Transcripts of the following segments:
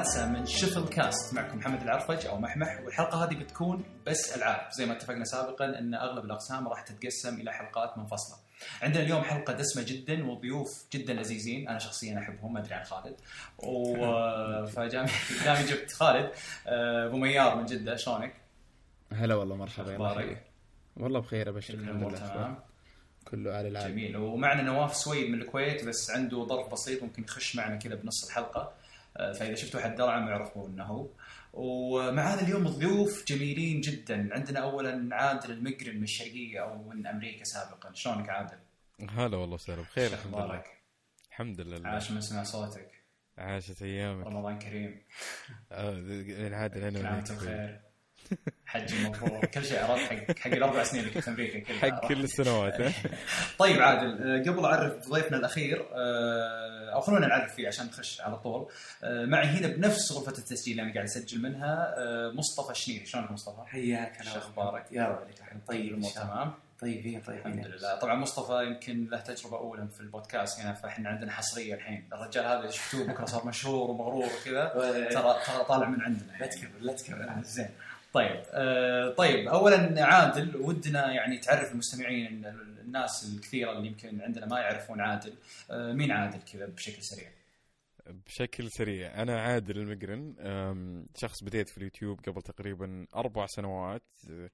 السادسة من شفل كاست معكم محمد العرفج أو محمح. والحلقة هذه بتكون بس ألعاب. زي ما اتفقنا سابقا أن أغلب الأقسام راح تتقسم إلى حلقات منفصلة. عندنا اليوم حلقة دسمة جدا وضيوف جدا لذيذين. أنا شخصيا أحبهم ما أدري عن خالد. و فجامي جبت خالد. آه، أبو ميار من جدة شلونك؟ هلا والله مرحبا أخبارك؟ والله بخير ابشر الحمد لله. تمام. كله على العالم جميل. ومعنا نواف سويد من الكويت بس عنده ظرف بسيط ممكن يخش معنا كذا بنص الحلقة. فإذا شفتوا حد درعم يعرفوا إنه هو. ومعانا اليوم ضيوف جميلين جدا. عندنا اولا عادل المقرن من الشرقية أو من أمريكا سابقا. شلونك عادل؟ هلا والله وسهلا بخير الحمد لله؟ الحمد لله. عاش من سمع صوتك. عاشت أيامك. رمضان كريم. العادل أنا أخوي. بخير. حج مبروك كل شيء عرفت حق حق الأربع سنين اللي كنت في أمريكا كلها. حق؟ كل السنوات. طيب عادل آه، قبل أعرف ضيفنا الأخير آه، أو خلونا نعرف فيه عشان نخش على طول. آه، معي هنا بنفس غرفة التسجيل اللي أنا قاعد أسجل منها مصطفى شنيري شلونك مصطفى؟ حياك شو أخبارك؟ يا رب عليك طيب الأمور تمام؟ طيبين طيبين. الحمد لله. طبعا مصطفى يمكن له تجربة أولى في البودكاست هنا فإحنا عندنا حصرية الحين. الرجال هذا شفتوه بكرة صار مشهور ومغرور وكذا. ترى ترى طالع من عندنا لا تكبر لا تكبر. زين. طيب آه طيب اولا عادل ودنا يعني تعرف المستمعين الناس الكثيرة اللي يمكن عندنا ما يعرفون عادل آه مين عادل كذا بشكل سريع؟ بشكل سريع أنا عادل المقرن شخص بديت في اليوتيوب قبل تقريبا أربع سنوات أه،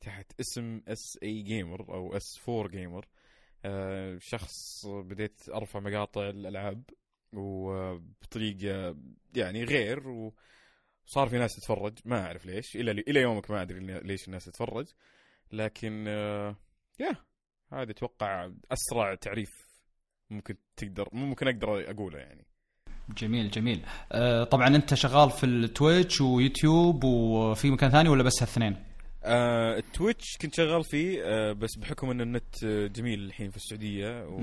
تحت اسم SA Gamer أو S4 Gamer شخص بديت أرفع مقاطع الألعاب وبطريقة يعني غير وصار في ناس تتفرج ما أعرف ليش إلى إلى يومك ما أدري ليش الناس تتفرج لكن أه، يا هذا أتوقع أسرع تعريف ممكن تقدر ممكن أقدر أقوله يعني جميل جميل آه طبعا أنت شغال في ال Twitch و YouTube وفي مكان ثاني ولا بس هالثنين؟ آه ال Twitch كنت شغال فيه آه بس بحكم إن النت آه، جميل الحين في السعودية و...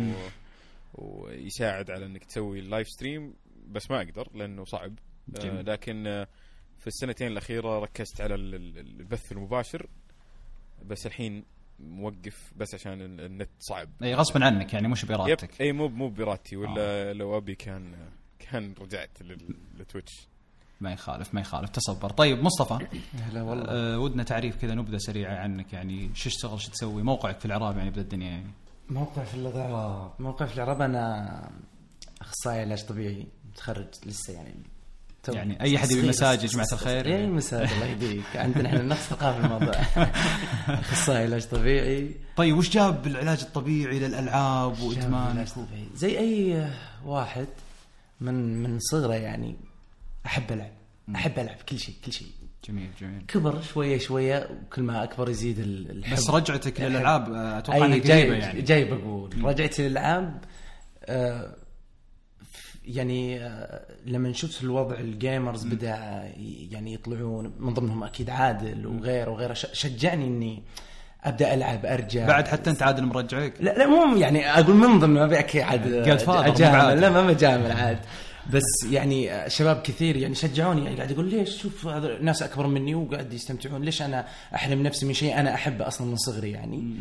ويساعد على إنك تسوي ال live stream بس ما أقدر لأنه صعب آه جميل. لكن آه في السنتين الأخيرة ركزت على ال- ال- البث المباشر بس الحين موقف بس عشان ال- النت صعب. أي غصبا عنك يعني مش بإرادتك. أي مو مو بإرادتي ولا لو أبي كان كان رجعت لل- للتويتش ما يخالف ما يخالف تصبر. طيب مصطفى هلا والله. آه ودنا تعريف كذا نبذة سريعة عنك. يعني شو تشتغل شو تسوي؟ موقعك في العراب يعني بدا الدنيا يعني. موقع في العرب موقع في العرب أنا أخصائي علاج طبيعي متخرج لسه يعني يعني أي أحد يبي مساج يا صغير. الخير. أي مساج الله يهديك. عندنا إحنا نفس ثقافه الموضوع. أخصائي علاج طبيعي. طيب وش جاب العلاج الطبيعي للألعاب طبيعي زي أي واحد من من صغره يعني أحب ألعب. أحب ألعب كل شيء كل شيء. جميل جميل. كبر شوية شوية وكل ما أكبر يزيد ال- الحب. بس رجعتك. للألعاب أتوقع أي إنها جاي قريبه يعني. جاي بقول. رجعت للألعاب ف- يعني آه، لما شفت الوضع الجيمرز بدأ ي- يعني يطلعون من ضمنهم أكيد عادل وغيره وغيره. شجعني إني أبدأ ألعب أرجع. بعد حتى أنت عادل مرجعك. لا لا مو يعني أقول من ضمن ما أبي أكيد عاد. أجامل. لا ما بجامل عاد بس يعني شباب كثير يعني شجعوني يعني قاعد يقول ليش شوف هذا ناس أكبر مني وقاعد يستمتعون ليش أنا أحرم نفسي من شيء أنا أحبه أصلا من صغري يعني؟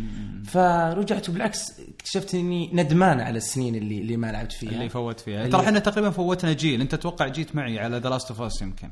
فرجعت وبالعكس اكتشفت إني ندمان على السنين اللي اللي ما لعبت فيها. اللي فوت فيها. ترى إحنا تقريبا فوتنا جيل. أنت أتوقع جيت معي على ذا لاست اوف اس يمكن.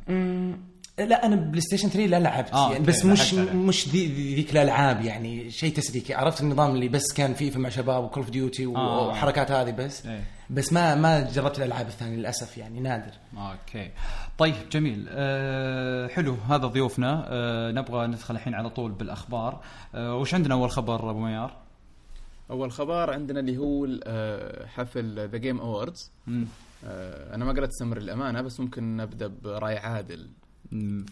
لا أنا بلاي ستيشن 3 لا لعبت آه، يعني بس مش. مش ذي ذي- ذيك الألعاب يعني شيء تسليكي عرفت النظام اللي بس كان فيه مع شباب وكول اوف ديوتي آه. وحركات هذه بس إيه. بس ما ما جربت الألعاب الثانية للأسف يعني نادر أوكي طيب جميل أه حلو هذا ضيوفنا أه نبغى ندخل الحين على طول بالأخبار أه وش عندنا أول خبر أبو ميار؟ أول خبر عندنا اللي هو آه، حفل ذا جيم اووردز. أنا ما قرأت السمر الامانه بس ممكن نبدأ برأي عادل.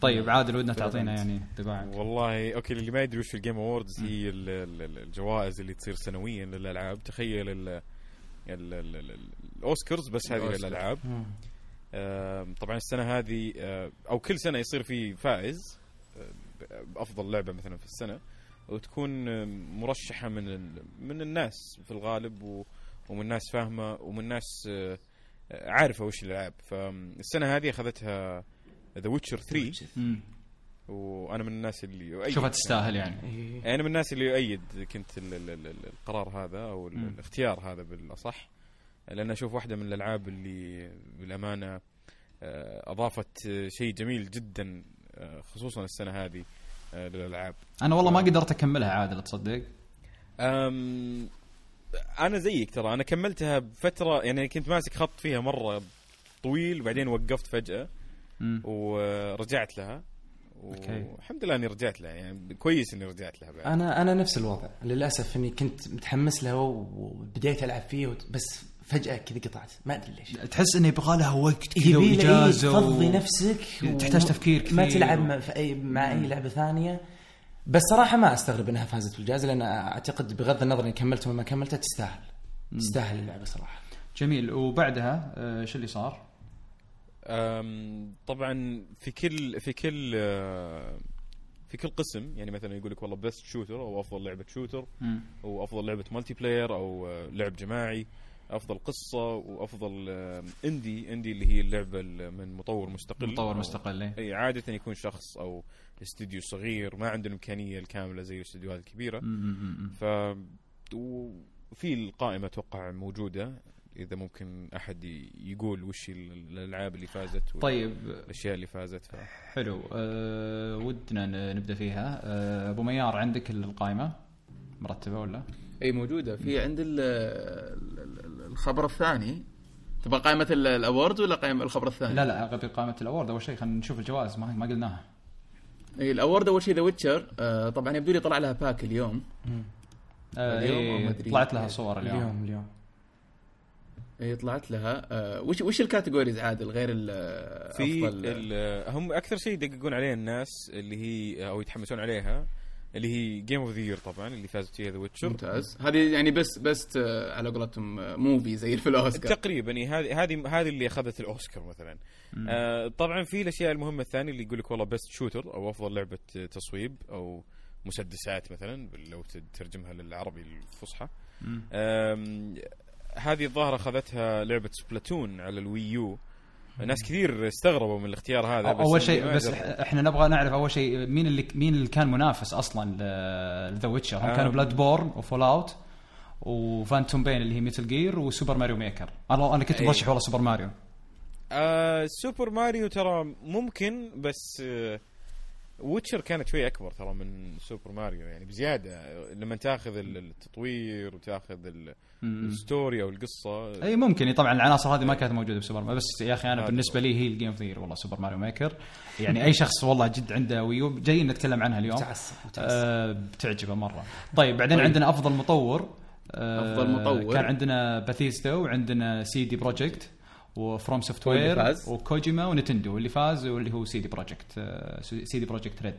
طيب عادل ودنا في تعطينا. يعني طباعك والله أوكي اللي ما يدري وش الجيم اووردز هي ال- ال- ال- الجوائز اللي تصير سنويا للألعاب. تخيل ال- ال- ال- ال- الأوسكارز بس هذه. للألعاب. طبعا السنة هذه أو كل سنة يصير في فائز بافضل لعبة مثلا في السنة وتكون مرشحة من ال- من الناس في الغالب ومن ناس فاهمة ومن ناس آه، عارفة وش الألعاب. فالسنة هذه أخذتها ذا ويتشر 3 مم. وأنا من الناس اللي يؤيد. شوفها تستاهل يعني. إيه. أنا من الناس اللي يؤيد كنت ال ال ال ال- القرار هذا أو. الاختيار هذا بالأصح. لأن أشوف واحدة من الألعاب اللي بالأمانة آه، أضافت شيء جميل جدا آه، خصوصا السنة هذه آه، للألعاب. أنا والله ما قدرت أكملها عادل تصدق؟ أم أنا زيك ترى. أنا كملتها بفترة يعني كنت ماسك خط فيها مرة طويل وبعدين وقفت فجأة. مم. ورجعت لها. والحمد لله إني رجعت لها يعني كويس إني رجعت لها بعد. أنا أنا نفس الوضع. للأسف إني كنت متحمس له وبديت ألعب فيه بس فجأة كذا قطعت. ما أدري ليش. تحس إنه يبغى لها وقت كذا له إيه، واجازه تفضي و- نفسك تحتاج تفكير ما كثير. تلعب مع- في أي مع أي لعبة ثانية. بس صراحة ما أستغرب إنها فازت بالجائزة لأن أعتقد بغض النظر اني كملت وما كملتها تستاهل. تستاهل اللعبة صراحة. جميل. وبعدها آه، شو اللي صار؟ طبعا في كل في كل آه، في كل قسم يعني مثلا يقول لك والله بيست شوتر أو أفضل لعبة شوتر. أو أفضل لعبة مالتي بلاير أو آه، لعب جماعي أفضل قصة وأفضل آه، اندي اندي اللي هي اللعبة ال- من مطور مستقل مطور مستقل إيه. اي عادة يكون شخص أو استديو صغير ما عنده الامكانيه الكاملة زي الاستديوهات الكبيرة. ف وفي القائمة أتوقع موجودة إذا ممكن أحد يقول وش ال- الألعاب اللي فازت طيب. الأشياء اللي فازت. ف... حلو. أه ودنا نبدأ فيها. أه أبو ميار عندك القائمة مرتبة ولا؟ أي موجودة. في عند ال- ال- ال- الخبر الثاني. تبغى قائمة ال- الاوردز ولا قائمة الخبر الثاني؟ لا لا قبل قائمة الاورد أول شيء خلينا نشوف الجوائز. ما ما قلناها. أي الاورد أول شيء ذا ويتشر آه طبعا يبدو لي طلع لها باك اليوم. أه اليوم إيه ما أدري. طلعت لها صور اليوم, اليوم اليوم. اي طلعت لها آه وش وش الكاتيجوريز عادل غير ال في ال- هم أكثر شيء يدققون عليه الناس اللي هي أو يتحمسون عليها اللي هي جيم اوف ذا يير طبعا اللي فازت فيها ذا ويتشر. ممتاز. هذه يعني بس بس آه، على قولتهم آه، موفي زي في الأوسكار. تقريبا هذه هذه هذه اللي أخذت الأوسكار مثلا. آه طبعا في الأشياء المهمة الثانية اللي يقول لك والله بيست شوتر أو أفضل لعبة تصويب أو مسدسات مثلا لو تترجمها للعربي الفصحى. هذه الظاهرة أخذتها لعبة سبلاتون على الويو. ناس كثير استغربوا من الاختيار هذا بس أول شيء بس إحنا نبغى نعرف أول شيء مين اللي مين اللي كان منافس أصلا لذا ويتشر هم كانوا آم. بلاد بورن وفول اوت وفانتوم بين اللي هي ميتل جير وسوبر ماريو ميكر أنا أنا كنت. مرشح والله سوبر ماريو آه سوبر ماريو ترى ممكن بس آه ويتشر كانت شوي أكبر ترى من سوبر ماريو يعني بزيادة. لما تاخذ ال- التطوير وتاخذ ال- الستوري أو القصة. أي ممكن. طبعا العناصر هذه ما كانت موجودة بسوبر ماريو. بس يا أخي أنا بالنسبة لي هي الجيم اوف والله سوبر ماريو ميكر. يعني أي شخص والله جد عنده ويو جايين نتكلم عنها اليوم. متعصب متعصب. آه بتعجبه مرة. طيب بعدين طيب. عندنا أفضل مطور. آه أفضل مطور. كان عندنا باثيستا وعندنا سي دي بروجكت وفروم سوفت وير فاز؟ وكوجيما ونتندو واللي فاز واللي هو سي دي بروجكت سي دي بروجكت ريد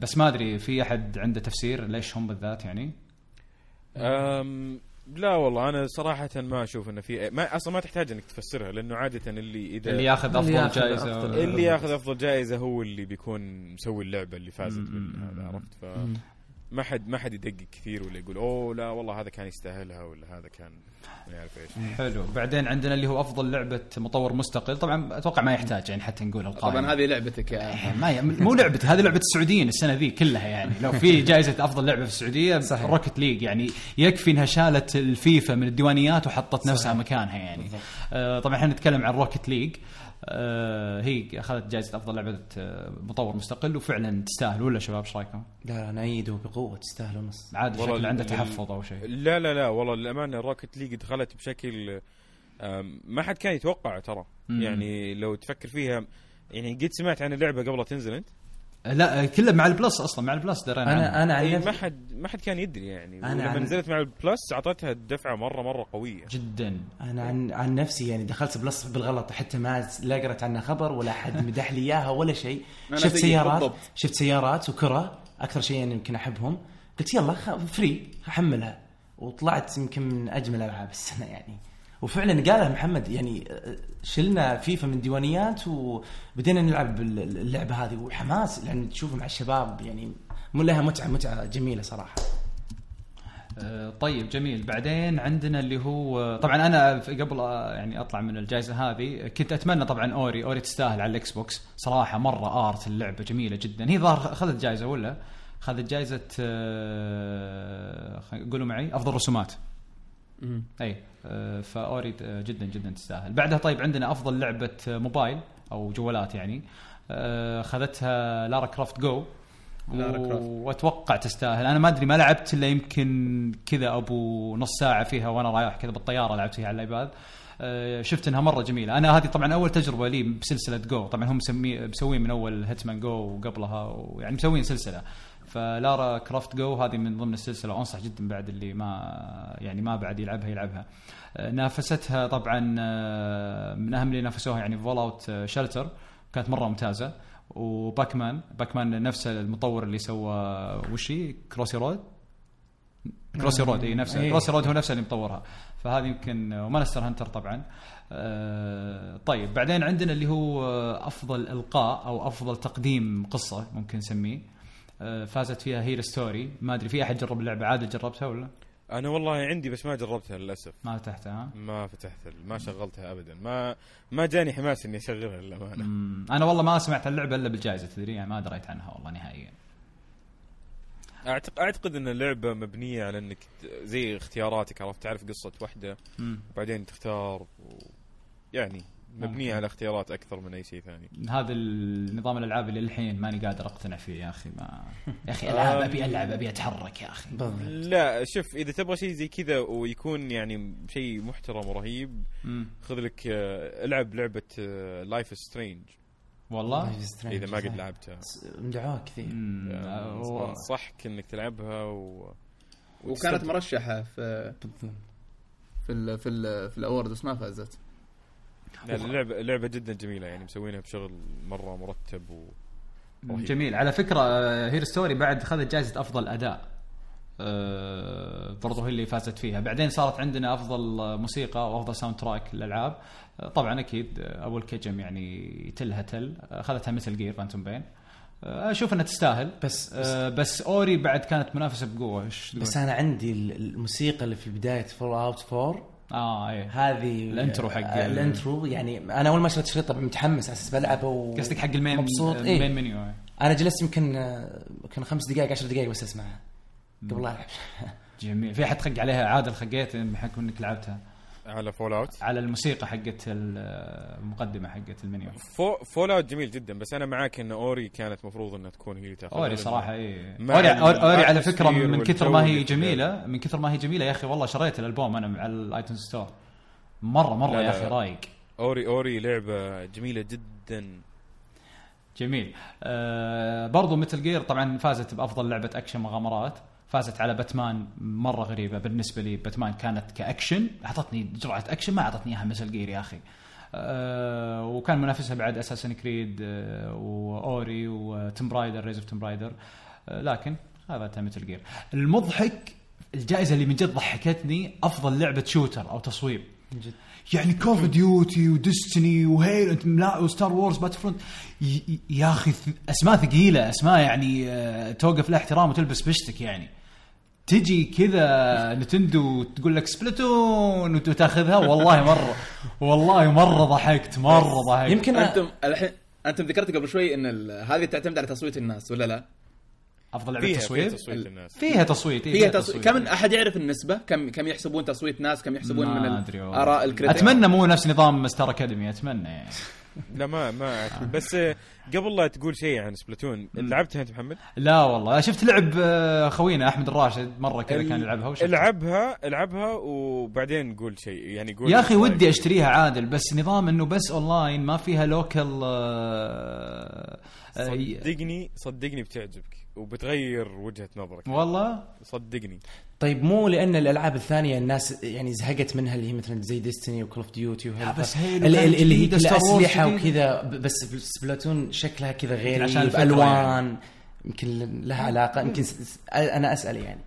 بس ما أدري في أحد عنده تفسير ليش هم بالذات يعني أم لا والله أنا صراحة ما أشوف إنه في ما أصلا ما تحتاج إنك تفسرها لأنه عادة اللي اذا اللي ياخذ أفضل ياخذ جائزه أفضل- اللي ياخذ أفضل جائزه هو اللي بيكون مسوي اللعبة اللي فازت مم. من هذا عرفت ف ما حد ما حد يدقق كثير ولا يقول أوه لا والله هذا كان يستاهلها ولا هذا كان ما يعرف إيش. حلو. بعدين عندنا اللي هو أفضل لعبة مطور مستقل. طبعا أتوقع ما يحتاج يعني حتى نقول القائمه طبعا هذه لعبتك يا ما ي... مو لعبة هذه لعبة السعوديين السنة ذي كلها يعني. لو في جائزة أفضل لعبة في السعودية صحيح. روكت ليج يعني يكفي إنها شالت الفيفا من الديوانيات وحطت نفسها مكانها يعني. آه طبعا إحنا نتكلم عن روكت ليج آه هي أخذت جائزة أفضل لعبة آه، مطور مستقل وفعلا تستاهل ولا شباب إيش رأيكم؟ لا لا نأيده بقوه تستاهل ونص عاد شكل عنده تحفظ أو شيء لا لا لا والله للأمانة روكت ليج دخلت بشكل أم، ما حد كان يتوقع ترى. يعني لو تفكر فيها يعني قد سمعت عن اللعبة قبل تنزل أنت آه، لا كله مع البلس أصلا مع البلس درينا. أنا أنا عن ما حد ما حد كان يدري يعني. أنا ولما عن- نزلت مع البلس اعطتها دفعه مره مرة قوية. جدا. أنا عن عن نفسي يعني دخلت بلس بالغلط حتى ما لا قرأت عنها خبر ولا حد مدح لي إياها ولا شيء. شفت سيارات بالضبط. شفت سيارات وكرة أكثر شيء يعني يمكن أحبهم. قلت يلا خ- فري أحملها. وطلعت يمكن من أجمل ألعاب السنة يعني. وفعلا قالها محمد يعني شلنا فيفا من ديوانيات وبدينا نلعب اللعبه هذه. وحماس يعني تشوفه مع الشباب يعني لها متعة متعة جميلة صراحة. آه، طيب جميل. بعدين عندنا اللي هو طبعا أنا قبل آه، يعني أطلع من الجائزة هذه كنت أتمنى طبعا أوري أوري تستاهل على الاكس بوكس صراحة مرة آرت اللعبة جميلة جدا. هي ظاهر أخذت جائزة ولا؟ أخذت جائزة آه، قولوا معي أفضل رسومات. أي آه، فاوري آه، جدا جدا تستاهل. بعدها طيب عندنا أفضل لعبة آه، موبايل أو جوالات يعني. آه، خذتها لارا كرافت جو. وأتوقع تستاهل. أنا ما أدري ما لعبت إلا يمكن كذا أبو نص ساعة فيها وأنا رايح كذا بالطيارة لعبت فيها على ال iPad. شفت إنها مرة جميلة. أنا هذه طبعا أول تجربة لي بسلسلة GO. طبعا هم مسوين من أول Hitman GO وقبلها ويعني مسوين سلسلة. ف Lara Croft GO هذه من ضمن السلسلة وانصح جدا بعد اللي ما يعني ما بعد يلعبها يلعبها. آه، نافستها طبعا آه، من أهم اللي نافسوها يعني Fallout Shelter كانت مرة ممتازة. و Pac-Man Pac-Man نفسه المطور اللي سوى وشي Crossy Road. Crossy Road إي نفسه. إيه. Crossy Road هو نفسه اللي مطورها. فهذه يمكن و Monster Hunter طبعا. آه، طيب بعدين عندنا اللي هو آه، أفضل إلقاء أو أفضل تقديم قصة ممكن نسميه. آه، فازت فيها Her Story ما أدري في أحد جرب اللعبة؟ عادل جربتها ولا؟ أنا والله عندي بس ما جربتها للأسف. ما فتحتها ها؟ ما فتحت ما شغلتها ابدا. ما ما جاني حماس إني أشغلها للأمانة. أنا والله ما سمعت اللعبة إلا بالجائزة تدري؟ يعني ما دريت عنها والله نهائيا. أعتق... أعتقد إن اللعبة مبنية على إنك زي اختياراتك عرفت؟ تعرف قصة واحدة. وبعدين تختار و... يعني مبنية. على اختيارات أكثر من أي شيء ثاني. هذا النظام الألعاب اللي الحين ماني قادر أقتنع فيه يا أخي ما يا أخي العاب أبي ألعب أبي أتحرك يا أخي. بالضبط. لا شوف إذا تبغى شيء زي كذا ويكون يعني شيء محترم ورهيب. خذ لك آه، العب لعبة Life is Strange والله؟ إذا ما قد لعبتها. مدحوها كثير. آه، انصحك إنك تلعبها و... وكانت مرشحة في في ال في ال في ال award بس ما فازت. اللعبه لعبة جدا جميلة يعني مسوينها بشغل مرة مرتب و... رهيب. جميل. على فكرة آه، هير ستوري بعد خذت جائزه أفضل أداء. آه، برضو هي اللي فازت فيها. بعدين صارت عندنا أفضل موسيقى وأفضل ساوند تراك للألعاب. آه، طبعا أكيد آه، أبو الكجم يعني تلها تل اخذتها مثل جير فانتوم بين أشوف إنها تستاهل بس آه، بس أوري بعد كانت منافسة بقوة؟ بس أنا عندي ال- الموسيقى اللي في بدايه فول اوت 4 آه إيه. هذه الانترو حق- آه، الانترو يعني أنا أول ما شريت الشريط طبعا متحمس على أساس بلعبه و... قصدك حق المين مبسوط. المين إيه منيو إيه. أنا جلست يمكن آه، يمكن خمس دقائق عشر دقائق بس أسمعها. قبل لا ألعب. جميل. في أحد خق عليها؟ عادل خقيت بحكم إنك لعبتها. على Fallout على الموسيقى حقت المقدمة حقت المنيو. فو... Fallout جميل جدا بس أنا معاك إن Ori كانت مفروض إنها تكون هي اللي تأخذ Ori صراحة اي Ori, Ori, Ori على فكرة من كثر ما هي جميلة من كثر ما هي جميلة يا أخي والله شريت الألبوم أنا على ال iTunes Store. مره مرة يا. أخي رايق. Ori Ori لعبة جميلة جدا. جميل. آه برضو Metal Gear طبعا فازت بأفضل لعبة أكشن مغامرات. فازت على باتمان مرة غريبة. بالنسبة لي باتمان كانت كأكشن. أعطتني جرعة أكشن ما أعطتني أياها. Metal Gear يا أخي. آه وكان منافسها بعد Assassin's Creed آه و Ori و Tomb Raider Rise of Tomb Raider لكن هذا Metal Gear. المضحك الجائزة اللي من جد ضحكتني أفضل لعبة shooter أو تصويب. يعني Call of Duty و Destiny و Halo أنت ملا و Star Wars Battlefront يا أخي أسماء ثقيلة أسماء يعني آه، توقف لها احترام وتلبس بشتك يعني. تجي كذا Nintendo تقول لك Splatoon وتاخذها والله مرة والله مرة ضحكت مرة ضحكت. يمكن أنتم الحين أنتم ذكرت قبل شوي إن هذه تعتمد على تصويت الناس ولا لا؟ أفضل لعبة فيها فيها تصوير تصويت الناس فيها تصويت إيه، فيها تصويت كم أحد يعرف النسبة؟ كم كم يحسبون تصويت ناس؟ كم يحسبون من. آراء ال critics؟ أتمنى مو نفس نظام Star Academy أتمنى يعني لا ما ما. بس آه، قبل لا تقول شيء عن Splatoon لعبتها أنت محمد؟ لا والله شفت لعب آه، خوينا أحمد الراشد مرة كذا كان يلعبها وشفت العبها العبها وبعدين قول شيء يعني قول يا أخي. ودي أشتريها عادل بس نظام إنه بس اونلاين ما فيها local صدقني صدقني بتعجبك وبتغير وجهة نظرك. والله؟ صدقني. طيب مو لأن الألعاب الثانية الناس يعني زهقت منها اللي هي مثلا زي Destiny و Call of Duty لا، بس Halo اللي, هي جديدة، كلها Star Wars أسلحة جديدة. وكذا بس Splatoon شكلها كذا غير عشان الفكرة ألوان يعني. يمكن لها علاقة يمكن أنا أسأل يعني.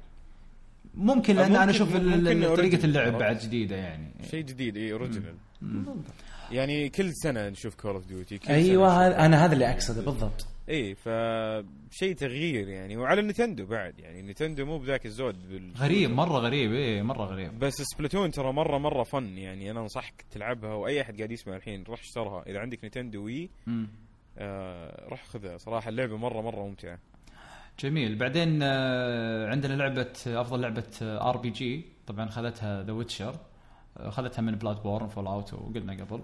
ممكن لأن أنا ممكن- أشوف ال- ممكن ال- طريقة original. اللعب؟ بعد جديدة يعني. شيء جديد اي original يعني كل سنة نشوف Call of Duty أيوه أنا هذا اللي أقصده بالضبط. اي فشيء تغيير يعني. وعلى ال Nintendo بعد يعني. Nintendo مو بذاك الزود بال... غريب مرة غريب إيه مرة غريب. بس Splatoon ترى مرة مرة fun يعني. أنا أنصحك تلعبها وأي أحد قاعد يسمع الحين روح اشترها. إذا عندك Nintendo Wii. آه روح خذها. صراحة اللعبة مرة مرة ممتعة. جميل. بعدين آه، عندنا لعبة أفضل لعبة RPG. طبعا خذتها The Witcher خذتها من Bloodborne Fallout وقلنا قبل.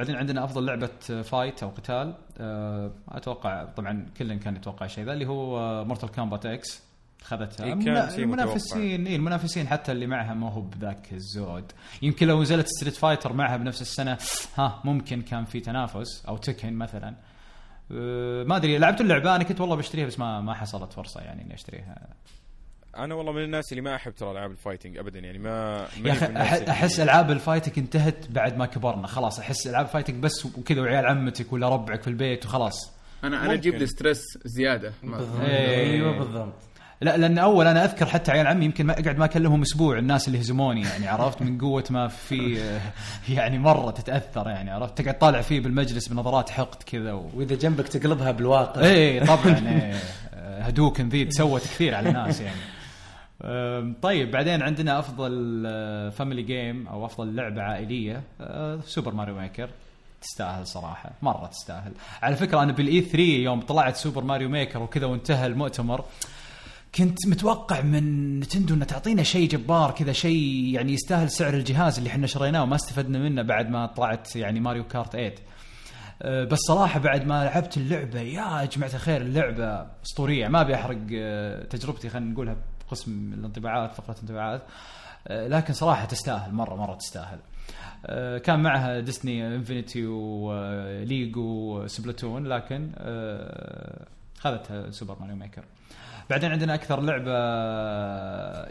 بعدين عندنا أفضل لعبة fight أو قتال آه، أتوقع طبعا كلنا كان يتوقع الشيء ذا اللي هو Mortal Kombat X خذتها إيه، المنافسين اي المنافسين حتى اللي معها ما هو بذاك الزود. يمكن لو نزلت Street Fighter معها بنفس السنة ها ممكن كان في تنافس أو Tekken مثلا. أه، ما أدري لعبت اللعبة أنا كنت والله بشتريها بس ما ما حصلت فرصة يعني إني أشتريها. أنا والله من الناس اللي ما أحب ترى ألعاب ال fighting ابدا يعني ما يا أخي أحس ألعاب ال fighting انتهت بعد ما كبرنا خلاص أحس ألعاب fighting بس وكذا وعيال عمتك ولا ربعك في البيت وخلاص. أنا أنا. أجيب لي stress زيادة. أيوه بالضبط. لا لأن أول أنا أذكر حتى عيال عمي يمكن ما أقعد ما أكلمهم أسبوع الناس اللي هزموني يعني عرفت؟ من قوة ما في يعني مرة تتأثر يعني عرفت؟ تقعد طالع فيه بالمجلس بنظرات حقد كذا و... وإذا جنبك تقلبها بالواقع. إيه طبعا إيه. Hadouken ذي سوت كثير على الناس يعني. طيب بعدين عندنا أفضل family game أو أفضل لعبة عائلية Super Mario Maker تستاهل صراحة مرة تستاهل. على فكرة أنا بال E3 يوم طلعت Super Mario Maker وكذا وانتهى المؤتمر كنت متوقع من نتندو انها تعطينا شيء جبار كذا شيء يعني يستاهل سعر الجهاز اللي إحنا شريناه وما استفدنا منه بعد ما طلعت يعني Mario Kart 8 أه، بس صراحة بعد ما لعبت اللعبة يا جماعة الخير اللعبة أسطورية. ما أبي أحرق أه، تجربتي خلينا نقولها بقسم الانطباعات فقرة انطباعات أه، لكن صراحة تستاهل مرة مرة تستاهل. أه، كان معها Disney Infinity وليج و Splatoon لكن خذتها Super Mario Maker. بعدين عندنا أكثر لعبة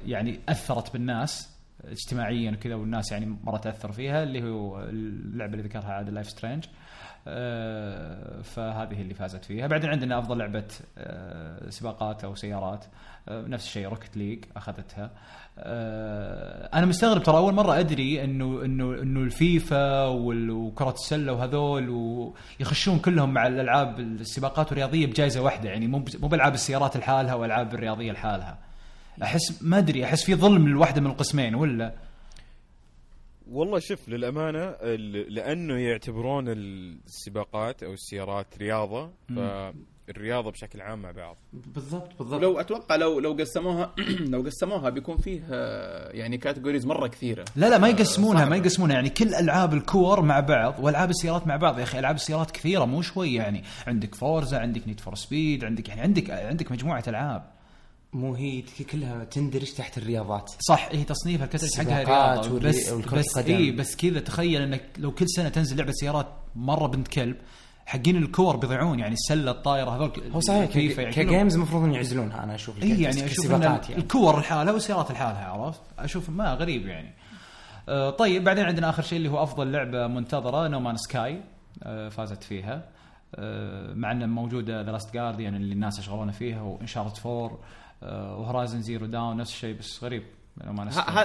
يعني أثرت بالناس اجتماعيا وكذا والناس يعني مرة تأثر فيها اللي هو اللعبة اللي ذكرها عاد Life is Strange آه، فهذه اللي فازت فيها. بعدين عندنا أفضل لعبة آه، سباقات أو سيارات. آه، نفس الشيء Rocket League أخذتها. آه، أنا مستغرب ترى أول مرة أدري إنه إنه إنه الفيفا وكرة السلة وهذول ويخشون كلهم مع الألعاب السباقات الرياضية بجائزة واحدة يعني مو مو بألعاب السيارات لحالها وألعاب الرياضية لحالها أحس ما أدري أحس في ظلم للواحده من القسمين ولا؟ والله شوف للأمانة لأنه يعتبرون السباقات أو السيارات رياضة فالرياضه بشكل عام مع بعض. بالضبط بالضبط. لو أتوقع لو لو قسموها لو قسموها بيكون فيه آه، يعني categories مرة كثيرة. لا لا ما آه، يقسمونها. ما يقسمونها. يعني كل ألعاب الكور مع بعض وألعاب السيارات مع بعض. يا أخي ألعاب السيارات كثيرة مو شوي يعني. عندك Forza عندك Need for Speed عندك يعني عندك عندك مجموعة ألعاب. مو هي كلها تندرج تحت الرياضات. صح هي تصنيفها ال category حقها السباقات رياضة. والري- بس بس. اي بس كذا تخيل إنك لو كل سنة تنزل لعبة سيارات مرة بنت كلب حقين الكور بيضيعون يعني السلة الطايرة هذول هو صحيح فيفا يعني ك games المفروض ان يعزلونها أنا أشوف إي يعني أشوف السباقات يعني الكور لحالها والسيارات لحالها عرفت؟ أشوف ما غريب يعني. آه، طيب بعدين عندنا آخر شيء اللي هو أفضل لعبة منتظرة No Man's Sky فازت فيها آه، مع ان موجودة The Last Guardian اللي الناس يشغلون فيها و Uncharted 4 و Horizon Zero Dawn نفس الشيء بس غريب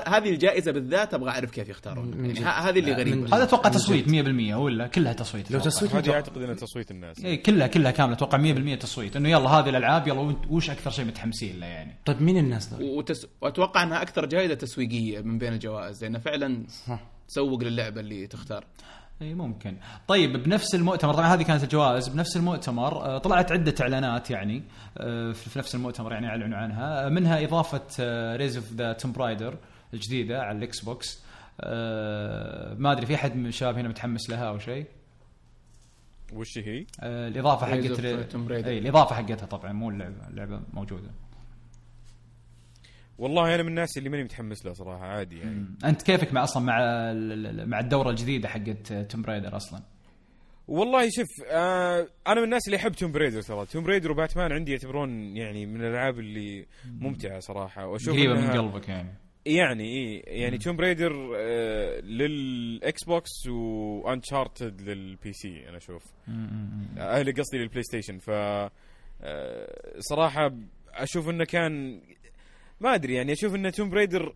هذه الجائزة بالذات أبغى أعرف كيف يختارون يعني هذه اللي غريبة. هذا أتوقع تصويت جد. 100% ولا كلها تصويت لو. تصويت هذه. أعتقد انها تصويت الناس اي كلها كلها كاملة أتوقع 100% تصويت إنه يلا هذه الألعاب يلا وش أكثر شيء متحمسين له يعني طيب مين الناس ذول؟ وتس... وأتوقع إنها أكثر جائزة تسويقية من بين الجوائز لانها فعلا. تسوق للعبة اللي تختار إي ممكن. طيب بنفس المؤتمر طبعا هذه كانت الجوائز بنفس المؤتمر آه، طلعت عدة إعلانات يعني آه، في في نفس المؤتمر يعني اعلنوا عنها. منها إضافة Rise of the Tomb Raider الجديدة على ال Xbox. آه، ما أدري في أحد من الشباب هنا متحمس لها أو شيء؟ وش هي؟ الإضافة حقت. إي الإضافة حقتها طبعا مو اللعبة اللعبة موجودة. والله أنا من الناس اللي ماني متحمس لها صراحة عادي يعني. أنت كيفك مع أصلا مع مع الدورة الجديدة حقت Tomb Raider أصلا؟ والله شوف آه أنا من الناس اللي يحب Tomb Raider ترى. Tomb Raider و Batman عندي يعتبرون يعني من الألعاب اللي ممتعة صراحة. وأشوف قريبة من قلبك يعني. يعني إي يعني Tomb Raider آه لل Xbox و Uncharted لل PC أنا أشوف. أهلي قصدي لل PlayStation ف آه، صراحة أشوف إنه كان ما أدري يعني أشوف إن Tomb Raider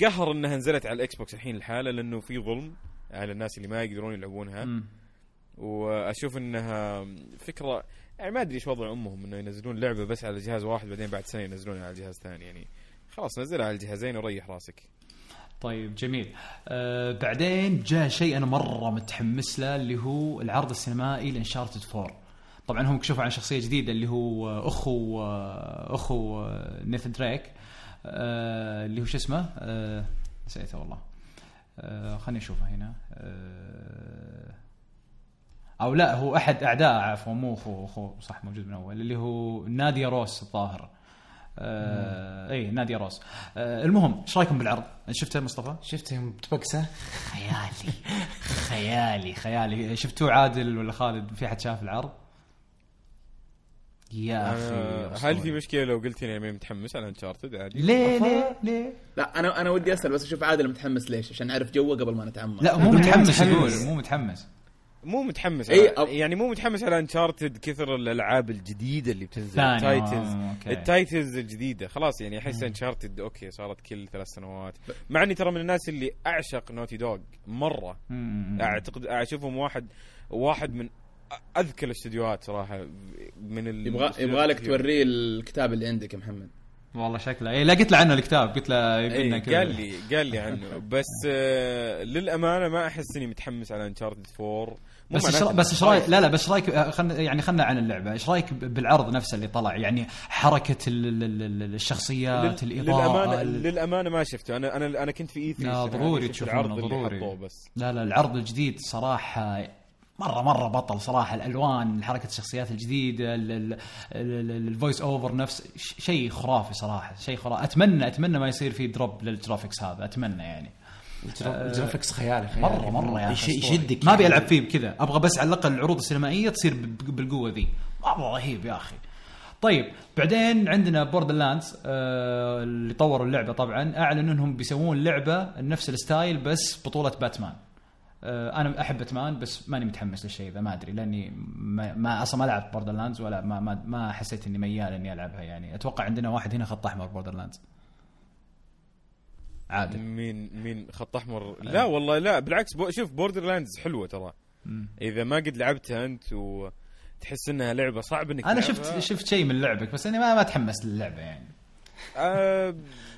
قهر إنها نزلت على ال Xbox الحين الحالة لأنه في ظلم على الناس اللي ما يقدرون يلعبونها. مم. وأشوف إنها فكرة يعني ما أدري إيش وضع أمهم إنه ينزلون لعبة بس على جهاز واحد بعدين بعد سنة ينزلونها على جهاز ثاني يعني خلاص نزلها على الجهازين وريح راسك. طيب جميل. آه بعدين جاء شيء أنا مرة متحمس له اللي هو العرض السينمائي لإنشارتد 4 طبعا هم كشفوا عن شخصية جديدة اللي هو أخو أخو نيثن دريك آه اللي هو شو اسمه؟ آه نسيته والله. آه خليني أشوفه هنا. أو لا هو أحد أعداء عفوا مو اخوه اخوه صح موجود من أول اللي هو ناديا روس الظاهر. آه اي ناديا روس. آه المهم إيش رأيكم بالعرض؟ شفته مصطفى؟ شفتهم بتبكسة؟ خيالي خيالي خيالي. شفتوه عادل ولا خالد؟ في أحد شاف العرض؟ يا أخي هل في مشكلة لو قلت إني ماني متحمس؟ على انشارتد عادي؟ ليه ليه؟ ليه؟ لا أنا أنا ودي أسأل بس أشوف عادل متحمس ليش؟ عشان أعرف جوه قبل ما نتعمق. لا مو متحمس. يقول. مو متحمس. مو متحمس. إي، على أو- يعني مو متحمس على Uncharted كثر الألعاب الجديدة اللي بتنزل. ثاني، titles آه،. ال titles الجديدة. خلاص يعني أحس Uncharted okay صارت كل ثلاث سنوات. مع إني ترى من الناس اللي أعشق Naughty Dog مرة. مم. أعتقد أشوفهم واحد واحد من اذكى الاستديوهات صراحة من ال يبغى يبغى لك توريه الكتاب اللي عندك يا محمد. والله شكله. اي لا قلت له عنه الكتاب قلت له يبي لنا اي كذا. قال لي قال لي عنه. بس آه للأمانة ما أحس إني متحمس على Uncharted 4 مو بس بس إيش رايك لا لا بس إيش رأيك آه، خلنا يعني خلنا عن اللعبة. إيش رأيك بالعرض نفسه اللي طلع؟ يعني حركة ال- ال- ال- الشخصيات لل- الإضاءة للامانه ال- للأمانة ما شفته. أنا أنا أنا كنت في E3 لا، السنة ضروري تشوفونه، العرض اللي ضروري. حطوه بس. لا لا العرض الجديد صراحة مرة مرة بطل صراحة الألوان حركة الشخصيات الجديدة ال- ال- ال- ال- ال voice over نفس شيء خرافي صراحة شيء خرافي أتمنى أتمنى ما يصير في drop لل graphics هذا أتمنى يعني ال graphics خيالي خيالي. مرة مرة يا أسطوري. يشدك ما أبي يعني. ألعب فيه بكذا أبغى بس على الأقل العروض السينمائية تصير بالقوة ذي مرة رهيب يا أخي طيب بعدين عندنا Borderlands آه اللي طوروا اللعبة طبعا اعلنوا إنهم بيسوون لعبة نفس ال style بس بطولة باتمان آه أنا أحب باتمان بس ماني متحمس للشيء ذا ما أدري لأني ما, ما أصلا ما لعبت Borderlands ولا ما, ما ما حسيت إني ميال إني ألعبها يعني. أتوقع عندنا واحد هنا خط أحمر Borderlands عادل مين مين خط أحمر؟ لا والله لا بالعكس بو شوف Borderlands حلوة ترى. إذا ما قد لعبتها أنت وتحس إنها لعبة صعب إنك أنا. شفت شفت شيء من لعبك بس اني ما ما أتحمس للعبة يعني. آه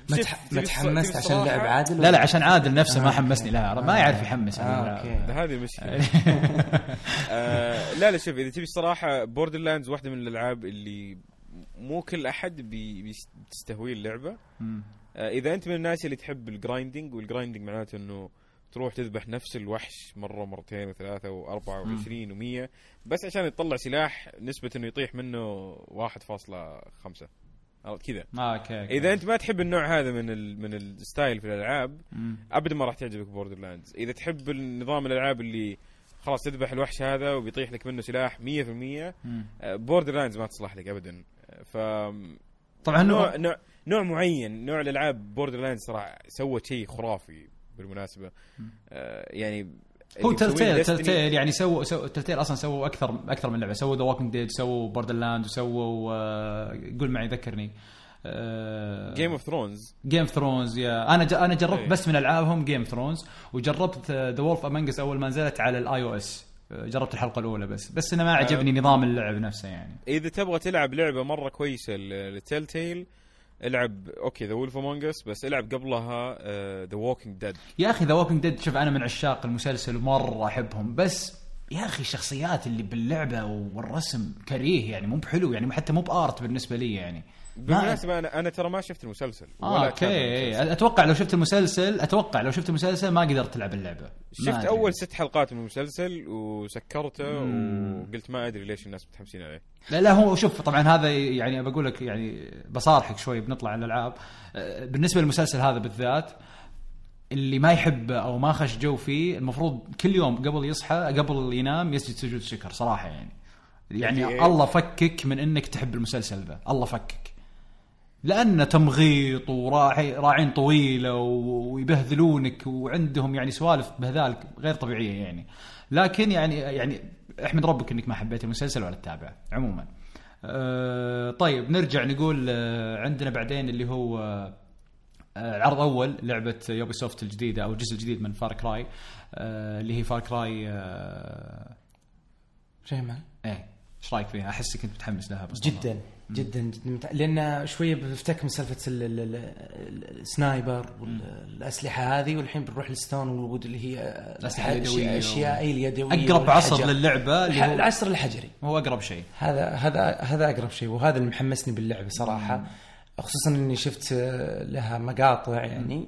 ما ما تحمست عشان؟ لعب عادل لا لا عشان عادل نفسه ما آه، حمسني. لها ما يعرف يحمس آه،. هذه مشكله آه. لا لا شوف إذا تبي الصراحه Borderlands واحدة من الألعاب اللي مو كل أحد بي بيست- بتستهويه اللعبه. آه إذا أنت من الناس اللي تحب ال grinding وال grinding معناته إنه تروح تذبح نفس الوحش مرة ومرتين وثلاثة وأربعة وعشرين ومية بس عشان تطلع سلاح نسبة إنه يطيح منه 1.5 عرفت كذا آه، okay. إذا أنت ما تحب النوع هذا من ال من ال style في الألعاب. أبدا ما راح تعجبك Borderlands إذا تحب النظام الألعاب اللي خلاص تذبح الوحش هذا وبيطيح لك منه سلاح 100% مم. Borderlands ما تصلح لك ابدا ف طبعا نوع نوع نوع معين نوع الألعاب Borderlands صراحة سوت شيء خرافي بالمناسبة آه يعني هو Telltale Telltale يعني سووا سو Telltale أصلا سووا أكثر أكثر من لعبة. سووا The Walking Dead سووا Borderland وسووا آه، قول معي ذكرني. Game of Thrones Game Thrones يا. أنا ج... أنا جربت إيه. بس من ألعابهم Game Thrones وجربت The Wolf Among Us أول ما نزلت على ال iOS جربت الحلقة الأولى بس. بس أنا ما عجبني نظام اللعب نفسه يعني. إذا تبغى تلعب لعبة مرة كويسة Telltale العب okay The Wolf Among Us بس العب قبلها The Walking Dead يا أخي The Walking Dead شوف أنا من عشاق المسلسل ومرة أحبهم بس يا أخي الشخصيات اللي باللعبة والرسم كريه يعني مو بحلو يعني حتى مو ب art بالنسبة لي يعني. بالمناسبة أنا أنا ترى ما شفت المسلسل ولا okay أتابع المسلسل. أتوقع لو شفت المسلسل أتوقع لو شفت المسلسل ما قدرت تلعب اللعبة. شفت. أول ست حلقات من المسلسل وسكرته وقلت ما أدري ليش الناس متحمسين عليه. لا لا هو شوف طبعا هذا يعني بقول لك يعني بصارحك شوي بنطلع على الألعاب. آه، بالنسبة للمسلسل هذا بالذات اللي ما يحب أو ما خش جو فيه المفروض كل يوم قبل يصحى قبل ينام يسجد سجود شكر صراحة يعني. يعني إيه. الله فكك من إنك تحب المسلسل ذا. الله فكك. لأنه تمغيط وراعي راعين طويلة ويبهذلونك وعندهم يعني سوالف بهذالك غير طبيعية يعني. لكن يعني يعني احمد ربك إنك ما حبيت المسلسل ولا تتابعه عموما. أه طيب نرجع نقول أه عندنا بعدين اللي هو أه عرض اول لعبة Ubisoft الجديدة أو الجزء الجديد من Far Cry أه اللي هي Far Cry أه فاهم إيه إيش رأيك فيها؟ احسك كنت متحمس لها بس جدا. جدا جدا متع- لأن شوية بفتك من سالفه ال- ال- ال- ال sniper والاسلحه هذه والحين بنروح لل stone وال wood اللي هي الأسلحة اليدوية و- اشياء أي اليدوية أقرب عصر. للعبة اللي هو العصر الحجري. هو أقرب شيء. هذا هذا هذا أقرب شيء وهذا اللي محمسني باللعبة صراحة. خصوصا إني شفت لها مقاطع يعني.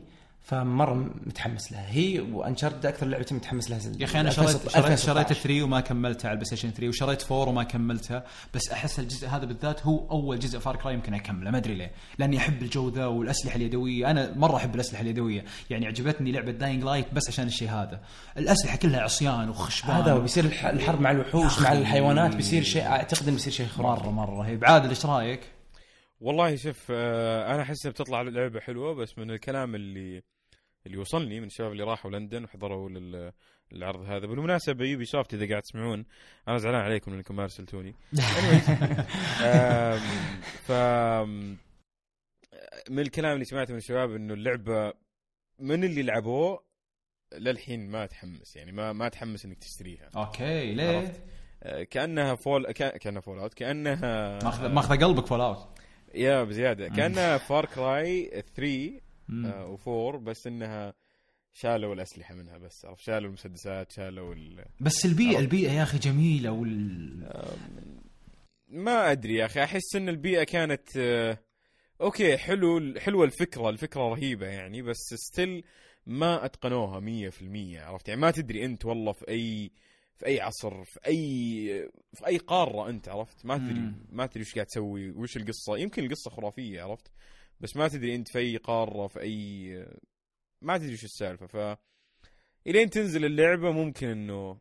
فمرة متحمس لها. هي و Uncharted أكثر لعبتين متحمس لها. يا أخي أنا شريت شريت, 2016. شريت 3 وما كملتها على ال PlayStation 3 وشريت 4 وما كملتها. بس أحس الجزء هذا بالذات هو أول جزء Far Cry يمكن أكمله. ما أدري ليه. لأني أحب الجو ذا والأسلحة اليدوية. أنا مرة أحب الأسلحة اليدوية. يعني عجبتني لعبة Dying Light بس عشان الشيء هذا. الأسلحة كلها عصيان وخشبان. هذا بيصير الح- الحرب مع الوحوش مع. الحيوانات بيصير شيء أعتقد إنه بيصير شيء خرافي. مره مرة. رهيب عادل إيش رأيك؟ والله شوف آه، أنا أحس إنها بتطلع لعبة حلوة بس من الكلام اللي اللي وصلني من الشباب اللي راحوا لندن وحضروا للعرض هذا. بالمناسبة يوبي سوفت إذا قاعد تسمعون أنا زعلان عليكم انكم ما أرسلتوني. ف من الكلام اللي سمعته من الشباب إنه اللعبة من اللي لعبوه للحين ما تحمس يعني ما ما تحمس إنك تشتريها. okay ليه؟ عرفت؟ آه، كأنها فول كا- كأنها Fallout كأنها ماخذ ماخذ قلبك Fallout. يا بزيادة. كأنها Far Cry 3 و4 بس إنها شالوا الأسلحة منها بس عرفت؟ شالوا المسدسات شالوا ال... بس البيئه البيئة يا أخي جميلة وال ما أدري يا أخي أحس إن البيئة كانت آه، okay حلو حلوة الفكرة الفكرة رهيبة يعني بس still ما أتقنوها 100% عرفت؟ يعني ما تدري أنت والله في اي في أي عصر في اي في أي قارة أنت عرفت؟ ما تدري. ما تدري وش قاعد تسوي وش القصة؟ يمكن القصة خرافية عرفت؟ بس ما تدري انت في أي قارة في أي ما تدري وش السالفة. ف إلين تنزل اللعبة ممكن إنه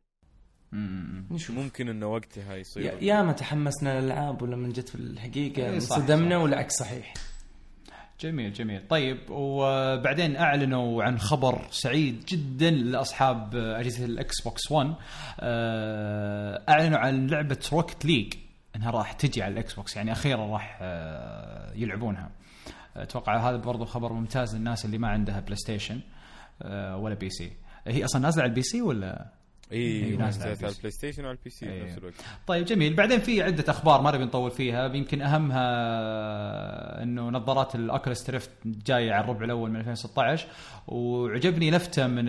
نشوف ممكن إنه وقتها يصير؟ يا ما تحمسنا للألعاب ولما جت في الحقيقة إيه، انصدمنا. والعكس صحيح. جميل جميل. طيب وبعدين أعلنوا عن خبر سعيد جدا لأصحاب أجهزة ال Xbox 1 آه، أعلنوا عن لعبة Rocket League إنها راح تجي على ال Xbox يعني أخيرا راح آه، يلعبونها. أتوقع هذا برضو خبر ممتاز للناس اللي ما عندها PlayStation آه، ولا PC هي أصلا نازلة على ال PC ولا؟ إي نازلة على. البلاي Station وعلى ال PC إي. بنفس الوقت. طيب جميل. بعدين في عدة أخبار ما نبي نطول فيها. يمكن أهمها إنه نظارات ال Oculus Rift جاية على الربع الأول من 2016 وعجبني لفته من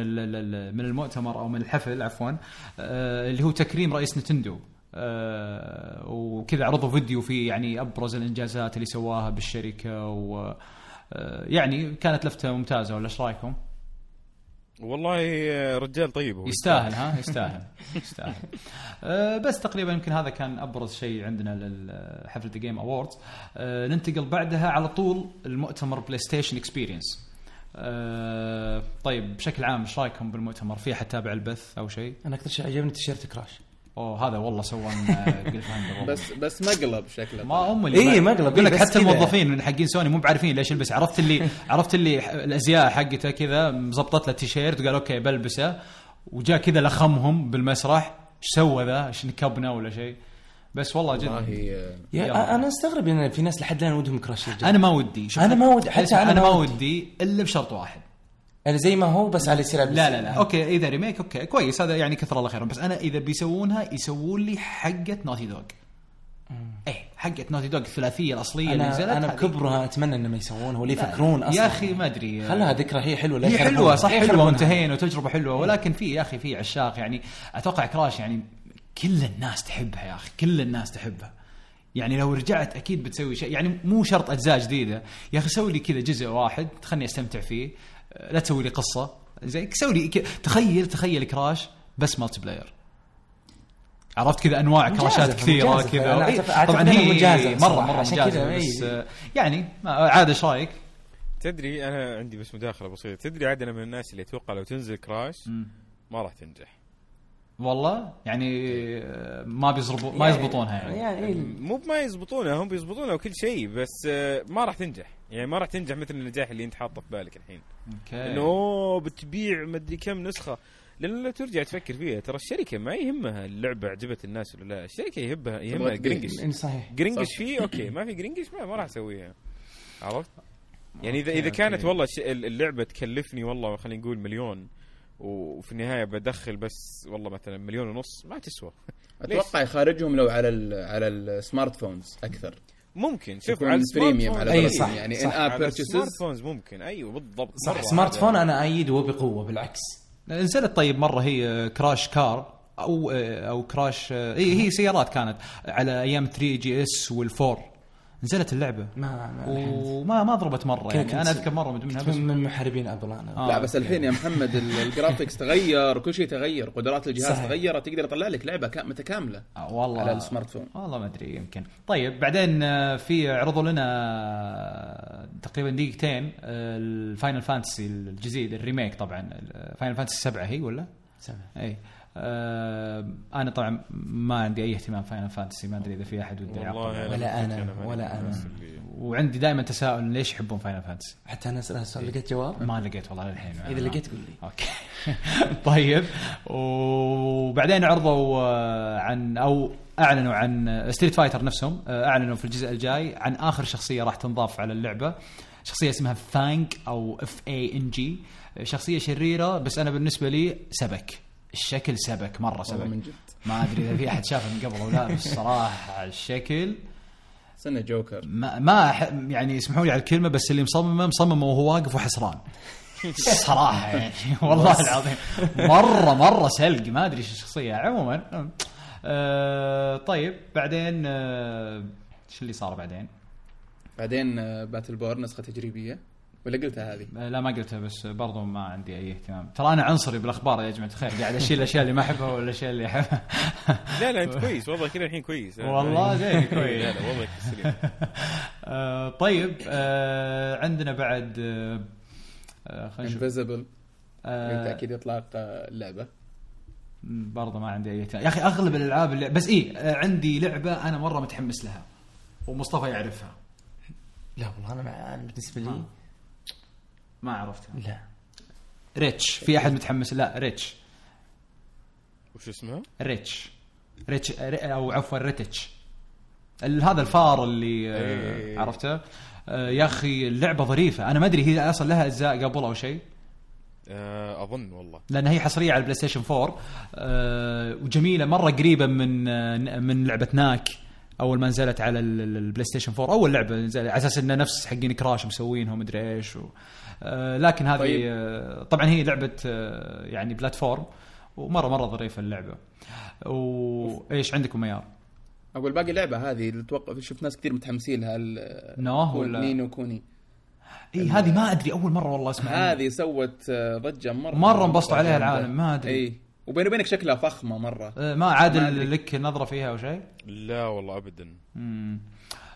من المؤتمر أو من الحفل عفوا آه، اللي هو تكريم رئيس Nintendo. آه، وكذا عرضوا فيديو فيه يعني أبرز الإنجازات اللي سواها بالشركة و آه، يعني كانت لفتة ممتازة ولا إيش رأيكم؟ والله آه، رجال طيب هو. يستاهل ها؟ يستاهل يستاهل. أه بس تقريبا يمكن هذا كان أبرز شيء عندنا لحفله Game Awards أه ننتقل بعدها على طول المؤتمر PlayStation Experience أه طيب بشكل عام إيش رأيكم بالمؤتمر؟ في احد تابع البث أو شيء؟ أنا أكثر شيء عجبني تيشيرت Crash. أوه هذا والله سوى بس بس مقلب شكله. ما هم إيه، مقلب، يقول لك بس حتى. الموظفين من حقين سوني مو بعارفين ليش يلبس. عرفت اللي عرفت اللي الأزياء حقته كذا مزبطت له تيشيرت وقال okay بلبسه. وجاء كذا لخمهم بالمسرح. إيش سوى ذا؟ إيش نكبنا ولا شيء. بس والله جدا والله يا. أنا أستغرب إن في ناس لحد الآن ودهم Crash أنا ما ودي. شوف أنا ما ودي- حتى أنا أنا ما. ودي إلا بشرط واحد. أنا زي ما هو بس على على لا لا لا. okay إذا remake okay كويس. هذا يعني كثر الله خيرهم بس أنا إذا بيسوونها يسوون لي حقة Naughty Dog إيه حقة Naughty Dog الثلاثية الأصلية اللي نزلت أنا. بكبرها أتمنى انه ما يسوونها ولا لا، يفكرون أصلا. يا أخي ما أدري. خلها ذكرى هي حلوة. هي. حلوة صح؟ حلوة. وانتهينا وتجربة حلوة. ولكن في يا أخي في عشاق. يعني أتوقع Crash يعني كل الناس تحبها يا أخي. كل الناس تحبها. يعني لو رجعت أكيد بتسوي شيء. يعني مو شرط أجزاء جديدة. يا أخي سوي لي كذا جزء واحد خلني أستمتع فيه. لا تسوي لي قصة زي سوي لي تخيل تخيل Crash بس multiplayer عرفت كذا أنواع كراشات كثيرة. كذا إيه، طبعا هي مجازفة مرة مرة كذا، بس إيه. أه، يعني عاد إيش رأيك؟ تدري أنا عندي بس مداخلة بسيطة تدري عاد أنا من الناس اللي أتوقع لو تنزل Crash ما راح تنجح والله؟ يعني آه، ما بيزربوا ما يزبطونها يعني. يعني إيه. مو بما يزبطونها هم بيزبطونها وكل شيء بس آه، ما راح تنجح. يعني ما راح تنجح مثل النجاح اللي انت حاطه في بالك الحين. okay. إنه بتبيع مدري كم نسخة. لأن لو ترجع تفكر فيها ترى الشركة ما يهمها اللعبة عجبت الناس ولا لا. الشركة يهمها يهمها جرينجش صحيح. جرينجش فيه؟ okay. ما في جرينجش ما, ما راح أسويها. عرفت؟ يعني اذا إذا كانت. والله الش- اللعبة تكلفني والله خلينا نقول مليون وفي النهاية بدخل بس والله مثلا مليون ونص ما تسوى. أتوقع يخارجهم لو على ال على السمارت فونز أكثر. ممكن. شوف على السمارت بريميوم فون على أي قولتهم، صح، يعني صح. in app purchases phones ممكن. أيوه بالضبط. صح smart phone أنا أيد وبقوة بالعكس. نزلت طيب مرة هي Crash Kart أو أو كراش اي هي سيارات كانت على أيام 3 GS وال four نزلت اللعبة ما ما وما ما ضربت مرة يعني أنا أذكر مرة من ضمنها كنت بس من محاربين Apple أنا آه. لا بس الحين يا محمد ال- ال graphics تغير كل شيء تغير قدرات الجهاز صحيح. تغيرت تقدر يطلع لك لعبة كا- متكاملة آه والله على ال smart phone والله ما أدري يمكن طيب بعدين آه، في عرضوا لنا آه، تقريبا دقيقتين ال Final Fantasy الجديد ال remake طبعا Final Fantasy 7 هي ولا؟ سامع. اي أنا طبعا ما عندي أي اهتمام Final Fantasy ما أدري إذا في أحد وده يعقب. ولا ماني ولا اللي- وعندي دائما تساؤل ليش يحبون Final Fantasy؟ حتى أنا اسالها سؤال لقيت جواب؟ ما لقيت والله للحين. إذا لقيت قول لي. okay. طيب. وبعدين عرضوا آه، عن أو أعلنوا عن Street Fighter نفسهم آه، أعلنوا في الجزء الجاي عن آخر شخصية راح تنضاف على اللعبة. شخصية اسمها Fang أو F A N G شخصية شريرة بس أنا بالنسبة لي سبك. الشكل سبك مرة سبك. من جد. ما أدري إذا في أحد شافه من قبل ولا بس صراحة الشكل سنة جوكر. ما ما يعني اسمحوا لي على الكلمة بس اللي مصممه مصممه وهو واقف وحسران. صراحة يعني والله العظيم. مره مرة سلق ما أدري إيش الشخصية. عموما آه طيب بعدين آه إيش اللي صار بعدين؟ بعدين آه، Battleborn نسخة تجريبية. ولا قلتها هذه؟ لا ما قلتها بس برضو ما عندي أي اهتمام. ترى أنا عنصري بالأخبار يا جماعة الخير. قاعد أشيل الأشياء اللي ما أحبها والاشياء اللي أحبها. لا لا أنت كويس. والله كذا الحين كويس. والله زين كويس. لا لا والله سليم آه طيب آه عندنا بعد آه آه خلينا نشوف. Invisible بالتاكيد إطلاق اللعبة. برضه ما عندي أي اهتمام. يا أخي أغلب الألعاب اللي بس إيه آه، عندي لعبة أنا مرة متحمس لها ومصطفى يعرفها. لا والله أنا بالنسبة لي. ما عرفتها لا. Ratchet. في أحد متحمس؟ لا Ratchet. وش اسمها؟ Ratchet. Ratchet Ra- أو عفوا Ratchet. ال- هذا الفار اللي آه، إيه. عرفته. آه، يا أخي اللعبة ظريفة. أنا ما أدري هي أصلا لها أجزاء قبل أو شيء. آه أظن والله. لأن هي حصرية على ال PlayStation 4 آه، وجميلة. مرة قريبة من من لعبة Knack. أول ما نزلت على ال- ال- ال PlayStation 4 أول لعبة نزلت على أساس إنه نفس حقين Crash مسوينهم مدري إيش و... آه، لكن هذه طيب. آه، طبعا هي لعبة آه، يعني platform ومرة مرة ظريفه اللعبة وايش عندكم ميار؟ أقول باقي اللعبه هذه اللي أتوقع شفت ناس كثير متحمسين لها ولا Ni no Kuni إي هذه ما أدري أول مرة والله أسمع عنها. هذه سوت ضجة مره مرة انبسطوا عليها العالم ما أدري إي وبيني وبينك شكلها فخمة مرة ما عادل. لك نظرة فيها أو شيء؟ لا والله ابدا مم.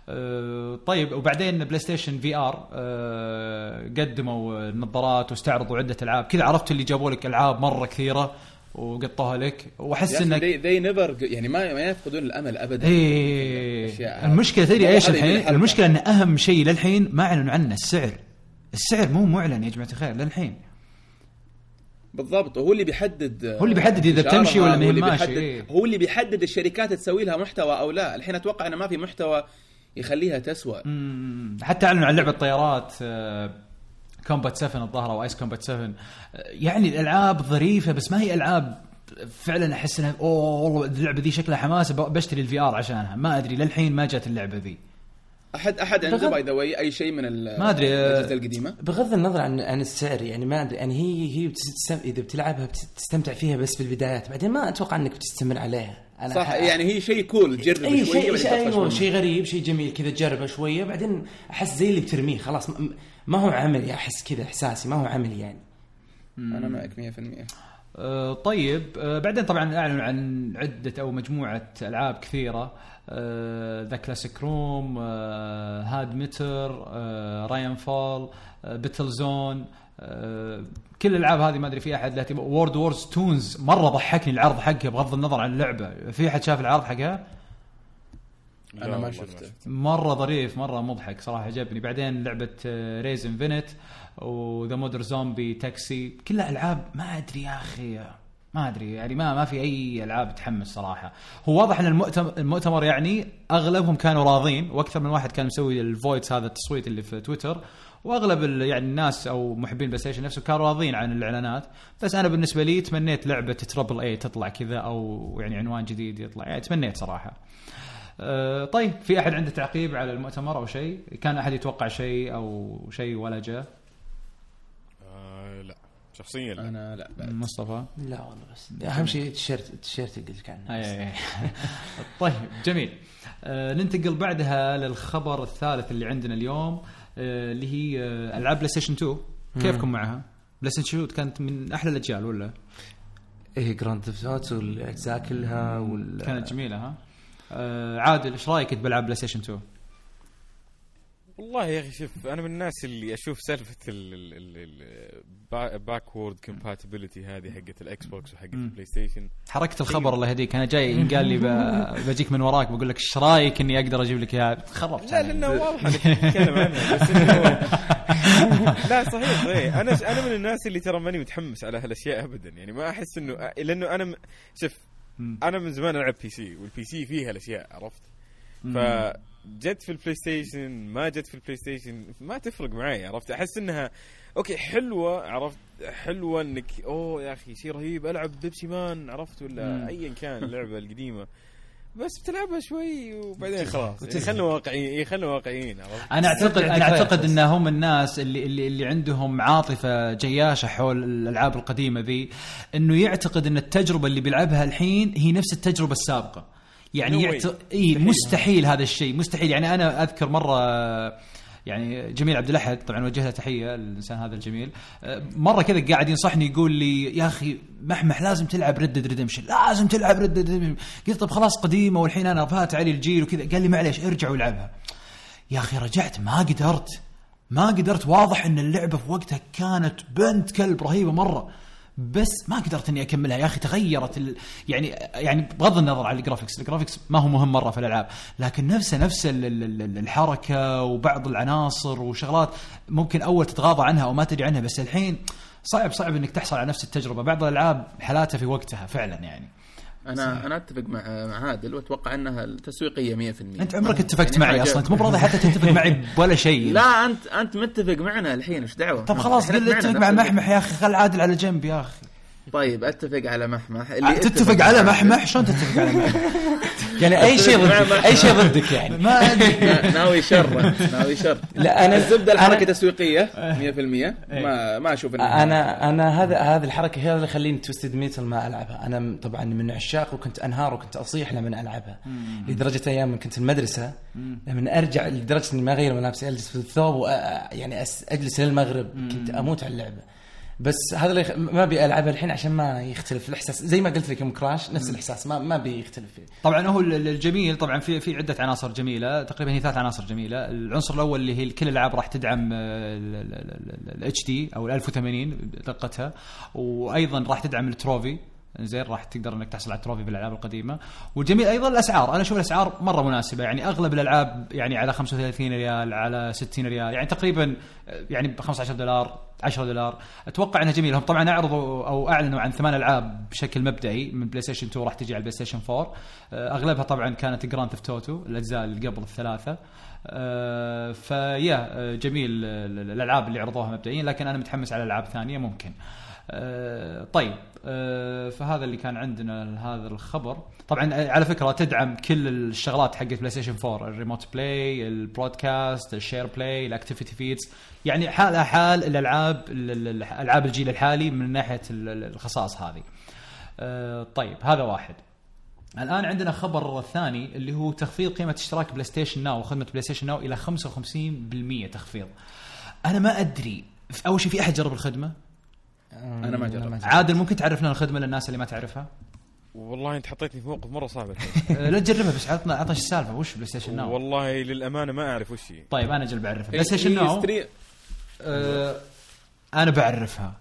آه، طيب وبعدين PlayStation VR آه، قدموا نظارات واستعرضوا عدة ألعاب. كذا عرفت اللي جابوا لك ألعاب مرة كثيرة وقطوها لك. وأحس إنك they never يعني ما ما يفقدون الأمل ابدا. إيه. المشكلة تدري إيش الحين؟ المشكلة إن أهم شيء للحين ما أعلنوا عنه السعر. السعر مو معلن يا جماعة الخير للحين. بالضبط. هو اللي بيحدد هو اللي بيحدد إشارها، بتمشي ولا ما هي ماشي،. هو اللي بيحدد الشركات تسوي لها محتوى أو لا. الحين أتوقع إنه ما في محتوى يخليها تسوى. مم. حتى أعلنوا عن لعبة طيارات Combat 7 الظاهر أو Ace Combat 7 آه، يعني الألعاب ظريفة بس ما هي ألعاب فعلا أحس إنها أوه والله اللعبة ذي شكلها حماسه ب- بشتري ال VR عشانها. ما أدري للحين ما جت اللعبة ذي. أحد أحد عنده by the way أي شيء من ال- ما أدري، آه، الأجهزة القديمة؟ بغض النظر عن عن السعر يعني ما أدري. يعني هي هي بتستم... إذا بتلعبها بتستمتع فيها بس في البدايات. بعدين ما أتوقع إنك بتستمر عليها. أنا صح ح- يعني هي شيء كول تجرب إي شوية شيء شيء منه. شيء غريب شيء جميل كذا تجربه شوية بعدين أحس زي اللي بترميه خلاص ما هو عملي أحس كذا إحساسي ما هو عملي يعني. أنا معك 100% آه، طيب آه، بعدين طبعا أعلنوا عن عدة أو مجموعة ألعاب كثيرة. ذا كلاسيك روم هاد ميتر راين فول بيتل زون كل الألعاب هذه ما أدري في أحد له وورد وورز تونز مرة ضحكني العرض حقها بغض النظر عن اللعبة. في أحد شاف العرض حقها؟ أنا ما شفته. مرة ظريف مرة مضحك صراحة عجبني. بعدين لعبة ريز انفينيت وذا مودر زومبي تاكسي كلها العاب ما أدري يا أخي ما أدري. يعني ما ما في أي ألعاب تحمس صراحة. هو واضح إن المؤتمر, المؤتمر يعني أغلبهم كانوا راضين وأكثر من واحد كان مسوي ال votes هذا التصويت اللي في تويتر واغلب يعني الناس أو محبين PlayStation نفسه كانوا راضين عن الاعلانات بس أنا بالنسبة لي تمنيت لعبة triple A تطلع كذا أو يعني عنوان جديد يطلع يعني تمنيت صراحة آه، طيب في أحد عنده تعقيب على المؤتمر أو شيء؟ كان أحد يتوقع شيء أو شيء ولا جاء؟ آه لا شخصيا لا. أنا لا بعد. مصطفى لا والله بس أهم شيء التيشيرت التيشيرت اللي قلت لك عنه. طيب جميل آه ننتقل بعدها للخبر الثالث اللي عندنا اليوم آه اللي هي آه ألعاب PlayStation 2 كيفكم معها؟ PlayStation 2 كانت من أحلى الأجيال ولا؟ إيه Grand Theft والاجزاء كلها وال كانت جميلة ها؟ آه عادل إيش رأيك بألعاب PlayStation 2؟ والله يا أخي شوف أنا من الناس اللي أشوف سالفة ال backward compatibility هذه حقت ال Xbox وحقت. ال Play Station حرقت الخبر الله يهديك أنا جاي قال لي بجيك من وراك بقول لك إيش رأيك إني أقدر أجيب لك إياها خربت لا. لأنه واضح إنك تتكلم بس لا صحيح صحيح أنا أنا من الناس اللي ترى ماني متحمس على هالأشياء ابدا يعني ما أحس انه لأنه أنا م- شوف. أنا من زمان ألعب PC وال PC فيها الاشياء عرفت مم. فجت في ال PlayStation ما جت في ال PlayStation ما تفرق معي عرفت أحس إنها okay حلوة عرفت حلوة إنك أوه يا أخي شيء رهيب ألعب Pepsiman عرفت ولا. ايا كان اللعبة القديمة بس بتلعبها شوي وبعدين خلاص يعني. خلنا واقعيين خلنا واقعيين عرفت أنا أعتقد أنا أعتقد. ان هم الناس اللي اللي اللي عندهم عاطفة جياشة حول الألعاب القديمة ذي إنه يعتقد إن التجربة اللي بيلعبها الحين هي نفس التجربة السابقة يعني يعت... إيه مستحيل. هذا الشيء مستحيل. يعني أنا أذكر مرة يعني جميل عبد الأحد طبعا وجه له تحية الإنسان هذا الجميل. مرة كذا قاعد ينصحني يقول لي يا أخي محمح لازم تلعب Red Redemption لازم تلعب Red Redemption قلت طب خلاص قديمة والحين أنا فات علي الجيل وكذا. قال لي معليش ارجع والعبها. يا أخي رجعت ما قدرت ما قدرت. واضح إن اللعبة في وقتها كانت بنت كلب رهيبة مرة. بس ما قدرت إني أكملها. يا أخي تغيرت ال... يعني يعني بغض النظر عن ال graphics. ال graphics ما هو مهم مرة في الألعاب. لكن نفسه نفس ال- ال- ال- الحركة وبعض العناصر وشغلات ممكن أول تتغاضى عنها أو ما تدري عنها بس الحين صعب صعب إنك تحصل على نفس التجربة. بعض الألعاب حالاتها في وقتها فعلا يعني. أنا أنا أتفق مع مع عادل وأتوقع أنها التسويقيه 100% أنت عمرك اتفقت يعني معي أصلا؟ أنت مو براضي حتى تتفق معي بولا شيء. لا انت أنت متفق معنا الحين إيش دعوة؟ طب خلاص قل اتفق مع محمح يا أخي خل عادل على جنب يا أخي. طيب أتفق على محمح. اللي تتفق على محمح؟ شلون تتفق على محمح؟ يعني أي شيء ضدك أي شيء ضدك يعني. ما أدري. نا- ناوي شر ناوي شر لا أنا الزبدة الحركة تسويقية 100% ما ما أشوف أنا أنا هذا هذه الحركة هي اللي يخليني توستد ميتل ما ألعبها. أنا طبعا من عشاق وكنت أنهار وكنت أصيح لما ألعبها. لدرجة أيام من كنت المدرسة لما أرجع لدرجة إني ما أغير ملابسي أجلس في الثوب وأ- يعني أجلس للمغرب كنت أموت على اللعبة. بس هذا اللي يخ- ما ابي العبها الحين عشان ما يختلف الاحساس زي ما قلت لك يوم Crash نفس الاحساس ما ما بيختلف فيه طبعا هو ال- الجميل طبعا في في عده عناصر جميله تقريبا هي ثلاث عناصر جميله العنصر الأول اللي هي كل الالعاب راح تدعم ال HD أو ال 1080 دقتها وأيضا راح تدعم ال trophy زين راح تقدر إنك تحصل على ال trophy بالألعاب القديمة. والجميل أيضا الأسعار. أنا أشوف الأسعار مرة مناسبة. يعني أغلب الألعاب يعني على 35 ريال على 60 ريال يعني تقريبا يعني ب 15 دولار 10 دولار. أتوقع إنها جميلة. هم طبعا أعرضوا أو أعلنوا عن ثمان ألعاب بشكل مبدئي من PlayStation 2 راح تجي على ال PlayStation 4 آه، أغلبها طبعا كانت Grand Theft Auto الأجزاء اللي قبل الثلاثة. آه، فيا آه، جميل آه، الألعاب اللي عرضوها مبدئيا لكن أنا متحمس على ألعاب ثانية ممكن. آه، طيب آه، فهذا اللي كان عندنا هذا الخبر. طبعا آه، على فكرة تدعم كل الشغلات حقت PlayStation 4 الريموت بلاي البرودكاست الشير بلاي الاكتيفيتي فيدز يعني حالها حال الألعاب ال- ال- الألعاب الجيل الحالي من ناحية ال- ال- الخصائص هذه. طيب هذا واحد. الآن عندنا خبر ثاني اللي هو تخفيض قيمة اشتراك PlayStation Now وخدمه PlayStation Now إلى 55% تخفيض. أنا ما أدري أول شيء في أحد جرب الخدمة؟ أنا ما جربت. عادل ممكن تعرفنا الخدمة للناس اللي ما تعرفها؟ والله انت حطيتني في موقف مرة صعب. لا تجربها بس عطنا عطنا السالفه وش PlayStation Now والله للأمانة ما أعرف وش هي. طيب أنا أجل بعرفها. PlayStation Now أنا بعرفها.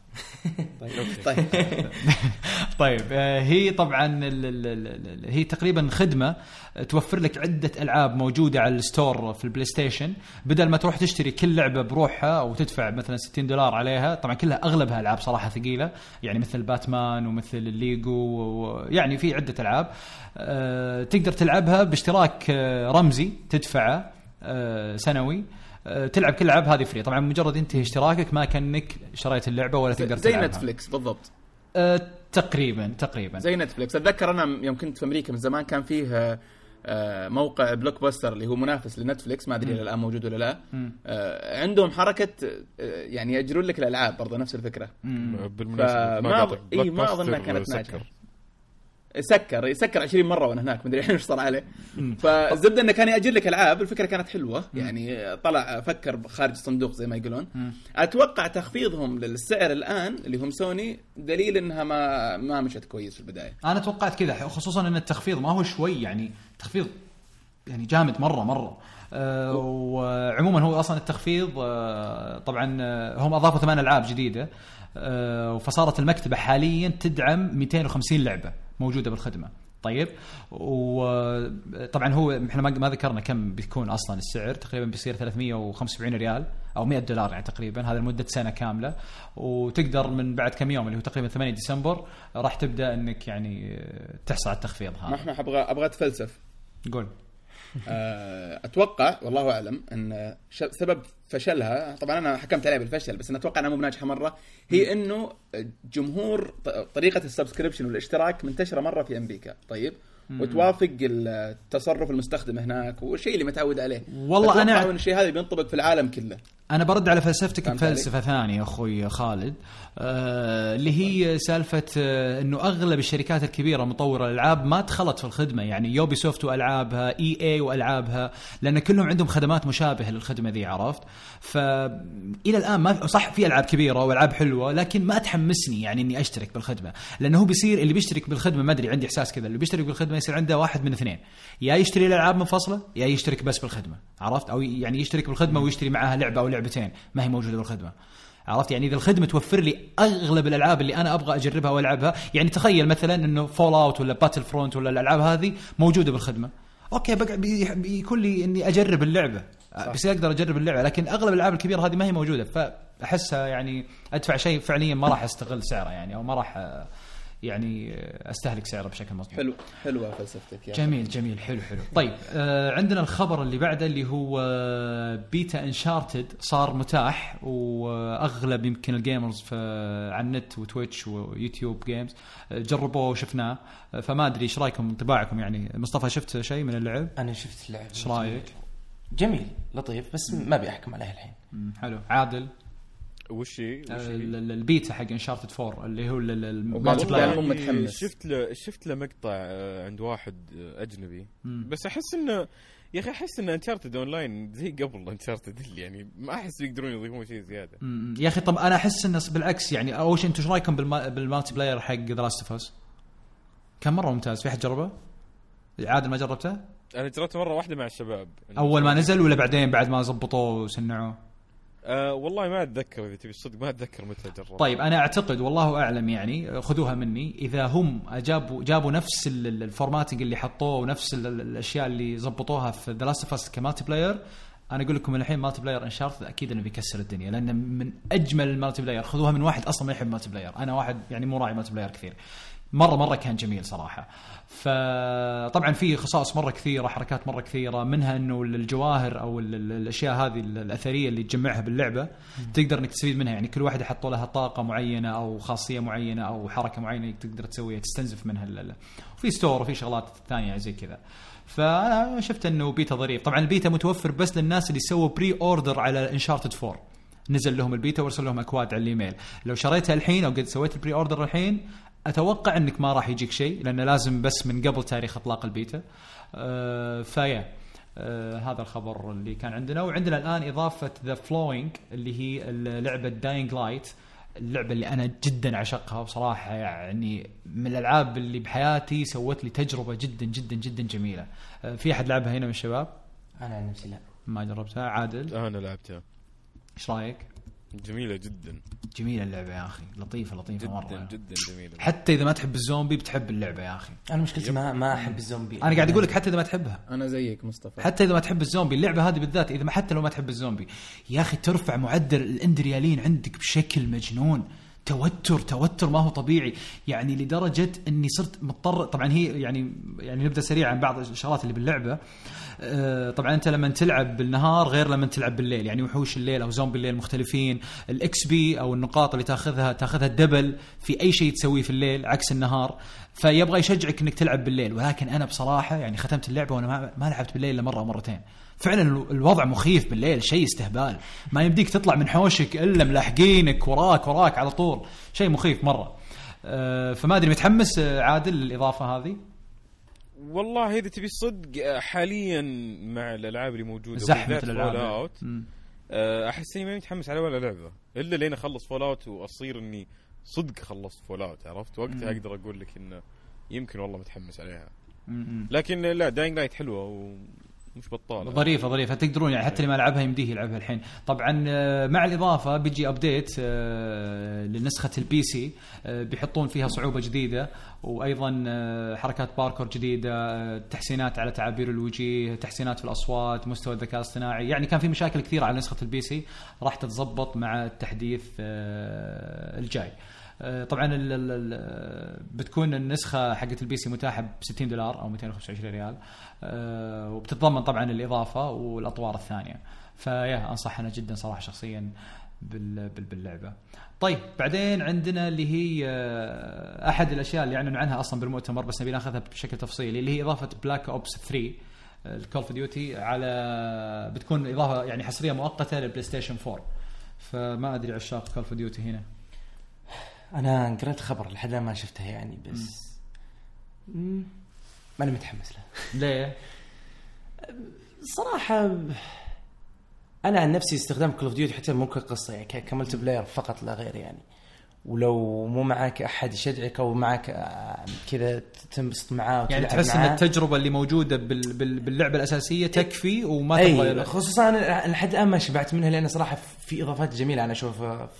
طيب طيب. آه، هي طبعا هي تقريبا خدمة توفر لك عدة ألعاب موجودة على ال store في ال PlayStation بدل ما تروح تشتري كل لعبة بروحها وتدفع مثلا 60 دولار عليها طبعا كلها أغلبها ألعاب صراحة ثقيلة. يعني مثل باتمان ومثل الليجو ويعني في عدة ألعاب. آه، تقدر تلعبها باشتراك آه، رمزي تدفعه سنوي. تلعب كل الالعاب هذه free. طبعا مجرد ينتهي اشتراكك ما كأنك شريت اللعبة ولا تقدر زي تلعبها. Netflix بالضبط. آه، تقريبا تقريبا. زي Netflix أتذكر أنا يوم كنت في أمريكا من زمان كان فيه آه، آه، موقع Blockbuster اللي هو منافس ل Netflix ما أدري إلى الآن موجود ولا لا. آه، عندهم حركة آه، يعني ياجرون لك الألعاب برضه نفس الفكرة. بالمناسبة ما بلاك أظنها باستر كانت سكر. سكر يسكر 20 مرة وأنا هناك مدري إيش صار عليه. فالزبدة إنه كان ياجر لك ألعاب الفكرة كانت حلوة. يعني طلع فكر خارج الصندوق زي ما يقولون. أتوقع تخفيضهم للسعر الآن اللي هم سوني دليل إنها ما ما مشت كويس في البداية. أنا توقعت كذا خصوصا إن التخفيض ما هو شوي يعني تخفيض يعني جامد مرة مرة. أه وعموما هو أصلا التخفيض أه طبعا آه، هم أضافوا ثمان ألعاب جديدة أه فصارت المكتبة حاليا تدعم 250 لعبة. موجودة بالخدمة. طيب وطبعا هو إحنا ما ذكرنا كم بيكون أصلا السعر تقريبا بيصير 375 ريال أو 100 دولار يعني تقريبا هذا لمدة سنة كاملة. وتقدر من بعد كم يوم اللي هو تقريبا 8 ديسمبر راح تبدأ إنك يعني تحصل على التخفيض هذا. إحنا أبغى أبغى أتفلسف. قول. آه، أتوقع والله أعلم إن سبب فشلها. طبعا أنا حكمت عليها بالفشل بس أنا أتوقع أنها مو بناجحة مرة. هي إنه جمهور طريقة ال subscription والاشتراك منتشرة مرة في أمريكا. طيب؟ وتوافق التصرف المستخدم هناك والشيء اللي متعود عليه. والله أنا- إن الشيء هذا بينطبق في العالم كله. أنا برد على فلسفتك بفلسفة ثانية أخوي خالد. آه اللي هي سالفة آه إنه أغلب الشركات الكبيرة مطورة الألعاب ما دخلت في الخدمة. يعني Ubisoft وألعابها EA وألعابها لأن كلهم عندهم خدمات مشابهة للخدمة ذي عرفت؟ فالى الآن ما صح في ألعاب كبيرة وألعاب حلوة لكن ما تحمسني يعني إني أشترك بالخدمة. لأنه هو بيصير اللي بيشترك بالخدمة ما أدري عندي إحساس كذا اللي بيشترك بالخدمة يصير عنده واحد من اثنين. يا يشتري الألعاب منفصلة يا يشترك بس بالخدمة عرفت؟ أو يعني يشترك بالخدمة ويشتري معاها لعبة أو لعبتين ما هي موجودة بالخدمة. عرفت؟ يعني إذا الخدمة توفر لي أغلب الألعاب اللي أنا أبغى أجربها وألعبها يعني تخيل مثلا إنه Fallout ولا Battlefront ولا الألعاب هذه موجودة بالخدمة. okay بي- بيكون لي إني أجرب اللعبة. بصير أقدر أجرب اللعبة لكن أغلب الألعاب الكبيرة هذه ما هي موجودة. فأحسها يعني أدفع شيء فعليا ما راح أستغل سعره يعني أو ما راح يعني آه، أستهلك سعره بشكل مظبوط. حلو حلوة فلسفتك يا جميل جميل حلو حلو. طيب آه عندنا الخبر اللي بعده اللي هو آه، beta Uncharted صار متاح وأغلب يمكن ال gamers في على النت و Twitch و YouTube Games آه، جربوه وشفناه. آه، فما أدري إيش رأيكم انطباعكم يعني. مصطفى شفت شيء من اللعب؟ أنا شفت اللعب. إيش رأيك؟ جميل لطيف بس ما ابي احكم عليه الحين. حلو. عادل؟ وش هي؟ آه، هي؟ ال- ال- البيتا حق Uncharted 4 اللي هو ال- ال- ال multiplayer متحمس. شفت له شفت له مقطع آه، عند واحد آه، أجنبي مم. بس أحس انه يا أخي أحس إن Uncharted online زي قبل Uncharted يعني ما أحس يقدرون يضيفون شيء زيادة مم. يا أخي طب أنا أحس إنه بالعكس يعني أول شيء أنتم إيش رأيكم بال mul- بال multiplayer حق The Last of Us؟ كان مرة ممتاز في أحد جربه؟ عادل ما جربته؟ أنا جربته مرة واحدة مع الشباب أول ما نزل ولا بعدين بعد ما زبطوه وسنعوه؟ آه والله ما أتذكر إذا تبي الصدق ما أتذكر متى جربت. طيب أنا أعتقد والله أعلم يعني خذوها مني. إذا هم جابوا جابوا نفس ال- ال- ال formatting اللي حطوه ونفس ال- ال- الأشياء اللي زبطوها في The Last of Us ك multiplayer أنا أقول لكم الحين multiplayer Uncharted أكيد إنه بيكسر الدنيا لأنه من أجمل ال multiplayer خذوها من واحد أصلا ما يحب multiplayer أنا واحد يعني مو راعي multiplayer كثير. مره مرة كان جميل صراحة. فطبعا في خصائص مرة كثيرة حركات مرة كثيرة منها إنه الجواهر أو ال- ال- الأشياء هذه ال- الأثرية اللي تجمعها باللعبة تقدر إنك تستفيد منها. يعني كل واحدة حطوا لها طاقة معينة أو خاصية معينة أو حركة معينة تقدر تسويها تستنزف منها وفي store وفي شغلات ثانية زي كذا. فأنا شفت إنه بيتا ظريف. طبعا البيتا متوفر بس للناس اللي سووا pre-order على Uncharted 4 نزل لهم البيتا وارسل لهم أكواد على الإيميل. لو شريتها الحين أو قد سويت ال pre-order الحين أتوقع إنك ما راح يجيك شيء لأنه لازم بس من قبل تاريخ إطلاق البيتا. آه فيا آه هذا الخبر اللي كان عندنا. وعندنا الآن إضافة The Following اللي هي لعبة Dying Light اللعبة اللي أنا جدا عشقها بصراحه يعني من الألعاب اللي بحياتي سوت لي تجربة جدا جدا جدا جميلة. آه في أحد لعبها هنا من الشباب؟ أنا عن نفسي لا. ما جربتها. عادل؟ أنا لعبتها. إيش رأيك؟ جميلة جدا. جميلة اللعبة يا أخي. لطيفة لطيفة جدا مرة. جدا جميلة. حتى إذا ما تحب الزومبي بتحب اللعبة يا أخي. أنا مشكلتي ما ما أحب الزومبي. أنا قاعد أقول لك حتى إذا ما تحبها. أنا زيك مصطفى. حتى إذا ما تحب الزومبي اللعبة هذه بالذات إذا ما حتى لو ما تحب الزومبي يا أخي ترفع معدل الأندريالين عندك بشكل مجنون. توتر توتر ما هو طبيعي. يعني لدرجة إني صرت مضطر طبعا هي يعني يعني نبدا سريعا عن بعض الشغلات اللي باللعبة. آه، طبعا أنت لما تلعب بالنهار غير لما تلعب بالليل. يعني وحوش الليل أو زومبي الليل مختلفين. ال XP أو النقاط اللي تأخذها تأخذها ال double في أي شيء تسويه في الليل عكس النهار. فيبغى يشجعك إنك تلعب بالليل. ولكن أنا بصراحة يعني ختمت اللعبة وأنا ما, لعبت بالليل إلا مرة أو مرتين فعلا ال- الوضع مخيف بالليل شيء استهبال. ما يمديك تطلع من حوشك إلا ملاحقينك وراك وراك على طول. شيء مخيف مرة. آه، فما أدري متحمس آه، عادل للإضافة هذه؟ والله إذا تبي الصدق آه، حاليا مع الألعاب اللي موجودة زحمة الألعاب out. آه، أحس إني ماني متحمس على ولا لعبة. إلا لين أخلص Fallout وأصير إني صدق خلصت Fallout عرفت؟ وقتها. أقدر أقول لك إنه يمكن والله متحمس عليها. لكن لا Dying Light حلوة ومش بطالة. ظريفة ظريفة. تقدرون يعني حتى اللي ما لعبها يمديه يلعبها الحين. طبعا آه، مع الإضافة بيجي update آه، لنسخة ال PC آه، بيحطون فيها صعوبة جديدة وأيضا حركات باركور جديدة تحسينات على تعابير الوجيه تحسينات في الأصوات مستوى الذكاء الاصطناعي. يعني كان في مشاكل كثيرة على نسخة ال PC راح تتضبط مع التحديث الجاي. طبعا بتكون النسخة حقت ال PC متاحة ب 60 دولار أو 225 ريال. وبتتضمن طبعا الإضافة والأطوار الثانية. فيا انصح أنا جدا صراحة شخصيا بال- بال- باللعبة. طيب بعدين عندنا اللي هي آه، أحد الأشياء اللي اعلنوا عنها أصلا بالمؤتمر بس نبي ناخذها بشكل تفصيلي اللي هي إضافة Black Ops 3 ال Call of Duty على بتكون إضافة يعني حصرية مؤقتة لل PlayStation 4 فما أدري عشاق Call of Duty هنا. أنا قريت خبر لحد ما شفته يعني بس. ماني متحمس له. ليه؟ صراحة أنا عن نفسي استخدام Call of Duty حتى مو كقصة يعني ك- ك multiplayer فقط لا غير يعني ولو مو معك أحد يشجعك أو معك آه، كذا تنبسط معاه يعني تحس إن. التجربة اللي موجودة بال بال باللعبة الأساسية تكفي وما تبغى أي خصوصا لحد الآن ما شبعت منها لأن صراحة في إضافات جميلة أنا أشوفها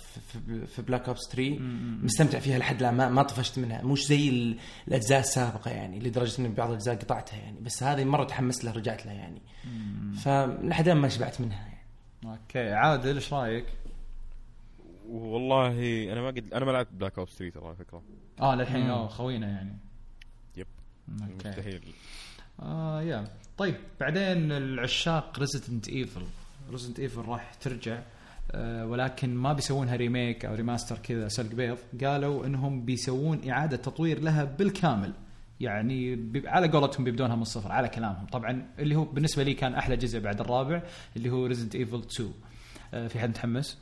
في, Black Ops 3 مستمتع فيها لحد الآن ما, ما طفشت منها. مش زي ال- الأجزاء السابقة يعني لدرجة إن بعض الأجزاء قطعتها يعني بس هذه مرة تحمست لها رجعت لها يعني. فلحد الآن ما شبعت منها يعني. okay عادل إيش رأيك؟ والله أنا ما قد أنا ما لعبت Black Ops 3 ترى على فكرة. آه للحين آه خوينا يعني. yep. okay. مستحيل. آه يا. طيب بعدين العشاق Resident Evil Resident Evil راح ترجع آه ولكن ما بيسوونها remake أو remaster كذا سلق بيض. قالوا إنهم بيسوون إعادة تطوير لها بالكامل. يعني بي- على قولتهم بيبدونها من الصفر على كلامهم. طبعا اللي هو بالنسبة لي كان أحلى جزء بعد الرابع اللي هو Resident Evil 2 آه في حد متحمس؟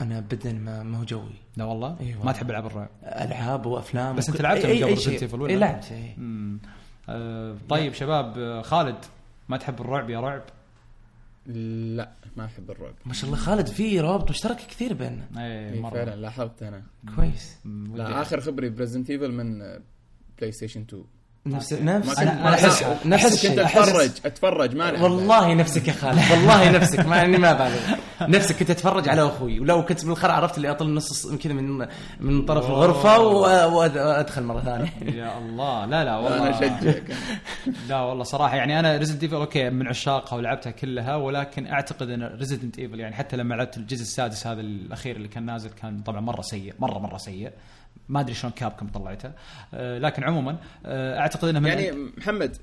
أنا ابدا ما, ما هو جوي لا والله والله. ما تحب العاب الرعب ألعاب وأفلام بس وكل- أنت لعبت قبل. Resident Evil ولا؟ إي لعبت. مم. آه طيب شباب آه خالد ما تحب الرعب يا رعب؟ لا ما أحب الرعب ما شاء الله خالد في روابط مشترك كثير بيننا إي مرة فعلا لاحظت أنا كويس لا آخر خبري بريزنت ايفل من بلاي ستيشن 2 نفس. نفس أحس- أحس- نفس كنت الشيء. اتفرج أتفرج ما. والله نفسك يا خالد والله نفسك ما اني ما بالغ نفسك كنت أتفرج على أخوي ولو كنت بالخرع عرفت اللي أطل نص كذا من من طرف الغرفة و- وأدخل مرة ثانية يا الله لا لا أنا والله أشجعك لا والله صراحة يعني أنا Resident Evil okay من عشاقها ولعبتها كلها ولكن أعتقد أن Resident Evil يعني حتى لما لعبت الجزء السادس هذا الأخير اللي كان نازل كان طبعا مرة سيء مرة مرة سيء ما أدري شلون Capcom طلعته. آه لكن عموما آه أعتقد إنه من يعني محمد.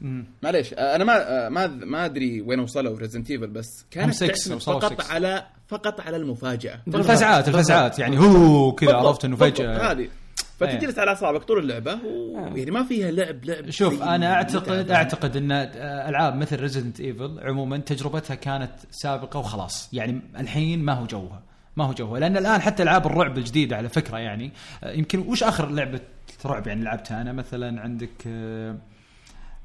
معليش أنا ما ما ما أدري وين وصلوا Resident Evil بس كانت تعتمد وصلوا فقط. على فقط على المفاجأة. الفزعات الفزعات يعني هو كذا عرفت إنه فجأة. هذه. فتجلس على أعصابك طول اللعبة ويعني ما فيها لعب لعب شوف أنا أعتقد. أعتقد إن آه، ألعاب مثل Resident Evil عموما تجربتها كانت سابقة وخلاص. يعني الحين ما هو جوها. ما هو جوها لأن الآن حتى ألعاب الرعب الجديدة على فكرة يعني آه، يمكن وش آخر لعبة رعب يعني لعبتها؟ أنا مثلا عندك آه،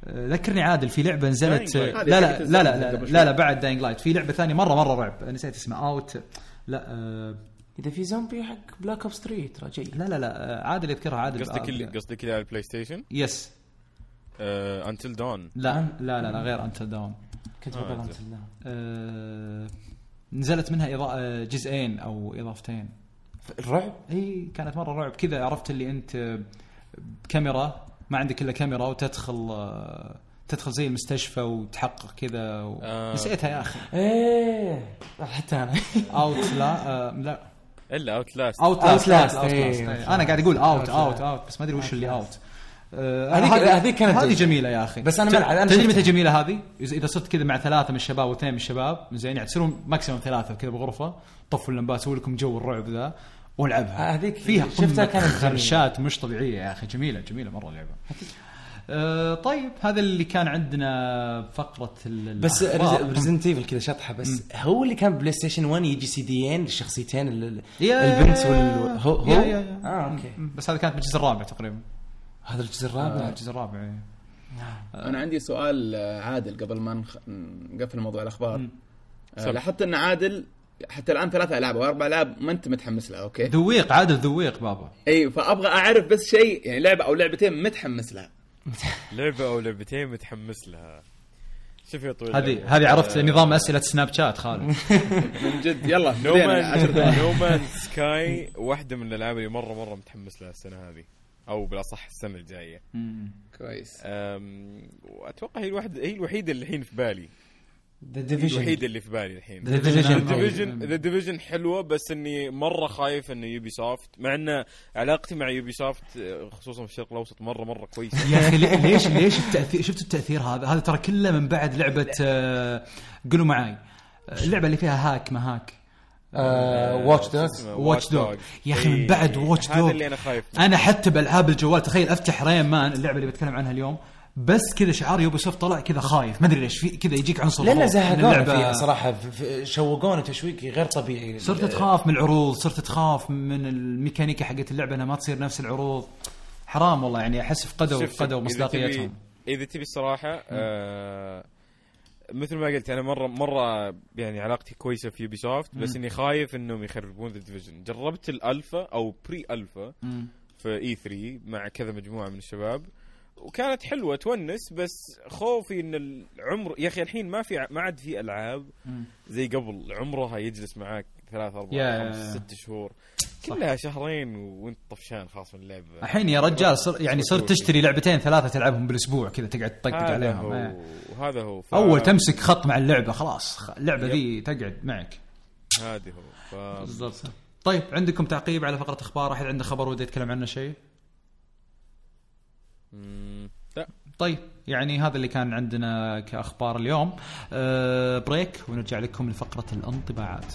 آه، ذكرني عادل في لعبة نزلت لا لا لا لا لا. لا, لا بعد Dying Light في لعبة ثانية مرة مرة رعب نسيت اسمها. Out لا آه، إذا في زومبي حق Black Ops 3 ترى جيد. لا لا لا عادل يذكرها عادل. قصدك اللي قصدك اللي على ال PlayStation yes Until Dawn لا لا لا, غير Until Dawn كنت بقول زين. انت لا. آه، نزلت منها إضاءة آه، جزئين أو إضافتين. الرعب؟ إي كانت مرة رعب. كذا عرفت اللي أنت بكاميرا ما عندك إلا كاميرا وتدخل آه، تدخل زي المستشفى وتحقق كذا و... آه. نسيتها يا أخي. إيه حتى أنا. Out لا آه لا. إلا Outlast Out Outlast، last إيه. أنا قاعد أقول Out. Out Out بس ما أدري وش اللي Out آه، هذيك- هذه- هذيك كانت هذه جميلة. جميلة يا أخي بس ملعب، أنا تدري متى جميلة هذه؟ اذا صرت كذا مع ثلاثة من الشباب واثنين من الشباب زين يعني تصيرون maximum ثلاثة كذا بغرفة طفوا اللمبات سووا لكم جو الرعب ذا والعبها هذيك فيها شفتها كانت. خرشات مش طبيعية يا أخي جميله جميلة مرة اللعبه آه طيب هذا اللي كان عندنا فقرة ال- بس. Resident Evil كذا شطحة بس هو اللي كان PlayStation 1 يجي سي ديين للشخصيتين البنت وال هو هو يا- يا- يا. آه أوكي بس هذا كانت بالجزء الرابع تقريبا هذا الجزء آه، الرابع الجزء الرابع إيه. أنا عندي سؤال آه، عادل قبل ما نخ- نقفل موضوع الأخبار. آه،. لاحظت أن عادل حتى الآن ثلاث ألعاب أو أربع ألعاب ما أنت متحمس لها أوكي؟ ذويق عادل ذويق بابا. إي فأبغى أعرف بس شيء يعني لعبة أو لعبتين متحمس لها لعبة أو لعبتين متحمس لها شوف يا طويل هذه هذه عرفت نظام أسئلة Snapchat خالد. من جد يلا No بدينا Man عشر ثواني. No Man's Sky واحدة من الألعاب اللي مره مرة متحمس لها السنة هذه. أو بالأصح السنة الجاية. كويس. وأتوقع هي الواحده هي الوحيدة اللي الحين في بالي. The Division الوحيدة اللي في بالي الحين. The Division. The Division The Division حلوة بس إني مرة خايف إنه Ubisoft مع إن علاقتي مع Ubisoft خصوصا في الشرق الأوسط مره مرة كويسة. يا أخي لي- ليش ليش التأثير؟ شفت التأثير هذا؟ هذا ترى كله من بعد لعبة آه، قولوا معاي. آه، اللعبة اللي فيها hack ما hack. Watch Watch Dog. Dog. يا أخي من إيه، بعد Watch Dog. هذا اللي أنا خايف. أنا حتى بألعاب الجوال تخيل أفتح Rayman اللعبة اللي بتكلم عنها اليوم بس كذا شعار Ubisoft طلع كذا خايف ما أدري ليش في كذا يجيك عنصر لأن خوف. زهقونا فيها صراحة شوقونا تشويق غير طبيعي صرت تخاف من العروض صرت تخاف من الميكانيكا حقت اللعبة إنها ما تصير نفس العروض حرام والله يعني أحس فقدوا فقدوا إذا مصداقيتهم تبي- إذا تبي الصراحة آه مثل ما قلت أنا مره مرة يعني علاقتي كويسة في Ubisoft بس إني خايف إنهم يخربون The Division جربت الألفا أو pre-alpha. في E3 مع كذا مجموعة من الشباب وكانت حلوة تونس بس خوفي إن العمر يا أخي الحين ما في ما عاد في ألعاب. زي قبل عمرها يجلس معاك ثلاث أربع خمس ست شهور. كلها شهرين وانت طفشان خلاص من اللعبه الحين يا رجال صر يعني صرت تشتري لعبتين ثلاثة تلعبهم بالأسبوع كذا تقعد تطقطق عليهم. هو إيه. هذا هو. ف... أول تمسك خط مع اللعبة خلاص. اللعبة. ذي تقعد معك. هذا هو. ف... بالضبط. طيب عندكم تعقيب على فقرة أخبار؟ احد عنده خبر وده يتكلم عنه شيء؟ لا. طيب يعني هذا اللي كان عندنا كأخبار اليوم. أه بريك ونرجع لكم لفقرة الانطباعات.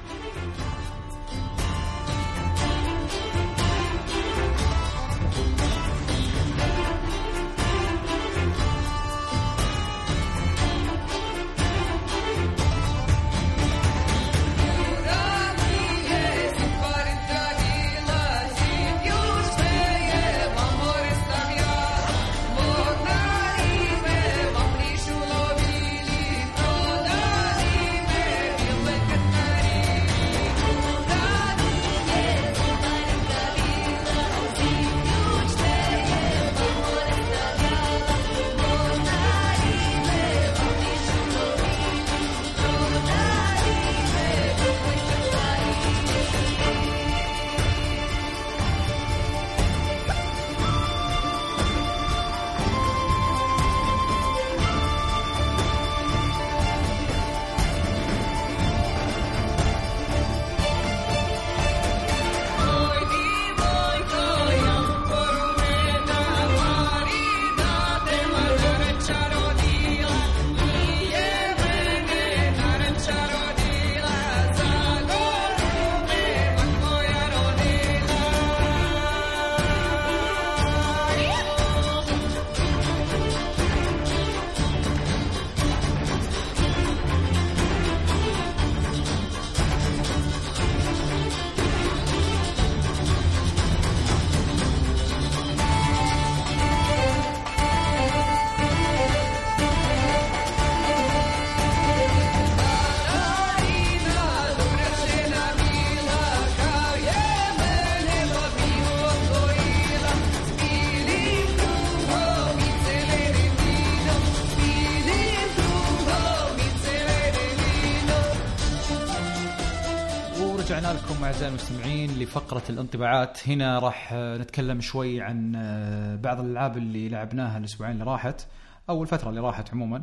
لفقره الانطباعات. هنا راح نتكلم شوي عن آه، بعض الألعاب اللي لعبناها الأسبوعين اللي راحت أو الفترة اللي راحت عموما.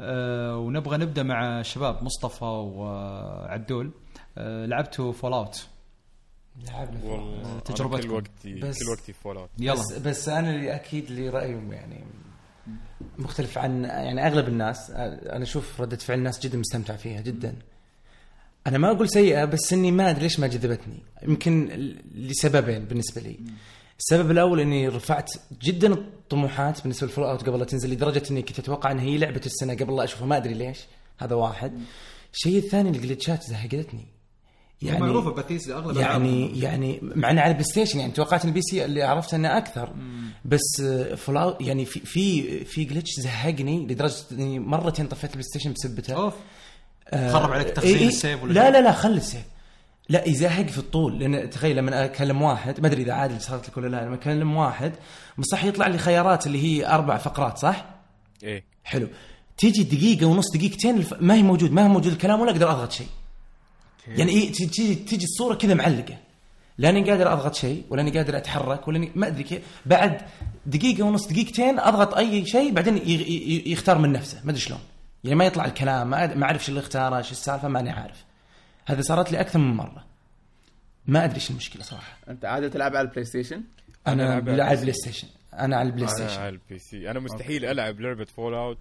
آه، ونبغى نبدأ مع الشباب مصطفى وعدول. آه، لعبتوا Fallout لعبنا أنا تجربتكم. كل وقتي بس- كل وقتي Fallout يلا. بس, بس أنا اللي أكيد اللي رايي يعني مختلف عن يعني أغلب الناس. أنا أشوف ردة فعل الناس جدا مستمتع فيها جدا. أنا ما أقول سيئة بس إني ما أدري ليش ما جذبتني. يمكن لسببين بالنسبة لي. السبب الأول إني رفعت جدا الطموحات بالنسبة لل Fallout قبل لا تنزل لدرجة إني كنت أتوقع إن هي لعبة السنة قبل لا أشوفها ما أدري ليش. هذا واحد. الشيء الثاني ال glitch ات زهقتني. يعني معروفة باثيستا اغلب يعني يعني مع انه على ال PlayStation يعني توقعت ال PC اللي عرفت إنه أكثر. بس Fallout يعني في في في glitch زهقني لدرجة إني مرتين طفيت ال PlayStation بسبته. آه، خرب عليك تخزين إيه إيه السيف ولا لا شيء؟ لا لا خلي السيف لا يزهق في الطول لأن تخيل لما أكلم واحد ما أدري إذا عادل صارت لك ولا لا لما أكلم واحد صح يطلع لي خيارات اللي هي أربع فقرات صح؟ إيه حلو تيجي دقيقة ونص دقيقتين الف... ما هي موجود ما هو موجود الكلام ولا أقدر أضغط شيء. يعني إيه تيجي تيجي, الصورة كذا معلقة. لأني قادر أضغط شيء ولأني قادر أتحرك ولأني ما أدري كيف بعد دقيقة ونص دقيقتين أضغط أي شيء بعدين. يختار من نفسه ما أدري شلون. يعني ما يطلع الكلام ما, أعرف شو اللي اختاره شو السالفة ماني عارف. هذا صارت لي أكثر من مرة. ما أدري شو المشكلة صراحة. أنت عادة تلعب على ال PlayStation أنا على ال PlayStation. أنا على ال Play أنا Station. على ال PC أنا مستحيل ألعب لعبة Fallout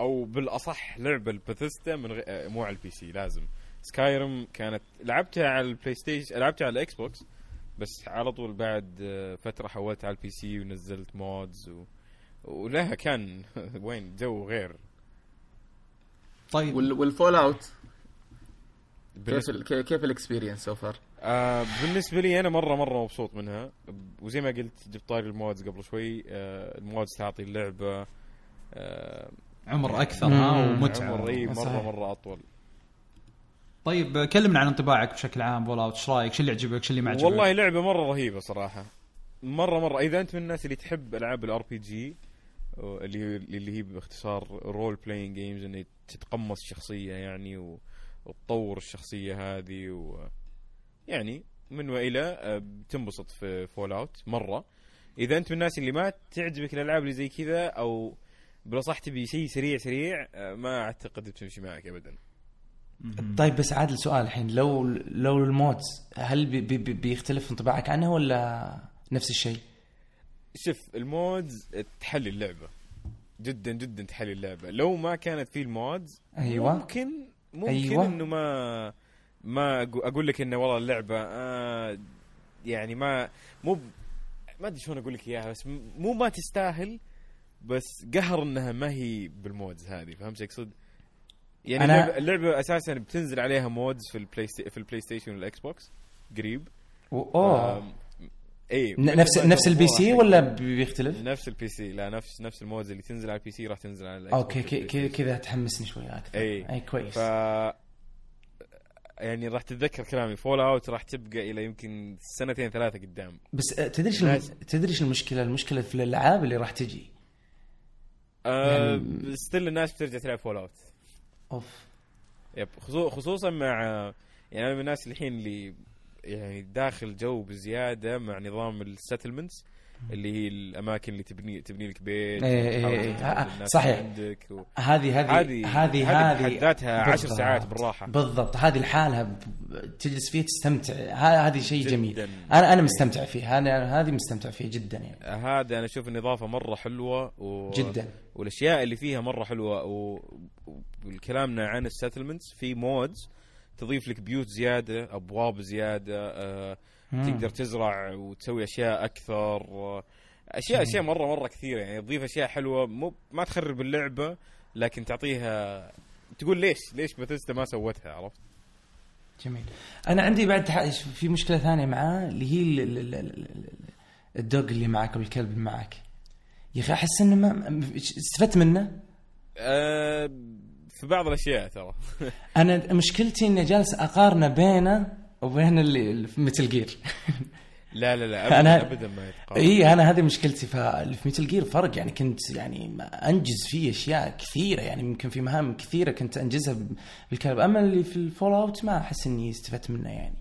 أو بالأصح لعبة الباثيستا من غير آه، مو على ال PC لازم Skyrim كانت لعبتها على ال PlayStation لعبتها على ال Xbox بس على طول بعد آه، فترة حولت على ال PC ونزلت mods و... ولها كان وين جو غير طيب وال- وال Fallout كيف كيف كيف ال experience so far؟ آه بالنسبة لي أنا مرة مرة مبسوط منها وزي ما قلت جبت طاري ال mods قبل شوي آه ال mods تعطي اللعبة آه عمر أكثر ها. ومتعة عمر مرة صحيح. مرة أطول طيب كلمنا عن انطباعك بشكل عام Fallout إيش رأيك؟ شو اللي عجبك؟ شو اللي ما عجبك؟ والله لعبة مرة رهيبة صراحة مرة مرة إذا أنت من الناس اللي تحب ألعاب ال RPG اللي اللي هي باختصار role-playing games انك تتقمص شخصيه يعني و... وتطور الشخصية هذه و يعني من وإلى آه، بتنبسط في Fallout مرة. إذا أنت من الناس اللي ما تعجبك الألعاب اللي زي كذا أو بالاصح تبي شيء سريع سريع آه، ما أعتقد بتمشي معك ابدا. طيب بس عادل سؤال الحين. لو لو ال mods هل بي بي بي- بيختلف انطباعك عنه ولا نفس الشيء؟ شوف ال mods تحلي اللعبة جدا جدا تحلي اللعبة لو ما كانت في ال mods أيوة. ممكن ممكن أيوة. إنه ما ما أقول لك إنه والله اللعبة آه يعني ما مو ما أدري شلون أقول لك إياها بس مو ما تستاهل بس قهر إنها ما هي بال mods هذه فهمت شو أقصد؟ يعني أنا- اللعبة, اللعبة أساسا بتنزل عليها mods في ال PlaySta... في ال PlayStation وال Xbox قريب أوه اي نفس نفس ال PC ولا بي- بيختلف؟ نفس ال PC لا نفس نفس ال mods اللي تنزل على ال PC راح تنزل على أوكي كذا تحمسني شوي أكثر. اي إي كويس. ف يعني راح تتذكر كلامي Fallout راح تبقى إلى يمكن سنتين ثلاثة قدام. بس آه، تدري لازم. تدري شو المشكلة؟ المشكلة في الألعاب اللي راح تجي. آه يعني- still الناس بترجع تلعب Fallout أوف. yep خصو- خصوصا مع يعني أنا من الناس الحين اللي يعني داخل جو بزيادة مع نظام ال settlements اللي هي الأماكن اللي تبني تبني لك بيت إيه إيه إيه. آه، الناس صحيح. عندك و... هذه هذه هذه- هذه بحد ذاتها عشر بالضبط. ساعات بالراحة. بالضبط هذه لحالها تجلس فيها تستمتع هذه شيء. جميل أنا أنا مستمتع فيه أنا هذه مستمتع فيه جدا يعني هذا أنا أشوف إن إضافة مرة حلوة و... جدا والأشياء اللي فيها مرة حلوة و... وكلامنا عن ال settlements في mods تضيف لك بيوت زيادة أبواب زيادة آه... تقدر تزرع وتسوي أشياء أكثر آه... اشياء أشياء مره مرة كثيرة. يعني تضيف أشياء حلوة مو ما تخرب اللعبة لكن تعطيها تقول ليش ليش بثيستا ما سوتها عرفت؟ جميل. أنا عندي بعد في مشكلة ثانية معاه اللي هي ال- ال- ال- ال- ال- الدوج اللي معك أو الكلب اللي معك يا أخي أحس إنه ما استفدت منه؟ آه... في بعض الأشياء ترى. أنا مشكلتي إني جالس أقارنه بينه وبين اللي في متل جير لا لا لا ابدا أنا- ابدا ما يتقارن. إي أنا هذه مشكلتي. فاللي في متل جير فرق يعني كنت يعني أنجز فيه أشياء كثيرة يعني يمكن في مهام كثيرة كنت أنجزها بالكلب أما اللي في ال Fallout ما أحس إني استفدت منه يعني.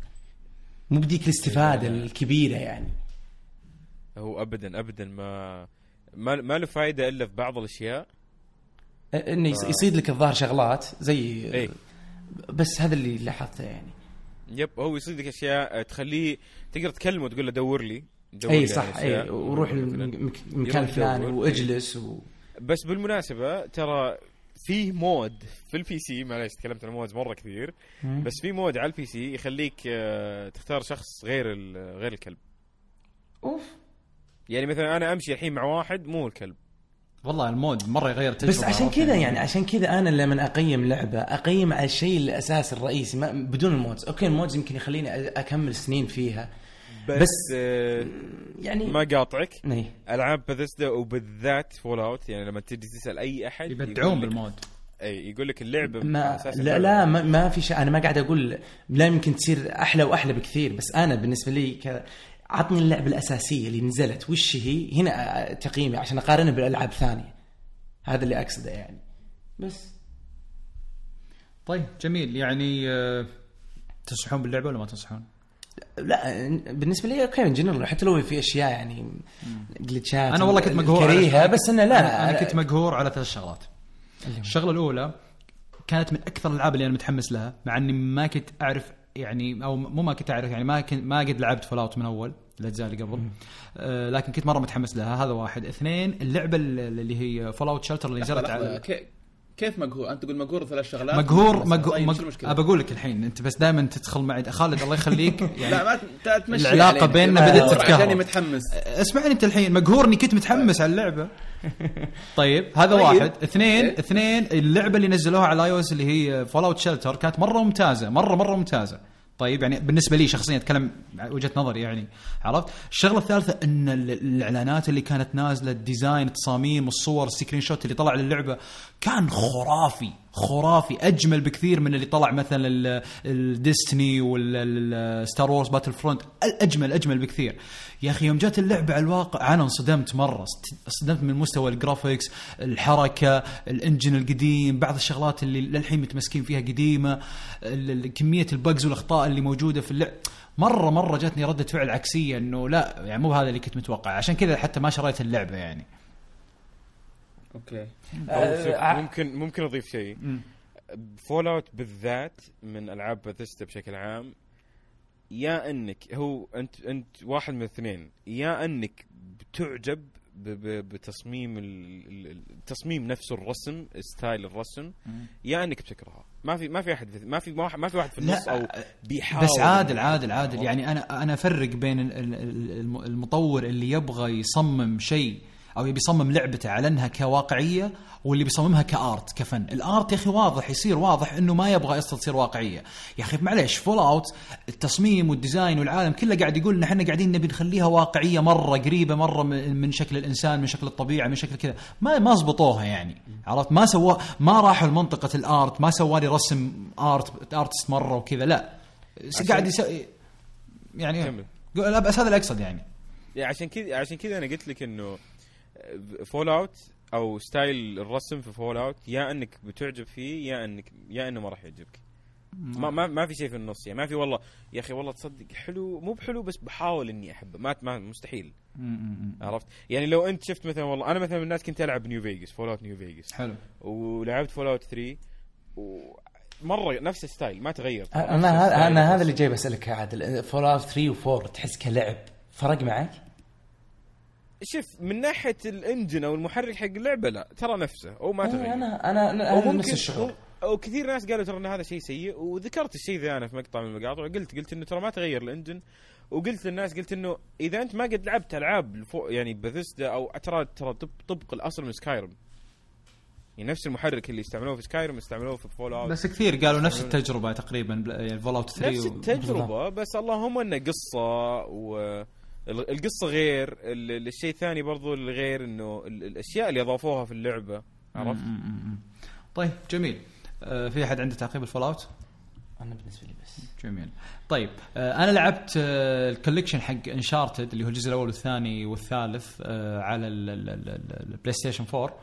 مو بديك الاستفادة الكبيرة يعني. هو ابدا ابدا ما ما, ما له فائده إلا في بعض الأشياء. إنه يص- يصيد لك الظاهر شغلات زي إيه. بس هذا اللي لاحظته يعني yep هو يصيد لك أشياء آه، تخليه تقدر تكلمه وتقول له دور لي دور إي صح. إي وروح. المكان الفلاني. وأجلس و... بس بالمناسبة ترى في mod في ال PC معليش تكلمت عن mods مرة كثير بس في mod على ال PC يخليك آه، تختار شخص غير غير الكلب أوف يعني مثلا أنا أمشي الحين مع واحد مو الكلب والله ال mod مرة يغير التجربه بس عشان؟ كذا يعني عشان كذا أنا لما أقيم لعبة أقيم على الشيء الاساسي الرئيسي ما بدون ال mods أوكي ال mods يمكن يخليني أكمل سنين فيها بس, بس- آه، يعني ما قاطعك إيه. ألعاب باثيسدا وبالذات Fallout يعني لما تجي تسأل أي أحد يبدعون بال mod إي يقول لك اللعبة ما لا. لا ما, ما في شيء أنا ما قاعد أقول لا يمكن تصير أحلى وأحلى بكثير بس أنا بالنسبة لي ك... عطني اللعبه الأساسية اللي نزلت وش هي؟ هنا تقييمي عشان أقارنها بالألعاب ثانية. هذا اللي أقصده يعني. بس. طيب جميل. يعني آه، تنصحون باللعبة ولا ما تنصحون؟ لا بالنسبة لي أوكي جنرال حتى لو في أشياء يعني glitch ات أنا والله كنت مقهور كريهة بس إنه لا. أنا, أنا كنت مقهور على ثلاث شغلات. الشغلة الأولى كانت من أكثر الألعاب اللي أنا متحمس لها مع إني ما كنت أعرف يعني أو مو ما كنت أعرف يعني ما كنت ما قد لعبت Fallout من أول الاجزاء اللي قبل. آه لكن كنت مرة متحمس لها. هذا واحد. اثنين اللعبة اللي هي Fallout Shelter اللي نزلت على كي- كيف مقهور؟ أنت تقول مقهور ثلاث شغلات؟ مقهور مقهور طيب، مق... ابى أقول لك الحين أنت بس دائما تدخل معي. خالد الله يخليك. يعني لا ما ت- تمشي العلاقة علينا. بيننا بدأت تتكهرب. عشاني متحمس. اسمعني أنت الحين. مقهور إني كنت متحمس على اللعبة. طيب هذا طيب. واحد. اثنين. اثنين اللعبة اللي نزلوها على iOS اللي هي Fallout Shelter كانت مرة ممتازة مرة مرة ممتازة. طيب يعني بالنسبة لي شخصيا أتكلم وجهة نظري يعني عرفت؟ الشغلة الثالثة إن ال- الإعلانات اللي كانت نازلة ال design التصاميم الصور ال screenshot اللي طلع للعبة كان خرافي. خرافي أجمل بكثير من اللي طلع مثلا ال- ال Destiny وال Star Wars Battlefront أجمل أجمل بكثير. يا أخي يوم جت اللعبة على الواقع أنا انصدمت مرة. انصدمت من مستوى ال graphics الحركة ال engine القديم بعض الشغلات اللي للحين متمسكين فيها قديمة كمية ال bugs والأخطاء اللي موجودة في اللعب مرة مرة جاتني ردة فعل عكسية إنه لا يعني مو هذا اللي كنت متوقع. عشان كذا حتى ما شريت اللعبة يعني. أوكي. أو شوف، آه، ممكن ممكن أضيف شيء. Fallout بالذات من ألعاب باثيستا بشكل عام يا إنك هو انت أنت واحد من الاثنين. يا إنك بتعجب بتصميم ال- ال- التصميم نفسه الرسم style الرسم. يا إنك بتكرهها ما في ما في أحد في ما في ما في واحد في النص أو بيحاول. بس عادل عادل عادل. يعني أنا أنا أفرق بين ال- ال- ال- المطور اللي يبغى يصمم شيء أو يبي يصمم لعبته على أنها كواقعية واللي بيصممها ك art كفن، ال art يا أخي واضح يصير واضح إنه ما يبغى أصلا تصير واقعية، يا أخي معليش Fallout التصميم وال design والعالم كله قاعد يقول إن إحنا قاعدين نبي نخليها واقعية مرة قريبة مرة من شكل الإنسان من شكل الطبيعة من شكل كذا، ما ما زبطوها يعني، عرفت؟ ما سوا ما راحوا لمنطقة ال art، ما سوى لي رسم art artist مرة وكذا لا. قاعد يسوي يعني كمل. بس هذا اللي اقصد يعني. يعني عشان كذا عشان كذا أنا قلت لك إنه Fallout أو style الرسم في Fallout يا إنك بتعجب فيه يا انك يا إنه ما راح يعجبك. ما ما ما في شيء في النص يعني ما في والله يا أخي والله تصدق حلو مو بحلو بس بحاول إني أحبه ما ما مستحيل. عرفت؟ يعني لو أنت شفت مثلا والله أنا مثلا من الناس كنت ألعب New Vegas Fallout New Vegas حلو. ولعبت Fallout 3 ومره نفس ال style ما تغير. أنا أنا هذا اللي جاي بسألك يا عادل Fallout 3 و4 تحس كلعب فرق معك؟ شوف من ناحية ال engine أو المحرك حق اللعبة لا ترى نفسه أو ما تغير. أنا أنا أنا أو هذا ممكن نفس الشعور. أو كثير ناس قالوا ترى إن هذا شيء سيء وذكرت الشيء ذا أنا في مقطع من المقاطع وقلت قلت إنه ترى ما تغير ال engine وقلت للناس قلت إنه إذا أنت ما قد لعبت ألعاب الفو- يعني بثيسدا أو ترى ترى طب- طبق الأصل من Skyrim. يعني نفس المحرك اللي استعملوه في Skyrim استعملوه في Fallout بس كثير قالوا نفس التجربة تقريبا يعني Fallout 3 نفس و- التجربة بس اللهم إنه قصة و القصة غير ال- الشيء الثاني برضو الغير إنه ال- الأشياء اللي أضافوها في اللعبة عرفت؟ طيب جميل آه في أحد عنده تعقيب ال Fallout؟ أنا بالنسبة لي بس. جميل. طيب آه أنا لعبت آه ال collection حق Uncharted اللي هو الجزء الأول والثاني والثالث آه على ال- ال- ال- ال- ال PlayStation 4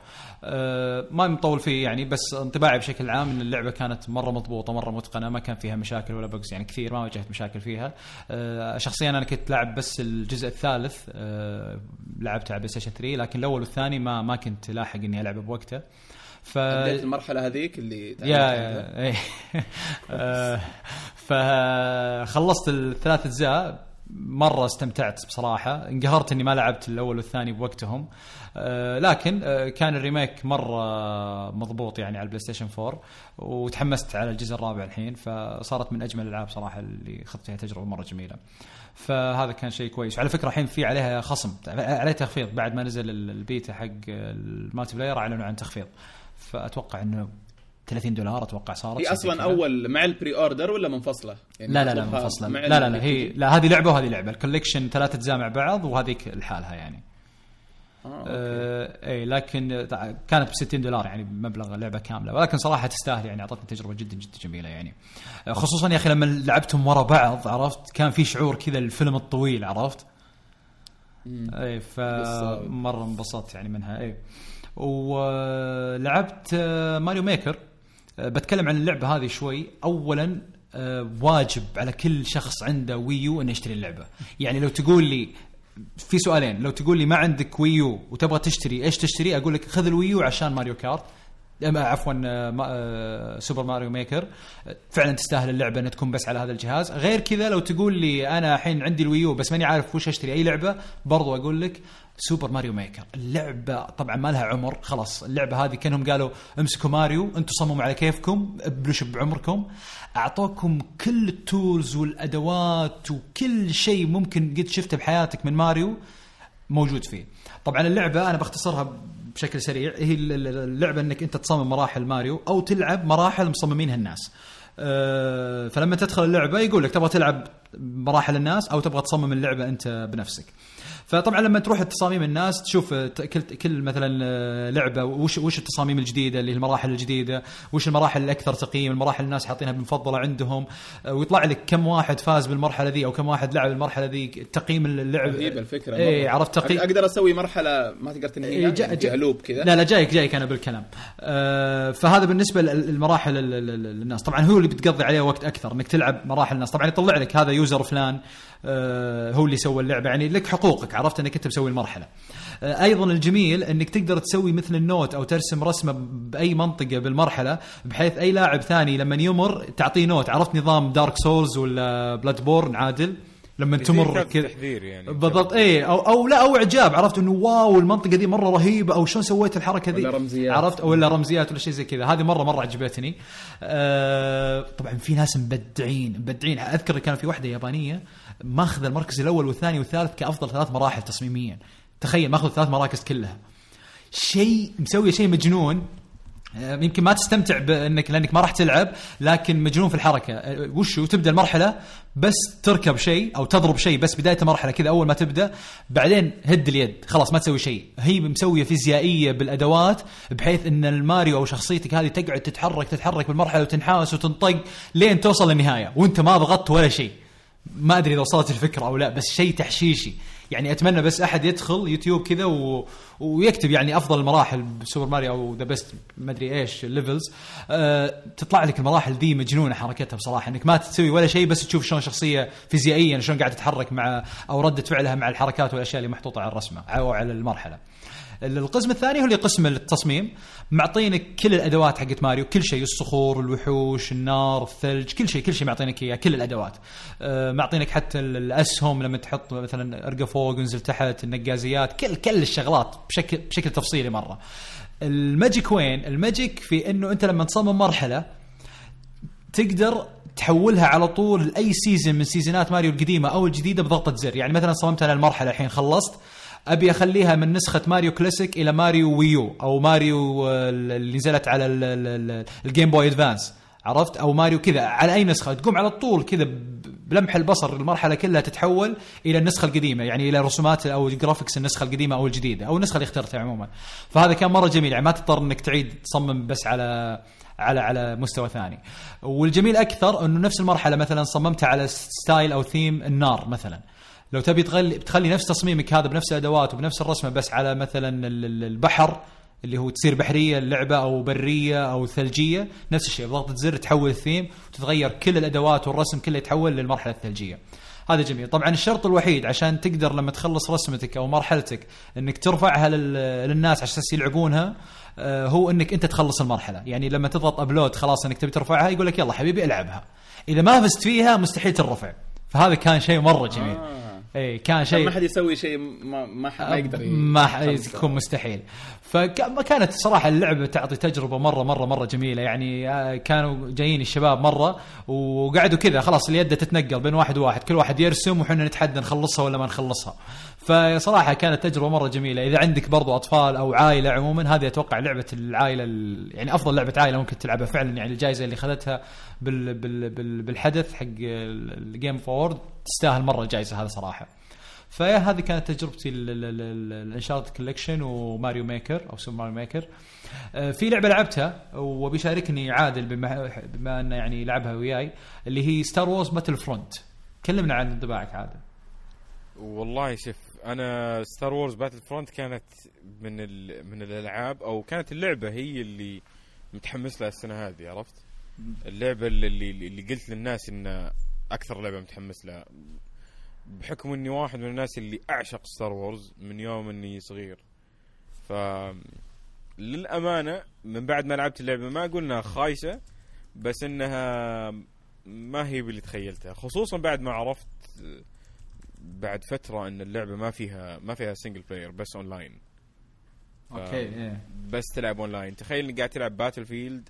آه ما مطول فيه يعني بس انطباعي بشكل عام إن اللعبة كانت مرة مضبوطة مرة متقنة ما كان فيها مشاكل ولا bugs يعني كثير ما واجهت مشاكل فيها. آه شخصيا أنا كنت لاعب بس الجزء الثالث آه لعبته على PlayStation 3 لكن الأول والثاني ما ما كنت لاحق إني العبه بوقته. ف المرحلة هذيك اللي يا. يا إيه. آه، فخلصت الثلاث أجزاء. مرة استمتعت بصراحة. انقهرت إني ما لعبت الأول والثاني بوقتهم. آه، لكن آه، كان ال remake مرة مضبوط يعني على ال PlayStation 4 وتحمست على الجزء الرابع الحين. فصارت من أجمل الألعاب صراحة اللي اخذت فيها تجربة مرة جميلة. فهذا كان شيء كويس. وعلى فكرة الحين في عليها خصم. عليه تخفيض. بعد ما نزل البيتا حق ال multiplayer أعلنوا عن تخفيض. فأتوقع إنه 30 دولار أتوقع صارت هي أصلا كذا. أول مع ال pre-order ولا منفصله؟ يعني لا لا لا منفصله لا لا لا هي لا هذه لعبة وهذه لعبة ال collection ثلاث اجزاء مع بعض وهذيك لحالها يعني آه،. آه إي لكن كانت ب 60 دولار يعني بمبلغ لعبه كاملة ولكن صراحة تستاهل يعني أعطتني تجربة جدا جدا جميلة يعني آه، خصوصا يا أخي لما لعبتهم ورا بعض عرفت كان في شعور كذا الفيلم الطويل عرفت. إي. فمره انبسطت يعني منها إي ولعبت آه، Mario Maker. آه، بتكلم عن اللعبة هذه شوي. اولا آه، واجب على كل شخص عنده Wii U إنه يشتري اللعبة. يعني لو تقول لي في سؤالين. لو تقول لي ما عندك Wii U وتبغى تشتري إيش تشتري؟ أقول لك خذ ال Wii U عشان Mario Kart. عفوا Super Mario Maker. فعلا تستاهل اللعبة إنها تكون بس على هذا الجهاز. غير كذا لو تقول لي أنا الحين عندي ال Wii U بس ماني عارف وش أشتري أي لعبة برضو أقول لك Super Mario Maker. اللعبة طبعا ما لها عمر خلاص. اللعبة هذه كأنهم قالوا امسكوا ماريو أنتم صمموا على كيفكم ابلوا بعمركم. أعطوكم كل التولز والأدوات وكل شيء ممكن قد شفته بحياتك من ماريو موجود فيه. طبعا اللعبة أنا بختصرها بشكل سريع هي ال- ال- اللعبة إنك أنت تصمم مراحل ماريو أو تلعب مراحل مصممينها الناس. أه، فلما تدخل اللعبة يقول لك تبغى تلعب مراحل الناس أو تبغى تصمم اللعبة أنت بنفسك. فطبعا لما تروح التصاميم الناس تشوف آه، كل كل مثلا آه، لعبة وش وش التصاميم الجديدة اللي هي المراحل الجديدة؟ وش المراحل الأكثر تقييم؟ المراحل الناس حاطينها مفضله عندهم. آه، ويطلع لك كم واحد فاز بالمرحلة ذي أو كم واحد لعب المرحلة ذي تقييم اللعب. رهيبه الفكرة. اي. عرفت تقييم؟ أقدر أسوي مرحلة ما تقدر تنهيها إيه، جا- يعني؟ جا- فيها loop كذا. لا لا جايك جايك أنا بالكلام. آه فهذا بالنسبة للمراحل للناس طبعا هو اللي بتقضي عليه وقت أكثر إنك تلعب مراحل الناس. طبعا يطلع لك هذا user فلان آه هو اللي سوى اللعبة. يعني لك حقوقك عرفت انك انت مسوي المرحلة. آه أيضا الجميل إنك تقدر تسوي مثل ال note أو ترسم رسمة بأي منطقة بالمرحلة بحيث أي لاعب ثاني لما يمر تعطيه note. عرفت نظام Dark Souls ولا Bloodborne عادل؟ لما تمر كذا. تحذير يعني. بالضبط اي أو أو لا أو إعجاب. عرفت إنه wow المنطقة دي مرة رهيبة أو شلون سويت الحركة ذي ولا رمزيات. عرفت؟ ولا رمزيات ولا شيء زي كذا. هذه مره مرة عجبتني. آه طبعا في ناس مبدعين مبدعين. أذكر كان في واحدة يابانية ماخذ المركز الأول والثاني والثالث كأفضل ثلاث مراحل تصميميا. تخيل ماخذ ثلاث مراكز كلها. شيء مسوي شيء مجنون. آه، يمكن ما تستمتع بانك لأنك ما راح تلعب لكن مجنون في الحركة. آه، وشو؟ تبدأ المرحلة بس تركب شيء أو تضرب شيء بس بداية المرحلة كذا أول ما تبدأ بعدين هد اليد. خلاص ما تسوي شيء. هي مسوية فيزيائية بالأدوات بحيث إن الماريو أو شخصيتك هذه تقعد تتحرك تتحرك بالمرحلة وتنحاس وتنطق لين توصل للنهاية وأنت ما ضغطت ولا شيء. ما أدري إذا وصلت الفكرة أو لا بس شيء تحشيشي يعني أتمنى بس أحد يدخل يوتيوب كذا و... ويكتب يعني أفضل المراحل ب Super Mario أو the best ما أدري إيش ال levels أه تطلع لك المراحل ذي مجنونة حركتها بصراحة إنك ما تسوي ولا شيء بس تشوف شلون شخصية فيزيائيا شلون قاعدة تتحرك مع أو ردة فعلها مع الحركات والأشياء اللي محطوطة على الرسمة أو على المرحلة. القسم الثاني هو اللي قسم التصميم. معطينك كل الأدوات حقت ماريو كل شيء الصخور الوحوش النار الثلج كل شيء كل شيء معطينك إياه كل الأدوات. آه، معطينك حتى ال- الأسهم لما تحط مثلا أرقى فوق وانزل تحت النقازيات كل كل الشغلات بشكل بشكل تفصيلي مرة. ال magic وين؟ ال magic في إنه أنت لما تصمم مرحلة تقدر تحولها على طول لأي season من سيزونات ماريو القديمة أو الجديدة بضغطة زر. يعني مثلا صممت أنا المرحله الحين خلصت أبي أخليها من نسخة Mario classic إلى Mario Wii U أو ماريو آه، اللي نزلت على ال- ال- ال- ال Game Boy Advance عرفت؟ أو ماريو كذا. على أي نسخة؟ تقوم على طول كذا بلمح البصر المرحلة كلها تتحول إلى النسخة القديمة يعني إلى رسومات أو graphics النسخة القديمة أو الجديدة أو النسخة اللي اخترتها عموما. فهذا كان مرة جميل يعني ما تضطر إنك تعيد تصمم بس على على على مستوى ثاني. والجميل أكثر إنه نفس المرحلة مثلا صممتها على style أو ثيم النار مثلا. لو تبي تخلي تخلي نفس تصميمك هذا بنفس الادوات وبنفس الرسمة بس على مثلا ال- ال- البحر اللي هو تصير بحرية اللعبه أو برية أو ثلجية نفس الشيء بضغطه زر تحول الثيم وتتغير كل الأدوات والرسم كله يتحول للمرحلة الثلجية. هذا جميل. طبعا الشرط الوحيد عشان تقدر لما تخلص رسمتك أو مرحلتك إنك ترفعها لل- للناس أساس يلعبونها آه، هو إنك أنت تخلص المرحلة. يعني لما تضغط أبلود خلاص إنك تبي ترفعها يقول لك يلا حبيبي ألعبها. إذا ما فزت فيها مستحيل ترفع. فهذا كان شيء مرة جميل. آه. اي كان شيء ما حد يسوي شيء ما ما, ما يقدر ما. يكون مستحيل. فكانت صراحة اللعبة تعطي تجربة مره مره مرة جميلة. يعني آه، كانوا جايين الشباب مرة وقعدوا كذا. خلاص اليد تتنقل بين واحد وواحد. كل واحد يرسم وحنا نتحدى نخلصها ولا ما نخلصها. فصراحة كانت تجربة مرة جميلة. إذا عندك برضو أطفال أو عائلة عموما هذه أتوقع لعبة العائلة ال- يعني أفضل لعبة عائلة ممكن تلعبها فعلا. يعني الجائزة اللي أخذتها بال بال بال بالحدث حق الجيم فورد تستاهل مرة الجائزة هذه صراحة فهذه كانت تجربتي ال Uncharted Collection و Mario Maker أو Super Mario Maker في لعبة لعبتها وبيشاركني عادل بما, بما أنه يعني لعبها وياي اللي هي Star Wars Battlefront كلمنا عن انطباعك عادل والله شوف أنا Star Wars Battlefront كانت من. من الألعاب أو كانت اللعبة هي اللي متحمس لها السنة هذه عرفت؟ اللعبة اللي اللي, اللي قلت للناس ان أكثر لعبة متحمس لها. بحكم إني واحد من الناس اللي أعشق Star Wars من يوم إني صغير. ف للأمانة من بعد ما لعبت اللعبة ما أقول إنها خايسة بس إنها ما هي باللي تخيلتها. خصوصا بعد ما عرفت بعد فترة إن اللعبة ما فيها ما فيها single player بس اونلاين أوكي إيه. بس تلعب اونلاين تخيل إنك قاعد تلعب Battlefield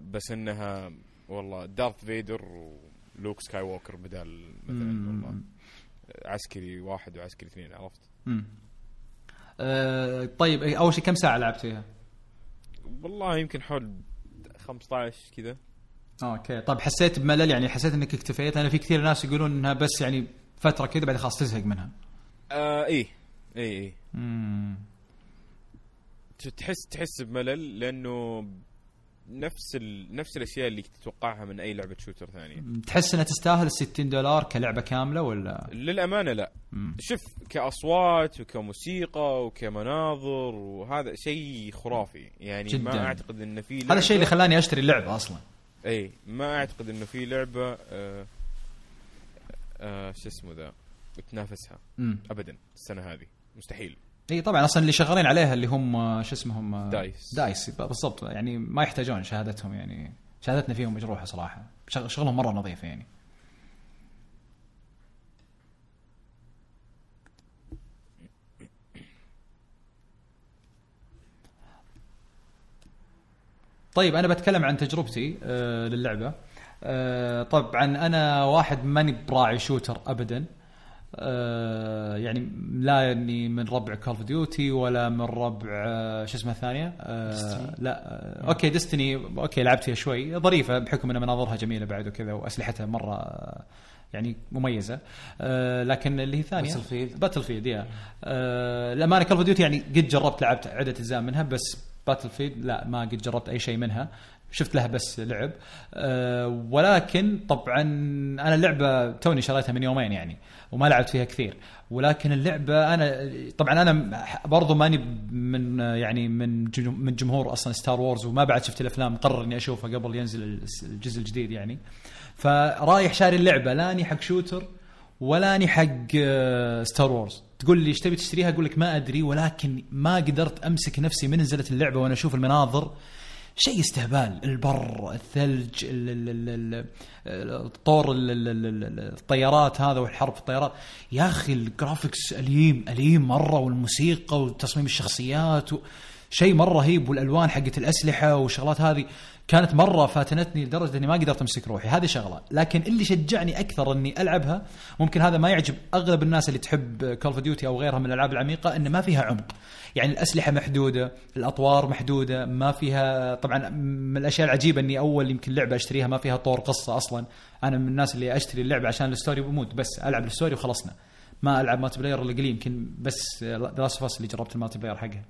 بس إنها والله Darth Vader و Luke Skywalker بدال مثلا والله. عسكري واحد وعسكري اثنين عرفت؟ مم. آه، طيب إيه، أول شيء كم ساعة لعبت فيها؟ والله يمكن حول 15 كذا أوكي طيب حسيت بملل يعني حسيت إنك اكتفيت أنا في كثير ناس يقولون إنها بس يعني فترة كذا بعد خلاص تزهق منها آه إيه إيه إيه. تحس تحس بملل لأنه نفس ال... نفس الأشياء اللي تتوقعها من أي لعبة شوتر ثانية. تحس إنها تستاهل ال 60 دولار كلعبة كاملة ولا؟ للأمانة لا. مم. شوف كأصوات وكموسيقى وكمناظر وهذا شيء خرافي. يعني جداً. ما أعتقد انه في هذا الشيء اللي خلاني أشتري اللعبة أصلا. اي ما أعتقد انه في لعبة آه آه شو اسمه ذا؟ بتنافسها امم ابدا. السنة هذه. مستحيل. إي طبعا أصلا اللي شغالين عليها اللي هم آه، شو اسمهم آه، DICE. DICE بالضبط. يعني ما يحتاجون شهادتهم يعني شهادتنا فيهم مجروحة صراحة. شغ- شغلهم مرة نظيف يعني. طيب أنا بتكلم عن تجربتي آه للعبة. طبعا أنا واحد ماني براعي shooter ابدا. آه يعني لا اني من ربع Call of Duty ولا من ربع آه شو اسمه الثانية؟ آه لا آه أوكي Destiny أوكي لعبت فيها شوي. ظريفة بحكم إن مناظرها جميلة بعد وكذا وأسلحتها مرة آه، يعني مميزة. آه لكن اللي هي ثانية؟ Battlefield. Battlefield يا آه الامانه Call of Duty يعني قد جربت لعبت عدة أجزاء منها بس Battlefield لا ما قد جربت أي شيء منها. شفت لها بس لعب. أه ولكن طبعا أنا اللعبة توني شريتها من يومين يعني وما لعبت فيها كثير. ولكن اللعبة أنا طبعا أنا برضو ماني من يعني من من جمهور أصلا Star Wars وما بعد شفت الأفلام مقرر إني أشوفها قبل ينزل الجزء الجديد يعني. فرايح شاري اللعبة لاني حق shooter ولاني حق آه، Star Wars تقول لي إيش تبي تشتريها؟ أقول لك ما أدري ولكن ما قدرت أمسك نفسي من نزلت اللعبة وأنا أشوف المناظر. شيء استهبال البر الثلج ال- ال- ال- ال- الطور ال- ال- ال- ال- الطيارات هذا والحرب في الطيارات يا أخي ال graphics أليم أليم مرة والموسيقى وتصميم الشخصيات. شيء مرة رهيب والألوان حقت الأسلحة والشغلات هذه كانت مرة فاتنتني لدرجة إني ما قدرت أمسك روحي. هذه شغلة. لكن اللي شجعني أكثر إني ألعبها ممكن هذا ما يعجب أغلب الناس اللي تحب Call of Duty أو غيرها من الألعاب العميقة إن ما فيها عمق. يعني الأسلحة محدودة الأطوار محدودة ما فيها طبعا من الأشياء العجيبة إني أول يمكن لعبة أشتريها ما فيها طور قصة أصلا. أنا من الناس اللي أشتري اللعبة عشان ال story بموت بس ألعب ال story وخلصنا. ما ألعب multiplayer إلا قليل يمكن بس اوف اللي جربت ال multiplayer حقها.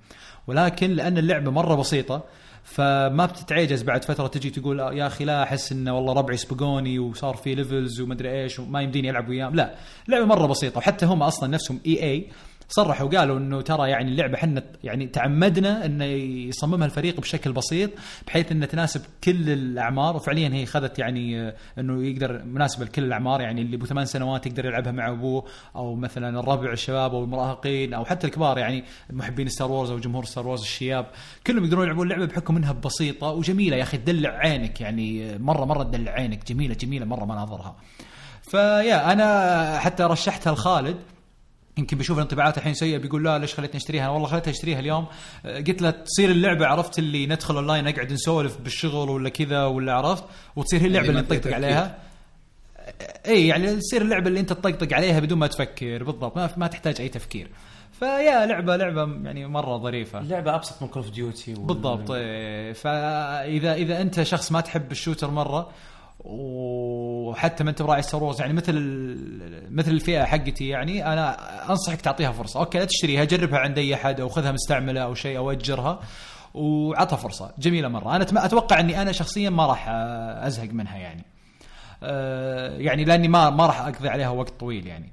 ولكن لأن اللعبة مرة بسيطة فما بتتعجز بعد فترة تجي تقول يا أخي لا أحس انه والله ربعي سبقوني وصار في levels ومدري إيش وما يمديني ألعب وياهم. لا لعبة مرة بسيطة. وحتى هم أصلا نفسهم إي إي صرحوا وقالوا إنه ترى يعني اللعبة إحنا يعني تعمدنا إنه يصممها الفريق بشكل بسيط بحيث إنه تناسب كل الأعمار. وفعليا هي اخذت يعني آه، إنه يقدر مناسبه لكل الأعمار. يعني اللي ابو ثمان سنوات يقدر يلعبها مع أبوه أو مثلا الربع الشباب أو المراهقين أو حتى الكبار. يعني محبين Star Wars أو جمهور Star Wars الشياب كلهم يقدرون يلعبون اللعبة بحكم إنها بسيطة وجميلة. يا أخي تدلع عينك يعني مرة مرة تدلع عينك. جميلة جميلة مرة مناظرها فيا أنا حتى رشحتها لخالد. يمكن بيشوف الانطباعات الحين سيئة بيقول لا ليش خليتني اشتريها؟ أنا والله خليتني اشتريها اليوم. أه، قلت له تصير اللعبة عرفت اللي ندخل أونلاين نقعد نسولف بالشغل ولا كذا ولا عرفت؟ وتصير هي اللعبة يعني اللي نطقطق. عليها. اي يعني تصير اللعبة اللي أنت تطقطق عليها بدون ما تفكر بالضبط. ما, ما تحتاج أي تفكير. فيا لعبة لعبة يعني مرة ظريفة. اللعبة أبسط من Call of Duty بالضبط إيه. فاذا إذا أنت شخص ما تحب ال shooter مرة وحتى ما انت براعي Star Wars يعني مثل مثل الفئة حقتي يعني أنا أنصحك تعطيها فرصة. أوكي لا تشتريها جربها عند أي احد أو خذها مستعملة أو شيء أو أجرها وعطها فرصة. جميلة مرة. أنا أتوقع إني أنا شخصيا ما راح أزهق منها يعني. آه، يعني لأني ما ما راح أقضي عليها وقت طويل يعني.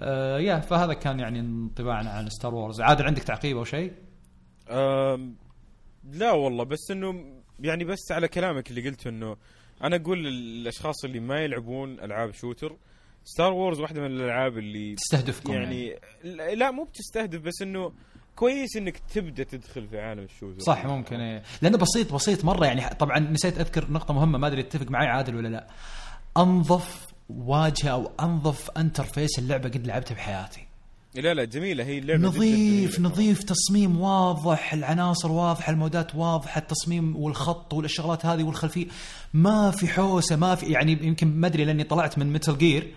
آه، يا فهذا كان يعني انطباعنا عن Star Wars عادل عندك تعقيب أو شيء؟ لا والله بس إنه يعني بس على كلامك اللي قلته إنه أنا أقول للأشخاص اللي ما يلعبون ألعاب shooter Star Wars واحدة من الألعاب اللي تستهدفكم يعني, يعني لا مو بتستهدف بس إنه كويس إنك تبدأ تدخل في عالم ال shooter. صح ممكن إيه. لأنه بسيط بسيط مرة يعني طبعا نسيت أذكر نقطة مهمة ما أدري تتفق معي عادل ولا لا. أنظف واجهة أو أنظف interface اللعبة قد لعبتها بحياتي. لا لا جميلة هي اللعبة نظيف جميلة. نظيف تصميم واضح العناصر واضحة المودات واضحة التصميم والخط والشغلات هذه والخلفية. ما في حوسة ما في يعني يمكن ما أدري لأني طلعت من Metal Gear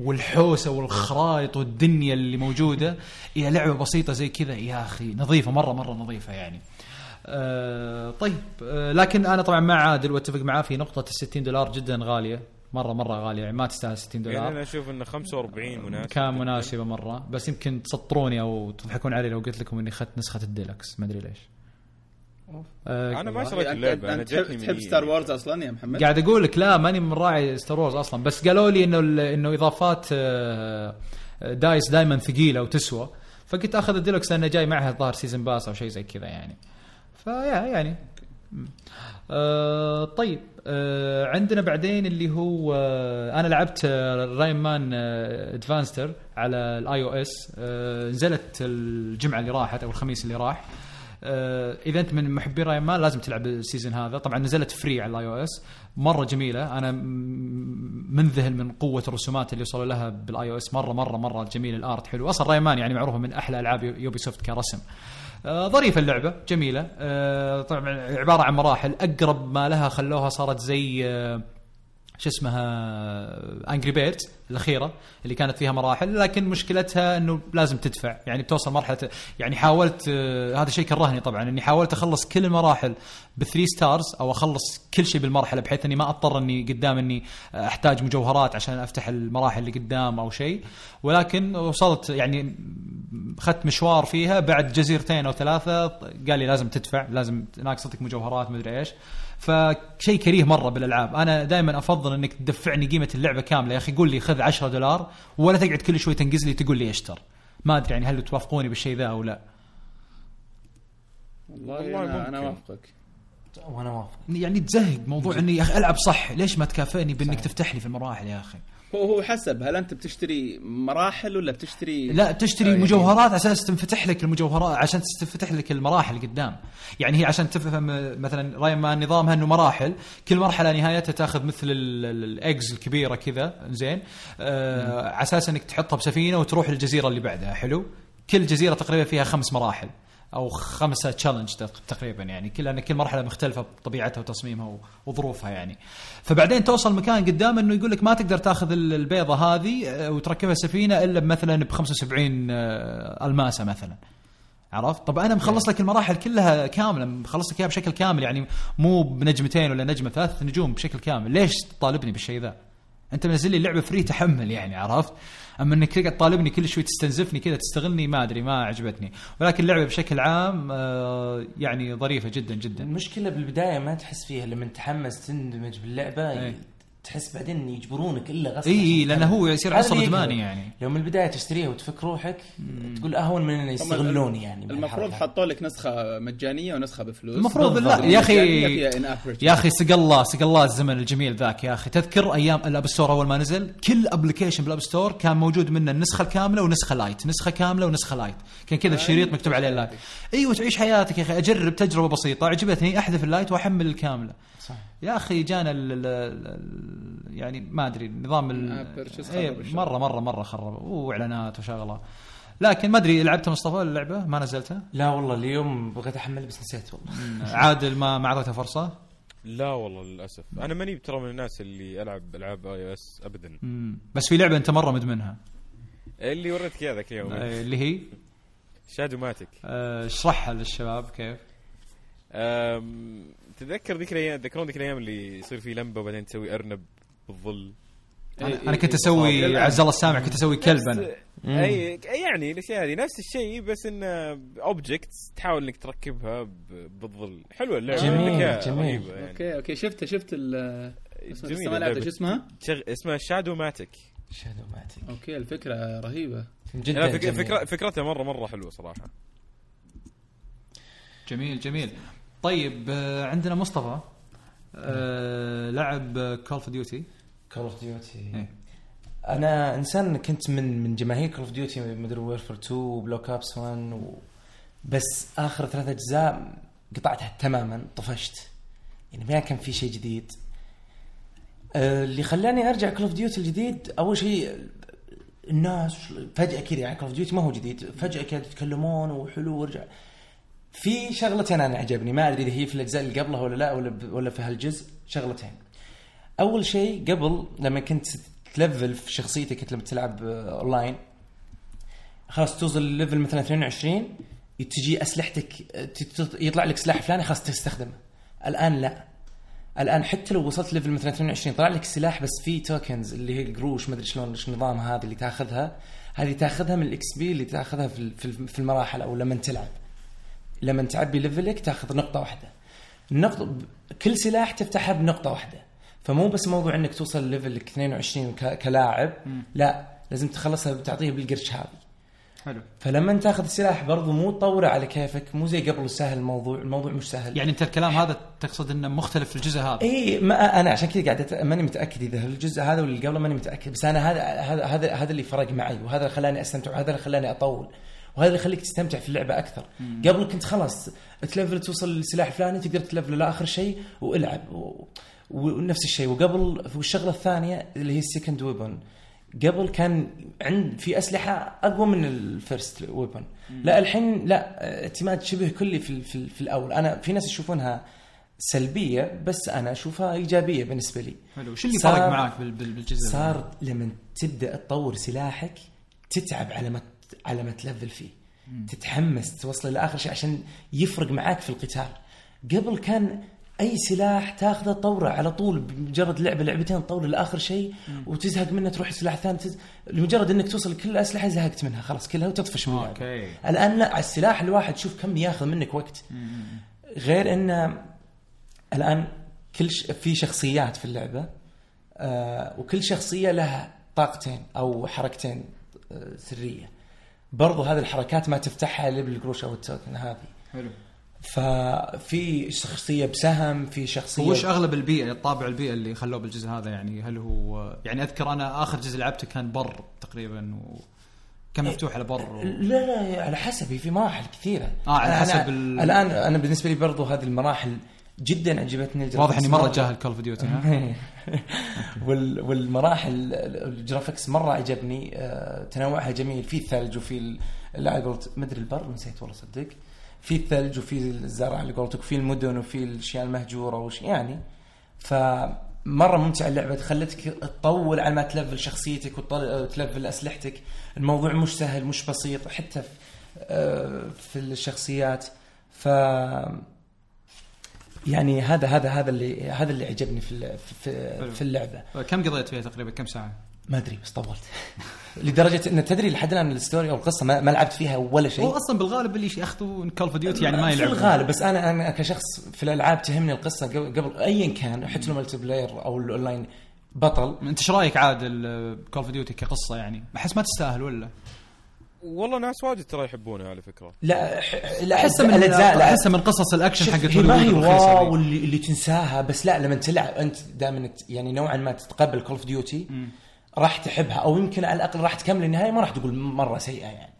والحوسة والخرائط والدنيا اللي موجودة. هي لعبة بسيطة زي كذا يا أخي نظيفة مرة مرة نظيفة يعني. آه طيب آه لكن أنا طبعا مع عادل وأتفق معاه في نقطة ال 60 دولار جدا غالية. مره مرة غاليه يعني ما تستاهل 60 دولار. يعني أنا أشوف إنه 45 مناسب. كان مناسبة مرة. بس يمكن تسطروني أو تضحكون علي لو قلت لكم إني أخذت نسخة الديلكس. ما أدري ليش. آه أنا ما شريت اللعبة أنا أنت جاتني تحب, من تحب. Star Wars أصلا يا محمد؟ قاعد أقول لك لا ماني من راعي Star Wars أصلا. بس قالوا لي إنه ال- إنه إضافات آه، دايس دائما ثقيلة وتسوى. فقلت أخذ الديلكس لأنه جاي معها الظاهر season pass أو شيء زي كذا يعني. ف yeah يعني. آه طيب. آه عندنا بعدين اللي هو آه أنا لعبت Rayman Adventures على ال iOS آه نزلت الجمعة اللي راحت أو الخميس اللي راح. آه إذا أنت من محبين Rayman لازم تلعب ال season هذا. طبعا نزلت free على ال iOS مرة جميلة. أنا منذهل من قوة الرسومات اللي وصلوا لها بال iOS مرة مرة مرة جميل. ال art حلو. أصلا Rayman يعني معروفة من أحلى ألعاب Ubisoft كرسم. آه، ظريفة اللعبة جميلة. آه، طبعا عبارة عن مراحل. أقرب ما لها خلوها صارت زي آه، شو اسمها Angry Birds الأخيرة اللي كانت فيها مراحل لكن مشكلتها إنه لازم تدفع. يعني بتوصل مرحلة يعني حاولت هذا الشيء كرهني طبعا إني حاولت أخلص كل المراحل ب three stars أو أخلص كل شيء بالمرحلة بحيث إني ما أضطر إني قدام إني أحتاج مجوهرات عشان أفتح المراحل اللي قدام أو شيء. ولكن وصلت يعني أخذت مشوار فيها بعد جزيرتين أو ثلاثة قال لي لازم تدفع لازم ناقصتك مجوهرات مدري إيش. فشيء كريه مرة بالألعاب. أنا دائما أفضل إنك تدفعني قيمة اللعبة كاملة. يا أخي قول لي خذ 10 دولار ولا تقعد كل شوي تنقز لي تقول لي اشتر. ما أدري يعني هل توافقوني بالشيء ذا أو لا. والله, أنا, أنا. اوافقك وأنا وافق. يعني تزهق موضوع إني يا أخي ألعب صح. ليش ما تكافئني بإنك تفتح لي في المراحل يا أخي؟ هو هو حسب هل أنت بتشتري مراحل ولا بتشتري لا تشتري يعني- مجوهرات على أساس تنفتح لك المجوهرات عشان تنفتح لك المراحل قدام. يعني هي عشان تفهم آه، مثلا راين مان نظامها إنه مراحل كل مرحلة نهايتها تأخذ مثل ال- ال- الاجز الكبيرة كذا زين. آه على أساس إنك تحطها بسفينة وتروح للجزيرة اللي بعدها حلو. كل جزيرة تقريبا فيها خمس مراحل. أو خمسة challenge تقريبا يعني كل لأن كل مرحلة مختلفة بطبيعتها وتصميمها وظروفها يعني فبعدين توصل مكان قدام إنه يقول لك ما تقدر تأخذ ال- البيضة هذه آه، وتركبها سفينة إلا مثلا ب 75 آه، ألماسة مثلا عرفت؟ طب أنا مخلص لك المراحل كلها كاملة مخلص لك إياها بشكل كامل يعني مو بنجمتين ولا نجمة ثلاث نجوم بشكل كامل، ليش تطالبني بالشيء ذا؟ أنت منزل لي اللعبه free تحمل يعني عرفت؟ أما إنك تقعد تطالبني كل شوي تستنزفني كذا تستغلني ما أدري ما عجبتني، ولكن اللعبه بشكل عام آه، يعني ظريفة جدا جدا. المشكلة بالبداية ما تحس فيها لما تحمس تندمج باللعبة إيه. تحس بعدين يجبرونك إلا غصب إي إي لأنه. هو يصير عنصر ادماني. يعني لو من البداية تشتريها وتفك روحك تقول أهون من إنه يستغلوني يعني المفروض. حطوا لك نسخة مجانية ونسخة بفلوس المفروض. لا يا أخي. يا أخي سق الله سق الله الزمن الجميل ذاك يا أخي تذكر أيام ال App Store أول ما نزل كل application بال App Store كان موجود منه النسخة الكاملة ونسخة lite نسخة كاملة ونسخة lite كان كذا الشريط مكتوب عليه lite أيوه تعيش حياتك يا أخي أجرب تجربة بسيطة عجبتني أحذف ال lite وأحمل الكاملة صح. يا أخي جانا ال ال ال يعني ما أدري نظام ال آه، إيه،. مره مره مرة خرب. واعلانات وشغلة. لكن ما أدري لعبت مصطفى اللعبه ما نزلتها؟ لا والله اليوم بغيت أحمل بس نسيت والله. عادل ما ما أعطيته فرصة؟ لا والله للأسف. أنا ماني ترى من الناس اللي ألعب ألعاب iOS ابدا. مم. بس في لعبة أنت مرة مدمنها. اللي وريتك إياها ذاك اليوم. آه، اللي هي؟ Shadowmatic آه، اشرحها للشباب كيف؟ تتذكر ذيك الأيام تذكرون ذيك الأيام اللي يصير في لمبة وبعدين تسوي أرنب بالظل؟ أنا, إيه، أنا كنت إيه، أسوي صار. عز الله السامع كنت أسوي كلب أنا اي أي يعني الأشياء هذه نفس الشيء بس انه objects تحاول إنك تركبها ب- بالظل. حلوة اللعبة جميل، جميل. يعني. okay okay. شفت شفت اللعبة. شو اسمها؟ شغ... اسمها Shadowmatic Shadowmatic okay الفكرة رهيبة. جدا فك... جميل. فكرة... فكرتها مره مرة حلوة صراحة. جميل جميل. طيب آه، عندنا مصطفى آه، لعب Call of Duty Call of Duty. أنا إنسان كنت من من جماهير Call of Duty مدري Warfare 2 و Black Ops 1 و... بس آخر ثلاث أجزاء قطعتها تماما طفشت. يعني ما كان في شيء جديد. آه، اللي خلاني أرجع Call of Duty الجديد أول شيء الناس فجأة كذا يعني Call of Duty ما هو جديد فجأة كذا يتكلمون وحلو ورجع. في شغلتين أنا عجبني. ما أدري إذا هي في الأجزاء اللي قبلها ولا لا ولا ولا في هالجزء. شغلتين. أول شيء قبل لما كنت تلفل في شخصيتك كنت لما تلعب آه، اونلاين خلاص توصل level مثلا 22 تجي أسلحتك آه، يطلع لك سلاح فلاني خلاص تستخدمه. الآن لا. الآن حتى لو وصلت level مثلا 22 طلع لك سلاح بس في tokens اللي هي القروش ما أدري شلون إيش النظام هذا اللي تاخذها. هذه تاخذها من ال XP اللي تاخذها في المراحل أو لما تلعب. لما تعبي level ك تاخذ نقطة واحدة. النقطه كل سلاح تفتحها بنقطة واحدة. فمو بس موضوع إنك توصل level ك 22 ك- كلاعب لا لازم تخلصها تعطيه بالقرش هذه. حلو. فلما تاخذ السلاح برضو مو تطوره على كيفك مو زي قبل سهل الموضوع الموضوع مش سهل. يعني أنت الكلام هذا تقصد إنه مختلف في الجزء هذا؟ اي ما أنا عشان كذا قاعد ماني متأكد إذا الجزء هذا ولا اللي قبله ماني متأكد. بس أنا هذا هذا هذا اللي فرق معي وهذا اللي خلاني أستمتع وهذا اللي خلاني أطول. وهذا اللي يخليك تستمتع في اللعبة أكثر. قبل كنت خلاص تلفل توصل للسلاح الفلاني تقدر تلفل لاخر شيء وإلعب. و... ونفس الشيء. وقبل والشغله الثانية اللي هي ال second weapon قبل كان عند في أسلحة أقوى من الفيرست ويبن لا الحين لا اعتماد شبه كلي في في, في الأول. أنا في ناس يشوفونها سلبية بس أنا أشوفها إيجابية بالنسبة لي. حلو. شو اللي صار- فرق معاك بال- بال- بالجزء؟ صار لما تبدأ تطور سلاحك تتعب على ما على ما تلفل فيه. تتحمس توصل لاخر شيء عشان يفرق معاك في القتال. قبل كان أي سلاح تاخذه تطوره على طول بمجرد لعبة لعبتين تطوره لاخر شيء وتزهق منه تروح سلاح ثاني تز... لمجرد إنك توصل لكل الأسلحة زهقت منها خلاص كلها وتطفش من اللعبة. أوكي. الآن لا على السلاح الواحد شوف كم ياخذ منك وقت. غير إن الآن كل ش... في شخصيات في اللعبة آه وكل شخصية لها طاقتين أو حركتين آه سرية. برضو هذه الحركات ما تفتحها إلا بالقروش أو التوكن هذه. حلو. ففي شخصية بسهم في شخصية وش أغلب البيئة الطابع البيئة اللي خلوه بالجزء هذا يعني؟ هل هو يعني أذكر أنا آخر جزء لعبته كان بر تقريبا وكان مفتوح على بر و... لا لا على حسب في مراحل كثيرة. آه، على أنا- حسب أنا ال- الآن أنا بالنسبة لي برضو هذه المراحل جدا عجبتني واضح إني مرة جاهل Call of Duty ها؟ وال والمراحل ال graphics مرة عجبني آه، تنوعها جميل. في ثلج وفي على ما أدري البر نسيت والله صدق. في الثلج وفي الزرع على قولتك وفي المدن وفي الأشياء المهجورة وش يعني. فمرة ممتعة اللعبة خلتك تطول على ما تلفل شخصيتك وتلفل أسلحتك. الموضوع مش سهل مش بسيط حتى في, آه، في الشخصيات. ف يعني هذا هذا هذا اللي هذا اللي عجبني في في. في اللعبة. كم قضيت فيها تقريبا؟ كم ساعة؟ ما أدري بس طولت. لدرجة إن تدري لحد الآن الستوري أو القصة ما, ما لعبت فيها ولا شيء؟ هو أصلا بالغالب اللي ياخذوا Call of Duty يعني ما في يلعبوا الغالب بس أنا أنا كشخص في الألعاب تهمني القصة قبل, ايا كان حتى لو multiplayer أو الاونلاين بطل. أنت إيش رأيك عادل Call of Duty كقصة يعني؟ أحس ما تستاهل ولا؟ والله ناس واجد ترى يحبونها على فكرة. لا ح- لا أحسها من الأجزاء لا أحسها من قصص الأكشن حقت هي ما هي واو. اللي, اللي تنساها بس لا لما تلعب أنت دائما يعني نوعا ما تتقبل Call of Duty راح تحبها أو يمكن على الأقل راح تكمل النهاية ما راح تقول مرة سيئة يعني.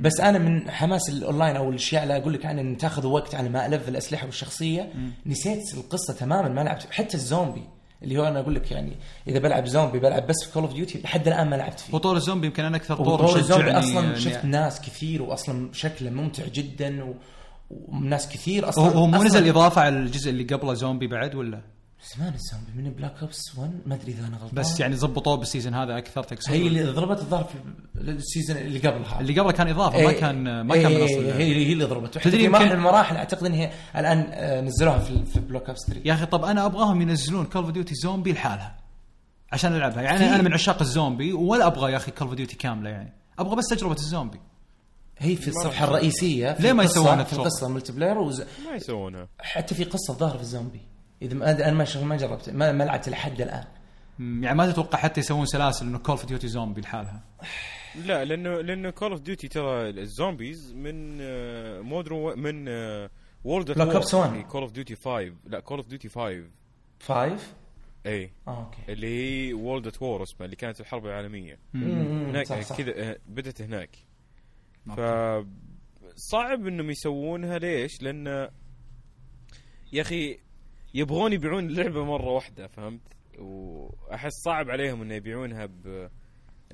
بس أنا من حماس الأونلاين أو الأشياء اللي أقول لك عنها إن تاخذ وقت على ما ألفل الأسلحة والشخصية نسيت القصة تماما ما لعبت حتى الزومبي. اللي هو أنا أقول لك يعني إذا بلعب زومبي بلعب بس في Call of Duty لحد الآن ما لعبت فيه. وطور الزومبي يمكن أنا أكثر طور وطور الزومبي أصلا إني- شفت ناس كثير واصلا شكله ممتع جدا و... وناس كثير أصلا هو مو نزل إضافة على الجزء اللي قبله زومبي بعد ولا؟ زمان الزومبي من Black Ops 1 ما أدري إذا أنا غلطان. بس يعني زبطوه بال season هذا أكثر تقصد هي اللي ضربت الظاهر في ال season اللي قبلها. اللي قبله كان إضافة ما إيه، كان ما كان من اصل اللعبة. هي هي اللي ضربت تدري يمكن- مراحل المراحل أعتقد إن هي الآن آه، نزلوها في في Black Ops 3 يا أخي طب أنا أبغاهم ينزلون Call of Duty زومبي لحالها عشان ألعبها. يعني أنا من عشاق الزومبي ولا أبغى يا أخي Call of Duty كاملة يعني. أبغى بس تجربة الزومبي. هي في الصفحة الرئيسية في ليه ما يسوونها في؟ القصة multiplayer وز... ما يسوونها حتى في قصة ظاهرة في الزومبي. إذا ما أنا ما ما جربت ما, ما لعبت لحد الآن. يعني ما تتوقع حتى يسوون سلاسل إنه Call of Duty زومبي لحالها؟ لا لأنه لأنه Call of Duty ترى ال zombies من Modern من World Black Ops 1. Call of Duty 5 لا Call of Duty 5 five اي آه أوكي. اللي هي World at War اسمها اللي كانت الحرب العالمية. هناك كذا آه، بدت هناك. ف. صعب إنهم يسوونها ليش؟ لأن يا أخي يبغون يبيعون اللعبة مرة واحدة فهمت؟ وأحس صعب عليهم إنه يبيعونها ب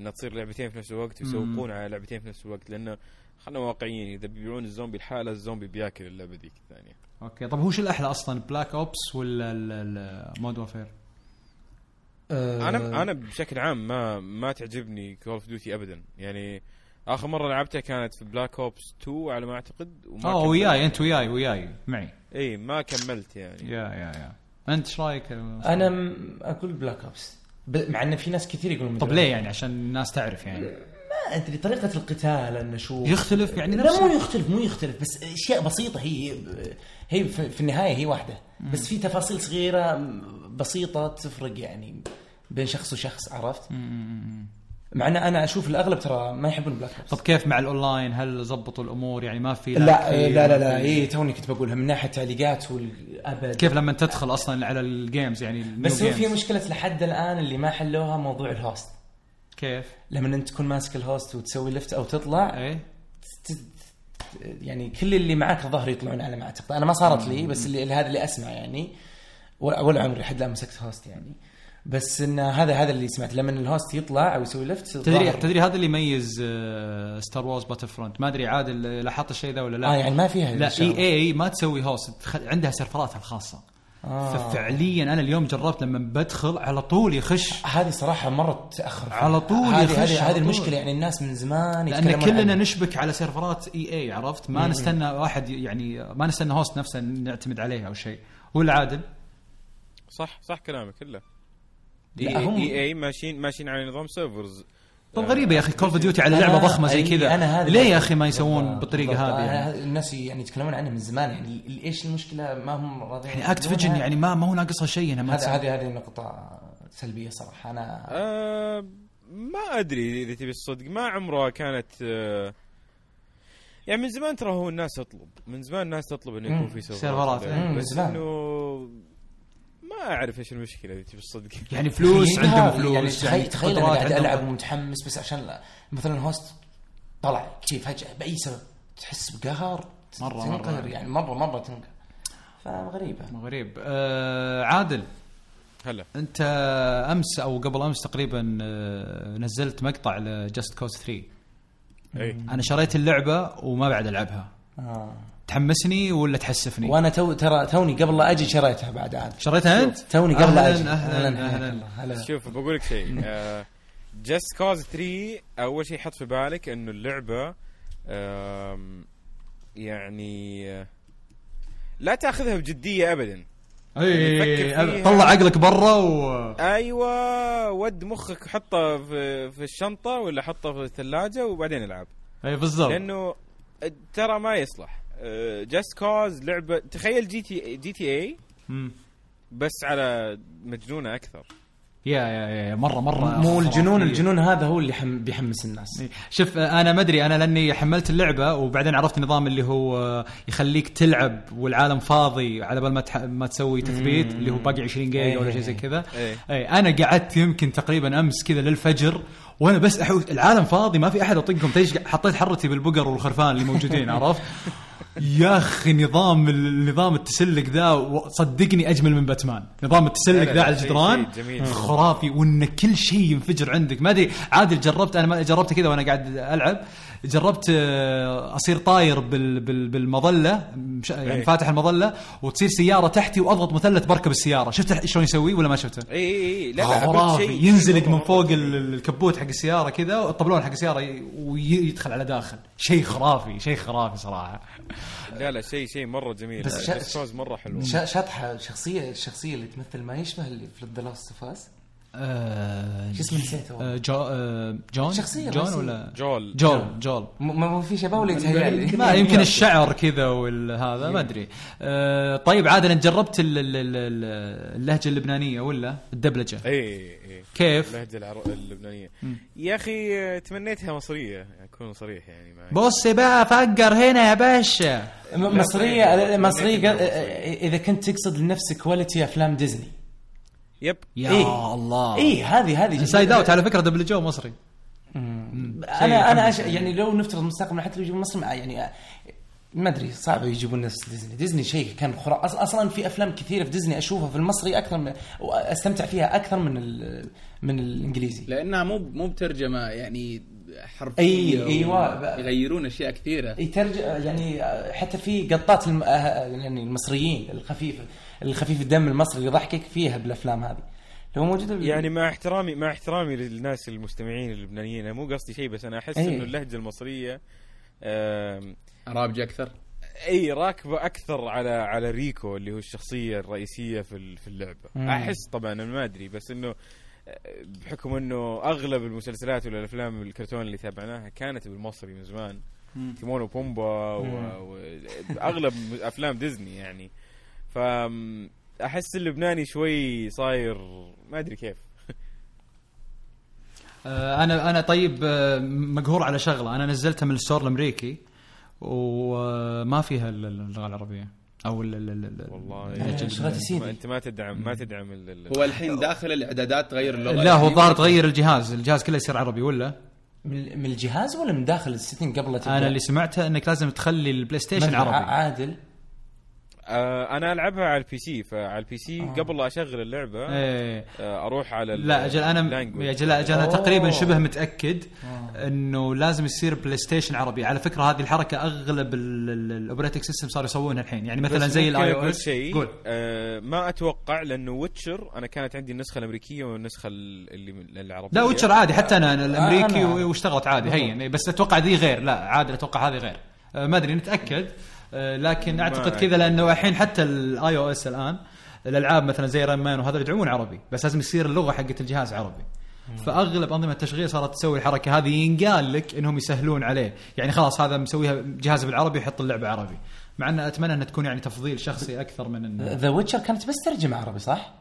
إنها تصير لعبتين في نفس الوقت ويسوقون على لعبتين في نفس الوقت لأنه خلينا واقعيين إذا بيبيعون الزومبي لحاله الزومبي بياكل اللعبة ذيك الثانية أوكي طب هو شو الأحلى أصلا Black Ops ولا Modern Warfare؟ آه، أنا أنا بشكل عام ما ما تعجبني Call of Duty ابدا يعني آخر مرة لعبتها كانت في Black Ops 2 على ما أعتقد وما آه. وياي أنت وياي وياي معي إي ما كملت يعني. يا يا يا. أنت إيش رأيك؟ أنا م- أقول Black Ops ب- مع إن في ناس كثير يقولون طب ليه يعني؟ عشان الناس تعرف يعني. ما أدري طريقة القتال أنا أشوف يختلف يعني لا نفس مو يختلف مو يختلف بس أشياء بسيطة هي هي في في النهاية هي واحدة. بس في تفاصيل صغيرة بسيطة تفرق يعني بين شخص وشخص عرفت؟ مع إن أنا أشوف الأغلب ترى ما يحبون Black Ops طب كيف مع الأونلاين؟ هل زبطوا الأمور؟ يعني ما في لا لا لا, لا, اي توني كنت بقولها من ناحية تعليقات والأبد. كيف لما تدخل أصلا على ال games يعني بس هو في؟ مشكلة لحد الآن اللي ما حلوها موضوع ال host كيف؟ لما أنت تكون ماسك ال host وتسوي left أو تطلع إيه. يعني كل اللي معك الظاهر يطلعون على ما أعتقد. أنا ما صارت لي بس اللي هذا اللي أسمع يعني. ولا ولا عمري لحد الان مسكت host يعني. بس إن هذا هذا اللي سمعت لما ال host يطلع أو يسوي left تدري تدري هذا اللي يميز Star Wars Battlefront ما أدري عادل لاحظت الشيء ذا ولا لا؟ آه يعني ما فيها لا. إي إي ما تسوي host. عندها سيرفراتها الخاصة. آه. ففعليا أنا اليوم جربت لما بدخل على طول يخش. هذه صراحة مرة تأخر. على طول هذه يخش هذه. المشكلة. يعني الناس من زمان لأن كلنا. نشبك على سيرفرات إي إي عرفت؟ ما نستنى واحد يعني ما نستنى host نفسه نعتمد عليه أو شيء. هو العادل. صح صح كلامك كله. لا، إي هم- إي إي ماشيين ماشيين على نظام servers طب غريبة يا أخي Call of Duty على لعبة ضخمة زي كذا أنا هذا ليه يا. أخي ما يسوون. بالطريقة. هذه يعني, الناس يعني يتكلمون عنها من زمان يعني إيش المشكلة ما هم راضيين يعني Activision. يعني ما ما هو ناقصها شيء انها ما. هذه هذه نقطة سلبية صراحة أنا آه ما أدري إذا تبي الصدق ما عمرها كانت آه يعني من زمان ترى هو الناس تطلب من زمان الناس تطلب إنه يكون. في سيرفرات بس زمان. إنه ما أعرف إيش المشكلة إذا تبي الصدق. يعني فلوس عندهم فلوس يعني تخيل تخيل أنا قدرات قاعد قدرات. ومتحمس بس عشان لا- مثلا host طلع كيف فجأة بأي سبب تحس بقهر مرة- تنقهر مرة. يعني مرة مرة تنقهر. فغريبة. غريب آه عادل. هلا. أنت أمس أو قبل أمس تقريبا آه نزلت مقطع ل Just Cause 3 اي أنا شريت اللعبة وما بعد ألعبها. آه. تحمسني ولا تحسفني؟ وأنا تو ترى توني قبل لا أجي شريتها بعد عاد. شريتها أنت؟ توني قبل لا أجي. أهلا أهلا أهلا. شوف بقول لك شيء. Just Cause 3 أول شيء حط في بالك إنه اللعبة يعني آه، لا تأخذها بجدية ابدا. اي فكر فيها. طلع عقلك برا و أيوه ود مخك حطه في في الشنطة ولا حطه في الثلاجة وبعدين العب. اي بالضبط. لأنه ترى ما يصلح. Just Cause لعبة تخيل GT GTA. بس على مجنونه أكثر yeah yeah yeah مرة مرة مو الجنون. الجنون هذا هو اللي حم بيحمس الناس شوف أنا ما أدري أنا لأني حملت اللعبة وبعدين عرفت نظام اللي هو يخليك تلعب والعالم فاضي على بال ما تح... ما تسوي تثبيت اللي هو باقي 20 جيجا ولا شيء زي كذا إيه. اي أنا قعدت يمكن تقريبا أمس كذا للفجر وأنا بس احوس العالم فاضي ما في أحد أطقهم. حطيت حرتي بالبقر والخرفان اللي موجودين عرفت؟ يا أخي نظام النظام التسلق ذا صدقني أجمل من باتمان. نظام التسلق ذا على الجدران. خرافي وإن كل شيء ينفجر عندك. ما أدري عادل جربت أنا ما- جربت كذا وأنا قاعد ألعب. جربت آه، أصير طاير بال بال بالمظلة مش- يعني إيه. فاتح المظلة وتصير سيارة تحتي وأضغط مثلث بركب السيارة. شفت شلون يسوي ولا ما شفته؟ اي اي اي لا لا أبد خرافي. شيء. ينزلق من فوق ال- ال- الكبوت حق السيارة كذا والطبلون حق السيارة ويدخل على داخل. شيء خرافي شيء خرافي صراحة. لا لا شيء شيء مرة جميل. بس بس شا- مرة حلو شا- شطحة الشخصية الشخصية اللي تمثل ما يشبه اللي في The Last of Us آه، شو اسمه نسيته. آه، جو آه، جون؟ شخصية جون. ولا؟ Joel. Joel Joel. ما في شباب ولا يتهيألي. ما يمكن الشعر كذا والهذا ما أدري. آه طيب عادل انت جربت ال- ال- ال- ال- اللهجة اللبنانية ولا؟ الدبلجة. اي اي كيف؟ اللهجة العر... اللبنانية. يا أخي آه، تمنيتها مصرية. أكون صريح يعني معك. بص بقى فقر هنا يا باشا. م- مصرية مصرية قل- إذا كنت تقصد لنفس quality أفلام ديزني. yep. يا إيه. الله. اي هذه هذه Inside Out على فكرة دبلجو مصري. أنا أنا أش... يعني لو نفترض مستقبلا حتى لو يجيبون مصر مع- يعني ما أدري صعب يجيبون نفس ديزني. ديزني شيء كان خرا أص- أصلا في أفلام كثيرة في ديزني أشوفها في المصري أكثر من وأستمتع فيها أكثر من ال... من الإنجليزي. لأنها مو مو بترجمة يعني حرفية أي- أيوة. يغيرون أشياء كثيرة يترج يعني حتى في قطات الم... آه، يعني المصريين الخفيف الخفيف الدم المصري اللي يضحكك فيها بالأفلام هذه لو موجودة بال- يعني مع احترامي مع احترامي للناس المستمعين اللبنانيين أنا مو قصدي شيء بس أنا أحس أي. إنه اللهجة المصرية آم، رابجه أكثر إي راكبة أكثر على على ريكو اللي هو الشخصية الرئيسية في ال- في اللعبة مم. أحس طبعا أنا ما أدري بس إنه بحكم إنه أغلب المسلسلات ولا الأفلام الكرتون اللي تابعناها كانت بالمصري من زمان. تيمون وبومبا واغلب أفلام ديزني يعني. ف أحس اللبناني شوي صاير ما أدري كيف. آه أنا أنا طيب آه، مقهور على شغلة. أنا نزلتها من ال store الأمريكي وما فيها ال- اللغة العربية. أو ال- ال- ال- والله. ما أنت ما تدعم ما تدعم هو الحين داخل الإعدادات تغير اللغة لا هو. الظاهر تغير الجهاز الجهاز كله يصير عربي ولا من من الجهاز ولا من داخل ال setting قبل لا تبدأ؟ أنا اللي سمعته إنك لازم تخلي البلاي ستيشن عربي عادل آه أنا ألعبها على ال PC. فعلى ال PC آه. قبل لا أشغل اللعبة إيه. آه أروح على لا أجل أنا أجل أجل أنا. تقريبا شبه متأكد إنه لازم يصير بلاي ستيشن عربي. على فكرة هذه الحركة أغلب ال operating system صاروا يسوونها الحين. يعني مثلا زي ال iOS قول. آه ما أتوقع لأنه ويتشر أنا كانت عندي النسخة الأمريكية والنسخة ال- اللي العربية. لا ويتشر عادي حتى أنا أنا الأمريكي أنا- واشتغلت عادي هين. بس أتوقع ذي غير. لا عادي أتوقع هذه غير. آه، ما أدري نتأكد. آه، لكن ما أعتقد. كذا لأنه الحين حتى ال iOS الآن الألعاب مثلا زي Rayman وهذا يدعمون عربي بس لازم يصير اللغة حقت الجهاز عربي فأغلب أنظمة التشغيل صارت تسوي الحركة هذه ينقال لك إنهم يسهلون عليه يعني خلاص هذا مسويها جهاز بالعربي يحط اللعبة عربي مع أن أتمنى أنها تكون يعني تفضيل شخصي أكثر من إن The Witcher كانت بس ترجمة عربي صح؟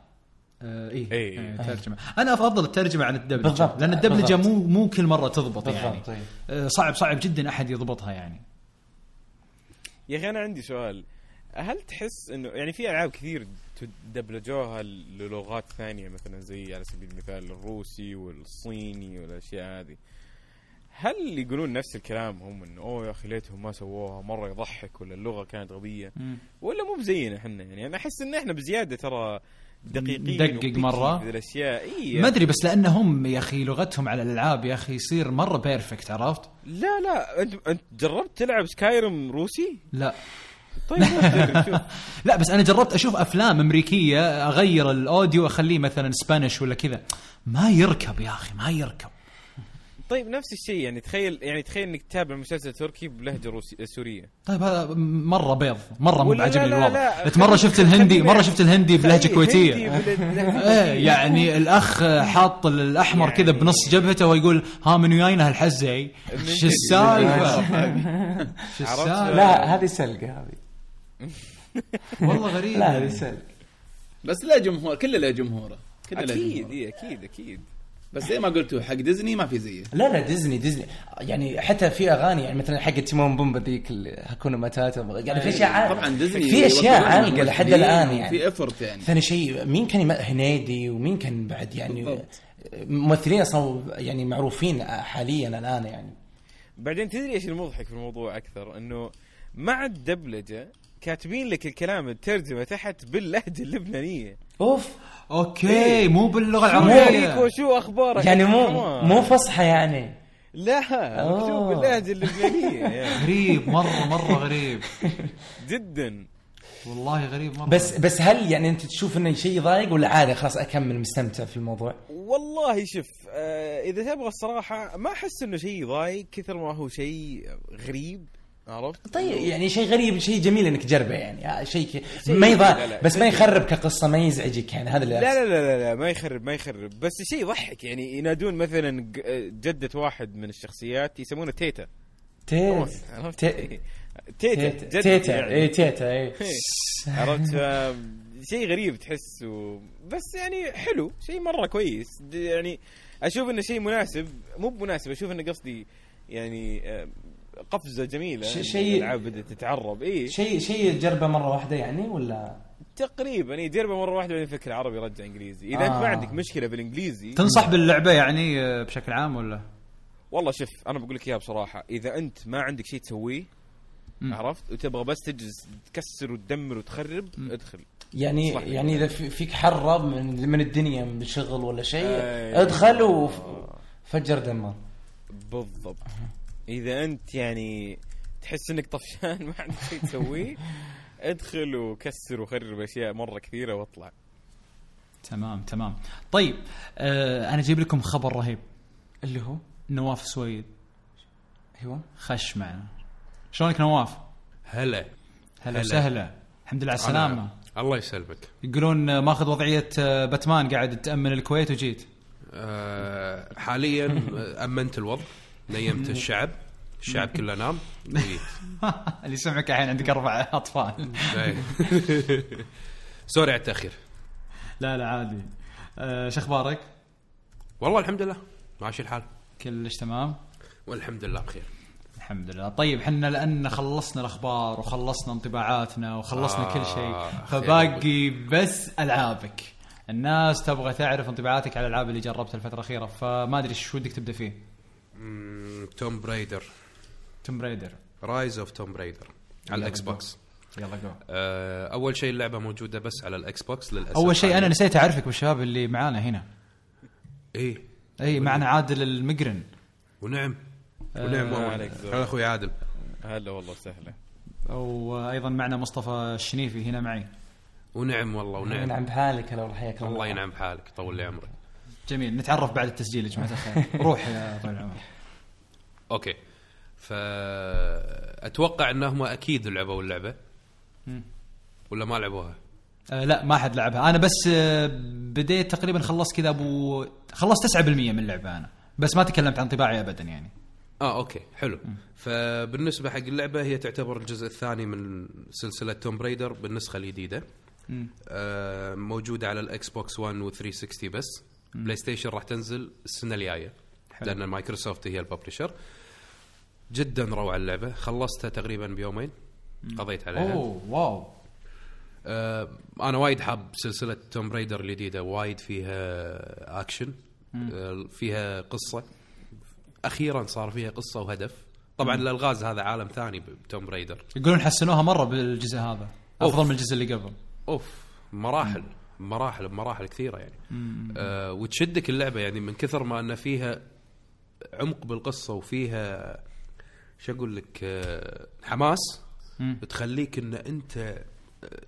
آه إيه, إيه. إيه ترجمة أنا أفضل الترجمة عن الدبلجة بالضبط. لأن الدبلجة. مو مو كل مرة تضبط يعني بالضبط. آه، صعب صعب جدا أحد يضبطها يعني يا أخي أنا عندي سؤال. هل تحس انه يعني في ألعاب كثير دبلجوها للغات ثانية مثلا زي على سبيل المثال الروسي والصيني والأشياء هذه. هل يقولون نفس الكلام هم إنه أوه يا أخي ليتهم ما سووها مرة يضحك ولا اللغة كانت غبية؟ ولا مو بزينا إحنا؟ يعني أنا أحس إن إحنا بزيادة ترى دقيقين. في ذي الأشياء. اي ما أدري بس لأنهم يا أخي لغتهم على الألعاب يا أخي يصير مرة perfect عرفت؟ لا لا. أنت أنت جربت تلعب Skyrim روسي؟ لا. طيب لا بس أنا جربت أشوف أفلام أمريكية أغير ال audio اخليه مثلا Spanish ولا كذا. ما يركب يا أخي ما يركب. طيب نفس الشيء يعني تخيل يعني تخيل إنك تتابع مسلسل تركي بلهجة روسي سورية. طيب هذا مرة بيض مرة مو ولا لا- بعجبني لا- الوضع. لا، إنت مرة شفت الهندي مرة شفت الهندي بلهجة خلي كويتية؟ إيه يعني الأخ حاط الأحمر كذا يعني- بنص جبهته ويقول ها من ويانا هالحزه شو السالفة؟ شو؟ السالفة؟ لا هذه سلقة هذه. والله غريب. لا هذه سلقة. بس له جمهور كله له جمهوره كله له أكيد جمهور. اي أكيد أكيد. بس زي ما قلتوا حق ديزني ما في زيه. لا لا ديزني ديزني. يعني حتى في أغاني يعني مثلا حق تيمون بومبا ذيك هاكونا ماتاتا يعني في أشياء عال- طبعا ديزني في أشياء عالقة لحد الآن يعني. effort يعني. ثاني شيء مين كان هنيدي ومين كان بعد يعني؟ بالضبط. ممثلين أصلا يعني معروفين حاليا الآن يعني. بعدين تدري إيش المضحك في الموضوع أكثر؟ إنه مع الدبلجة كاتبين لك الكلام الترجمة تحت باللهجة اللبنانية. أوف. أوكي مو باللغة العربية. وشو أخبارك؟ يعني مو. مو فصحى يعني. لا مكتوب. باللهجة اللبنانية؟ يعني غريب مرة مرة غريب. جدا. والله غريب مرة. بس بس هل يعني أنت تشوف إنه شيء يضايق ولا عادي خلاص أكمل مستمتع في الموضوع؟ والله شوف آه إذا تبغى الصراحة ما أحس إنه شيء يضايق كثر ما هو شيء غريب. عرفت؟ طيب يعني شيء غريب شيء جميل إنك تجربه يعني. آه، شيء ما يضايق. بس ما يخرب كقصة ما يزعجك يعني. هذا اللي لا لا لا لا, لا ما يخرب ما يخرب. بس شيء يضحك يعني. ينادون مثلا ج- جدة واحد من الشخصيات يسمونه تيتا. تيتا تيتا جدتي تيتا. يعني. اي تيتا اي عرفت؟ شيء غريب تحس و... بس يعني حلو. شيء مرة كويس. يعني أشوف إنه شيء مناسب. مو بمناسب أشوف إنه قصدي يعني آه، قفزة جميلة شيء- الألعاب بدأت تتعرب. اي شيء شيء جربه مرة واحدة يعني ولا؟ تقريبا اي جربه مرة واحدة بعدين فكر عربي رجع إنجليزي. إذا أنت آه. ما عندك مشكلة بالإنجليزي. تنصح باللعبة يعني بشكل عام ولا؟ والله شوف أنا بقول لك إياها بصراحة. إذا أنت ما عندك شيء تسويه مم. عرفت؟ وتبغى بس تجلس تكسر وتدمر وتخرب ادخل. يعني صح. يعني. إذا في- فيك حره من, من الدنيا من شغل ولا شيء. ادخل وفجر دمر بالضبط. إذا أنت يعني تحس إنك طفشان ما عندك شيء تسويه ادخل وكسر وخرب أشياء مرة كثيرة واطلع. تمام تمام. طيب آه أنا أجيب لكم خبر رهيب. اللي هو؟ نواف سويد. أيوه. خش معنا. شلونك نواف؟ هلا. هلا هلا. وسهلا. الحمد لله على السلامة. الله يسلمك. يقولون ماخذ وضعية آه، باتمان قاعد تأمن الكويت وجيت. آه حاليا آه، أمنت الوضع. نيمت الشعب. الشعب كله نام. وجيت. اللي سمعك الحين عندك أربع أطفال. إيه. sorry على التأخير. لا لا عادي. آه، شو أخبارك؟ والله الحمد لله. ماشي الحال. كلش تمام؟ والحمد لله بخير. الحمد لله. طيب إحنا لأن خلصنا الأخبار وخلصنا انطباعاتنا وخلصنا آه، كل شيء. فباقي بس ألعابك. الناس تبغى تعرف انطباعاتك على الألعاب اللي جربتها الفترة الأخيرة فما أدري شو ودك تبدأ فيه. توم برايدر توم برايدر رايز اوف توم برايدر على ال Xbox يلا go آه أول شيء اللعبة موجودة بس على ال Xbox للأسف. أول شيء أنا نسيت أعرفك بالشباب اللي معانا هنا. إيه. اي معنا عادل المقرن. ونعم. ونعم آه، والله. عليك. هذا أخوي عادل. هلا والله سهله وأيضا معنا مصطفى الشنيفي هنا معي. ونعم والله ونعم. ينعم بحالك هلا والله حياك الله ينعم بحالك طول لي عمرك. جميل نتعرف بعد التسجيل يا جماعة الخير. روح يا طويل العمر. أوكي. فأتوقع انهم أكيد لعبوا اللعبة. ولا ما لعبوها؟ آه لا ما حد لعبها. أنا بس آه بديت تقريبا خلصت كذا أبو خلصت 9% من اللعبه أنا. بس ما تكلمت عن طباعي ابدا يعني. آه أوكي. حلو. فبالنسبة حق اللعبة هي تعتبر الجزء الثاني من سلسلة توم ريدر بالنسخة الجديدة. آه موجودة على الإكس بوكس 1 و 360 بس. بلاي ستيشن راح تنزل السنة الجاية. لأن مايكروسوفت هي ال publisher جدا روعة اللعبة. خلصتها تقريبا بيومين. قضيت عليها. أوه wow. آه أنا وايد حاب سلسلة توم ريدر الجديدة. وايد فيها أكشن آه فيها قصة. أخيرا صار فيها قصة وهدف. طبعا الالغاز هذا عالم ثاني بتوم ريدر يقولون حسنوها مرة بالجزء هذا. أفضل من الجزء اللي قبل. أوف مراحل. مراحل بمراحل كثيرة يعني آه وتشدك اللعبة يعني من كثر ما أن فيها عمق بالقصة وفيها شو أقول لك آه حماس مم. تخليك إن أنت آه،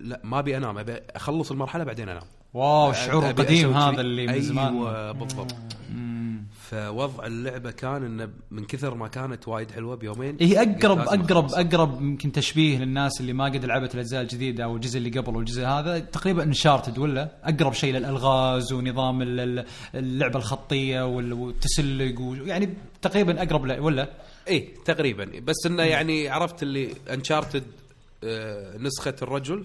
لا ما أبي أنام أبي أخلص المرحلة بعدين أنام واو الشعور القديم هذا. اللي من زمان أيوه بالضبط مم. فوضع اللعبة كان إنه من كثر ما كانت وايد حلوة بيومين هي اقرب لازم اقرب أخلصها. أقرب يمكن تشبيه للناس اللي ما قد لعبت الأجزاء الجديدة أو الجزء اللي قبل والجزء هذا تقريبا انشارتد ولا أقرب شيء للألغاز ونظام ال- ال- اللعبة الخطية وال- والتسلق يعني تقريبا أقرب ولا إيه تقريبا بس إنه يعني عرفت اللي انشارتد آه نسخة الرجل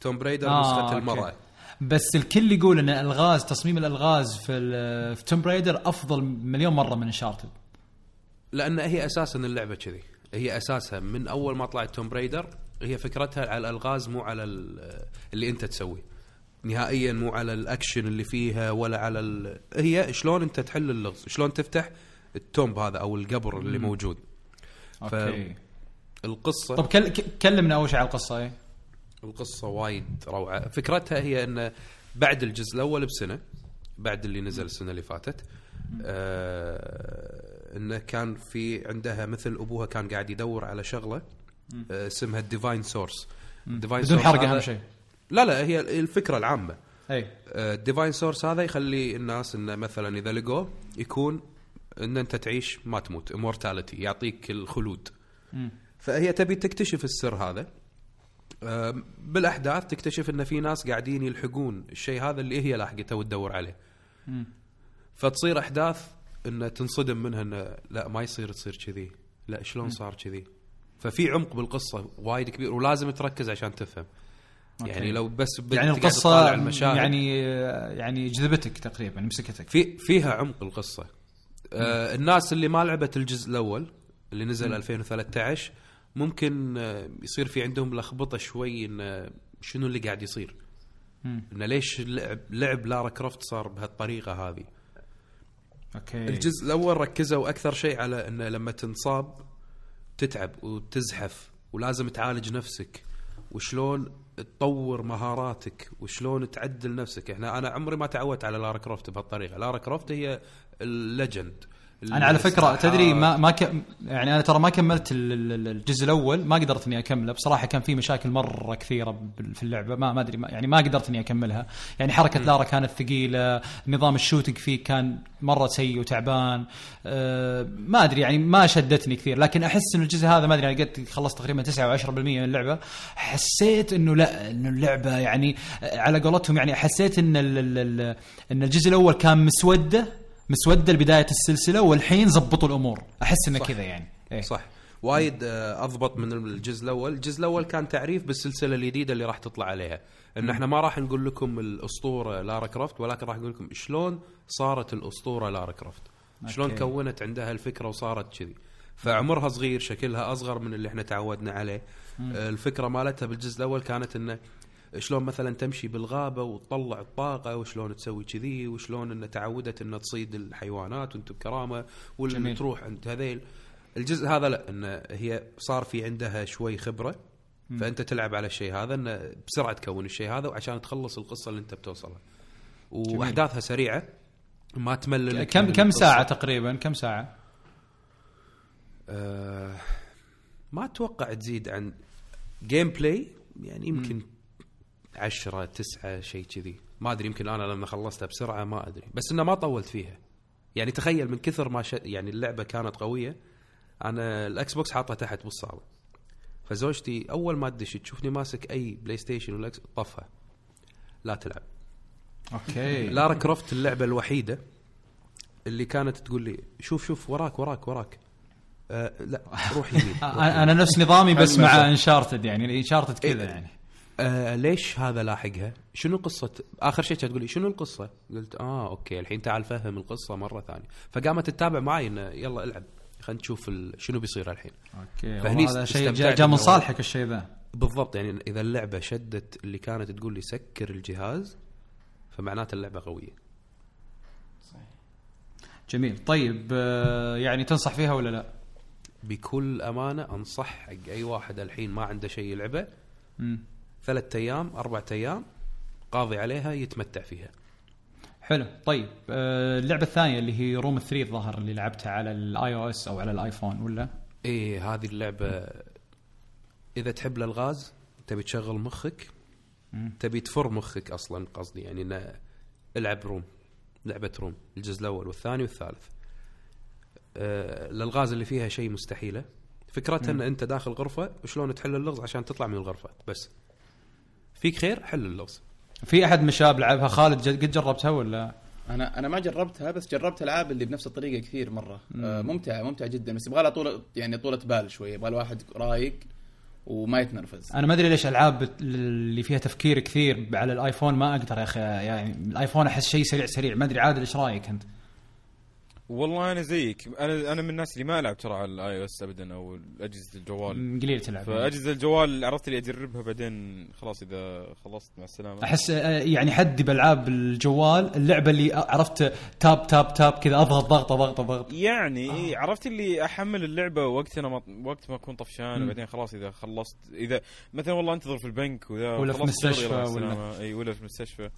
توم برايدر آه، نسخة أوكي. بس الكل يقول إن الألغاز تصميم الألغاز في في توم برايدر أفضل مليون مرة من انشارتد لأن هي أساسا اللعبة كذي. هي اساسها من أول ما طلعت توم بريدر هي فكرتها على الألغاز مو على ال- اللي أنت تسويه. نهائيا مو على الأكشن اللي فيها ولا على ال... هي شلون أنت تحل اللغز شلون تفتح ال tomb هذا أو القبر اللي موجود. okay. القصة طب كلمنا أول شيء على القصة إيه؟ القصة وايد روعة. فكرتها هي أن بعد الجزء الأول بسنة بعد اللي نزل السنة اللي فاتت آه إنه كان في عندها مثل أبوها كان قاعد يدور على شغلة آه اسمها ال divine source بدون حرق أهم شيء. لا لا هي الفكرة العامة. أي. ال divine source هذا يخلي الناس انه مثلا إذا لقوه يكون إن أنت تعيش ما تموت. immortality يعطيك الخلود. فهي تبي تكتشف السر هذا. بالأحداث تكتشف إن في ناس قاعدين يلحقون الشيء هذا اللي هي لاحقته وتدور عليه. فتصير أحداث انه تنصدم منها انه لا ما يصير تصير كذي. لا شلون صار كذي؟ ففي عمق بالقصة وايد كبير ولازم تركز عشان تفهم. يعني لو بس يعني القصة يعني يعني جذبتك تقريبا مسكتك. في فيها عمق القصة آه الناس اللي ما لعبت الجزء الأول اللي نزل 2013 ممكن آه يصير في عندهم لخبطة شوي إن آه، شنو اللي قاعد يصير. انه ليش لعب لعب لارا كروفت صار بهالطريقة هذه. okay. الجزء الأول ركزوا أكثر شيء على انه لما تنصاب تتعب وتزحف ولازم تعالج نفسك. وشلون تطور مهاراتك وشلون تعدل نفسك. إحنا أنا عمري ما تعودت على لارا كروفت بهالطريقة. لارا كروفت هي ال legend أنا على فكرة تدري ما ما ك... يعني أنا ترى ما كملت ال- ال- الجزء الأول ما قدرت إني أكمله. بصراحة كان في مشاكل مرة كثيرة في اللعبة ما ما أدري يعني ما قدرت إني أكملها. يعني حركة لارا كانت ثقيلة نظام الشوتنج فيه كان مرة سيء وتعبان. أه ما أدري يعني ما شدتني كثير لكن أحس إن الجزء هذا ما أدري أنا قد خلصت تقريبا 9 و10% من اللعبة. حسيت إنه لا إنه اللعبة يعني على قولتهم يعني حسيت إن ال- إن الجزء الأول كان مسودة مسودة لبداية السلسلة والحين زبطوا الأمور. أحس إنه كذا يعني. إيه. صح. وايد آه، أضبط من الجزء الأول. الجزء الأول كان تعريف بالسلسلة الجديدة اللي راح تطلع عليها. إن إحنا ما راح نقول لكم الأسطورة لارا كروفت ولكن راح نقول لكم شلون صارت الأسطورة لارا كروفت شلون okay. كونت عندها الفكرة وصارت كذي. فعمرها صغير شكلها أصغر من اللي إحنا تعودنا عليه. آه، الفكرة مالتها بالجزء الأول كانت إنه شلون مثلا تمشي بالغابة وتطلع الطاقة وشلون تسوي كذي وشلون انه تعودت انها تصيد الحيوانات وانت بكرامة واللي جميل. تروح عند هذيل. الجزء هذا لا انه هي صار في عندها شوي خبرة فأنت تلعب على الشيء هذا انه بسرعة تكون الشيء هذا وعشان تخلص القصة اللي أنت بتوصلها. وأحداثها سريعة ما تمل لك كم كم. ساعة تقريبا؟ كم ساعة؟ آه ما أتوقع تزيد عن gameplay يعني يمكن عشرة تسعة شيء كذي. ما أدري يمكن أنا لما خلصتها بسرعة ما أدري. بس إنه ما طولت فيها. يعني تخيل من كثر ما ش... يعني اللعبة كانت قوية أنا الإكس بوكس حاطها تحت بالصالة. فزوجتي أول ما تدش تشوفني ماسك أي بلاي ستيشن ولا طفها. لا تلعب. okay. لارا كروفت اللعبة الوحيدة اللي كانت تقول لي شوف شوف وراك وراك وراك. آه لا روح يمين أنا نفس نظامي بس. مع انشارتد يعني انشارتد كذا إيه. يعني. آه ليش هذا لاحقها؟ شنو قصة آخر شيء كانت تقول لي شنو القصة؟ قلت آه okay الحين تعال فهم القصة مرة ثانية فقامت تتابع معي إنه يلا العب خلينا نشوف ال... شنو بيصير الحين okay فهني هذا شيء جاء من صالحك الشيء ذا بالضبط يعني إذا اللعبة شدت اللي كانت تقول لي سكر الجهاز فمعناته اللعبة قوية جميل طيب آه، يعني تنصح فيها ولا لا؟ بكل أمانة أنصح حق أي واحد الحين ما عنده شيء يلعبه. ثلاثة أيام أربعة أيام قاضي عليها يتمتع فيها. حلو. طيب آه، اللعبة الثانية اللي هي The Room 3 الظاهر اللي لعبتها على ال iOS أو على الايفون ولا؟ إيه هذه اللعبة إذا تحب الألغاز تبي تشغل مخك تبي تفر مخك أصلا قصدي يعني إنه العب روم لعبة روم الجزء الأول والثاني والثالث. آه الألغاز اللي فيها شيء مستحيلة. فكرتها إن أنت داخل غرفة وشلون تحل اللغز عشان تطلع من الغرفة؟ بس. فيك خير؟ حل اللغز. في أحد من الشباب لعبها؟ خالد قد جربتها ولا؟ أنا أنا ما جربتها بس جربت ألعاب اللي بنفس الطريقة كثير مرة. آه ممتعة ممتعة جدا بس يبغى لها طولة يعني طولة بال شوية يبغى الواحد رايق وما يتنرفز. أنا ما أدري ليش ألعاب اللي فيها تفكير كثير على ال iPhone ما أقدر يا أخي يعني ال iPhone أحس شيء سريع سريع ما أدري عادل إيش رأيك أنت؟ والله أنا زيك. أنا أنا من الناس اللي ما ألعب ترى على ال iOS ابدا أو اجهزه الجوال. قليل تلعب. فأجهزة الجوال عرفت اللي أجربها بعدين خلاص إذا خلصت مع السلامة. أحس آه، يعني حدي بألعاب الجوال اللعبة اللي عرفت tap tap tap كذا اضغط ضغطه ضغطه ضغط. يعني آه. عرفت اللي أحمل اللعبة وقت أنا ما وقت ما أكون طفشان. وبعدين خلاص إذا خلصت. إذا مثلا والله أنتظر في البنك وذا ولا في خلصت شغلي، مستشفى يلا مع ولا-. اي ولا في المستشفى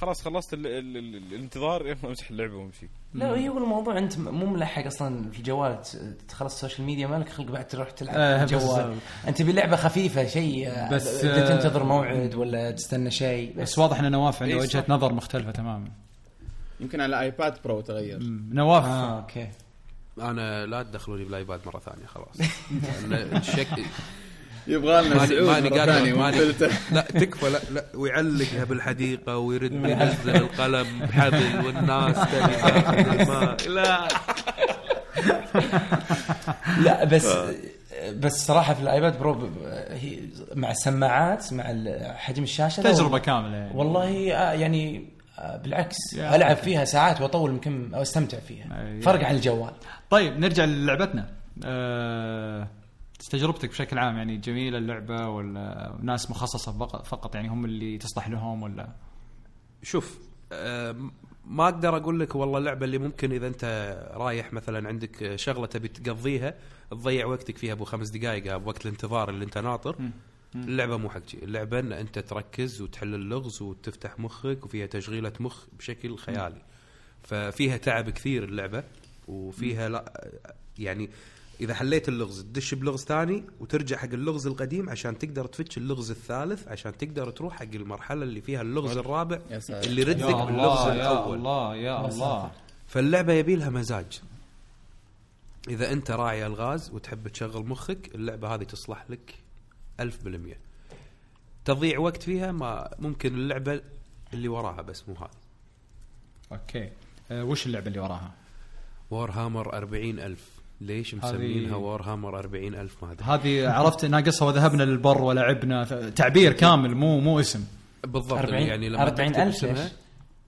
خلاص خلصت ال ال ال الانتظار. امسح اللعبة وامشي. لا هو الموضوع انت مو ملحق أصلا في الجوال. ت- تخلص ال social media مالك خلق بعد تروح تلعب آه، في الجوال. بس- انت بلعبة خفيفة شيء آه، بس، آه، تنتظر موعد ولا تستنى شيء بس. بس واضح إن نواف عنده إيه، وجهة. نظر مختلفة تماما. يمكن على iPad Pro تغير. نواف. آه okay. أنا لا تدخلوني بال iPad مرة ثانية خلاص. لأن الشك يبغى لنا ماني قادر ماني. لا تكفى لا لا ويعلقها بالحديقة ويرد ينزل القلم بحبل والناس لا. لا بس بس صراحة في ال iPad Pro هي مع السماعات مع حجم الشاشة تجربة والله- كاملة يعني. والله آه، يعني آه، بالعكس ألعب فيها ساعات وأطول يمكن أستمتع فيها. فرق عن الجوال. طيب نرجع للعبتنا. أه تجربتك بشكل عام يعني جميلة اللعبة ولا ناس مخصصة فقط, يعني هم اللي تصلح لهم ولا؟ شوف آه، ما أقدر أقول لك والله اللعبه اللي ممكن إذا أنت رايح مثلا عندك شغلة تبي تقضيها تضيع وقتك فيها أبو خمس دقائق بوقت الانتظار اللي أنت ناطر. اللعبة مو حق شي. اللعبة إن أنت تركز وتحل اللغز وتفتح مخك وفيها تشغيلة مخ بشكل خيالي. ففيها تعب كثير اللعبة وفيها لا يعني إذا حليت اللغز تدش بلغز ثاني وترجع حق اللغز القديم عشان تقدر تفتش اللغز الثالث عشان تقدر تروح حق المرحلة اللي فيها اللغز الرابع يا. اللي يردك يا باللغز الله يا الأول. الله يا الله. فاللعبة يبي لها مزاج. إذا أنت راعي ألغاز وتحب تشغل مخك اللعبة هذه تصلح لك ألف بالمية. تضيع وقت فيها ما ممكن اللعبة اللي وراها بس مو هذه. okay. أه وش اللعبة اللي وراها؟ Warhammer أربعين ألف. ليش مسمينها Warhammer أربعين ألف ما أدري هذه عرفت ناقصها وذهبنا للبر ولعبنا تعبير كامل مو مو اسم بالضبط 40 يعني لما 40 تكتب ألف اسمها ليش؟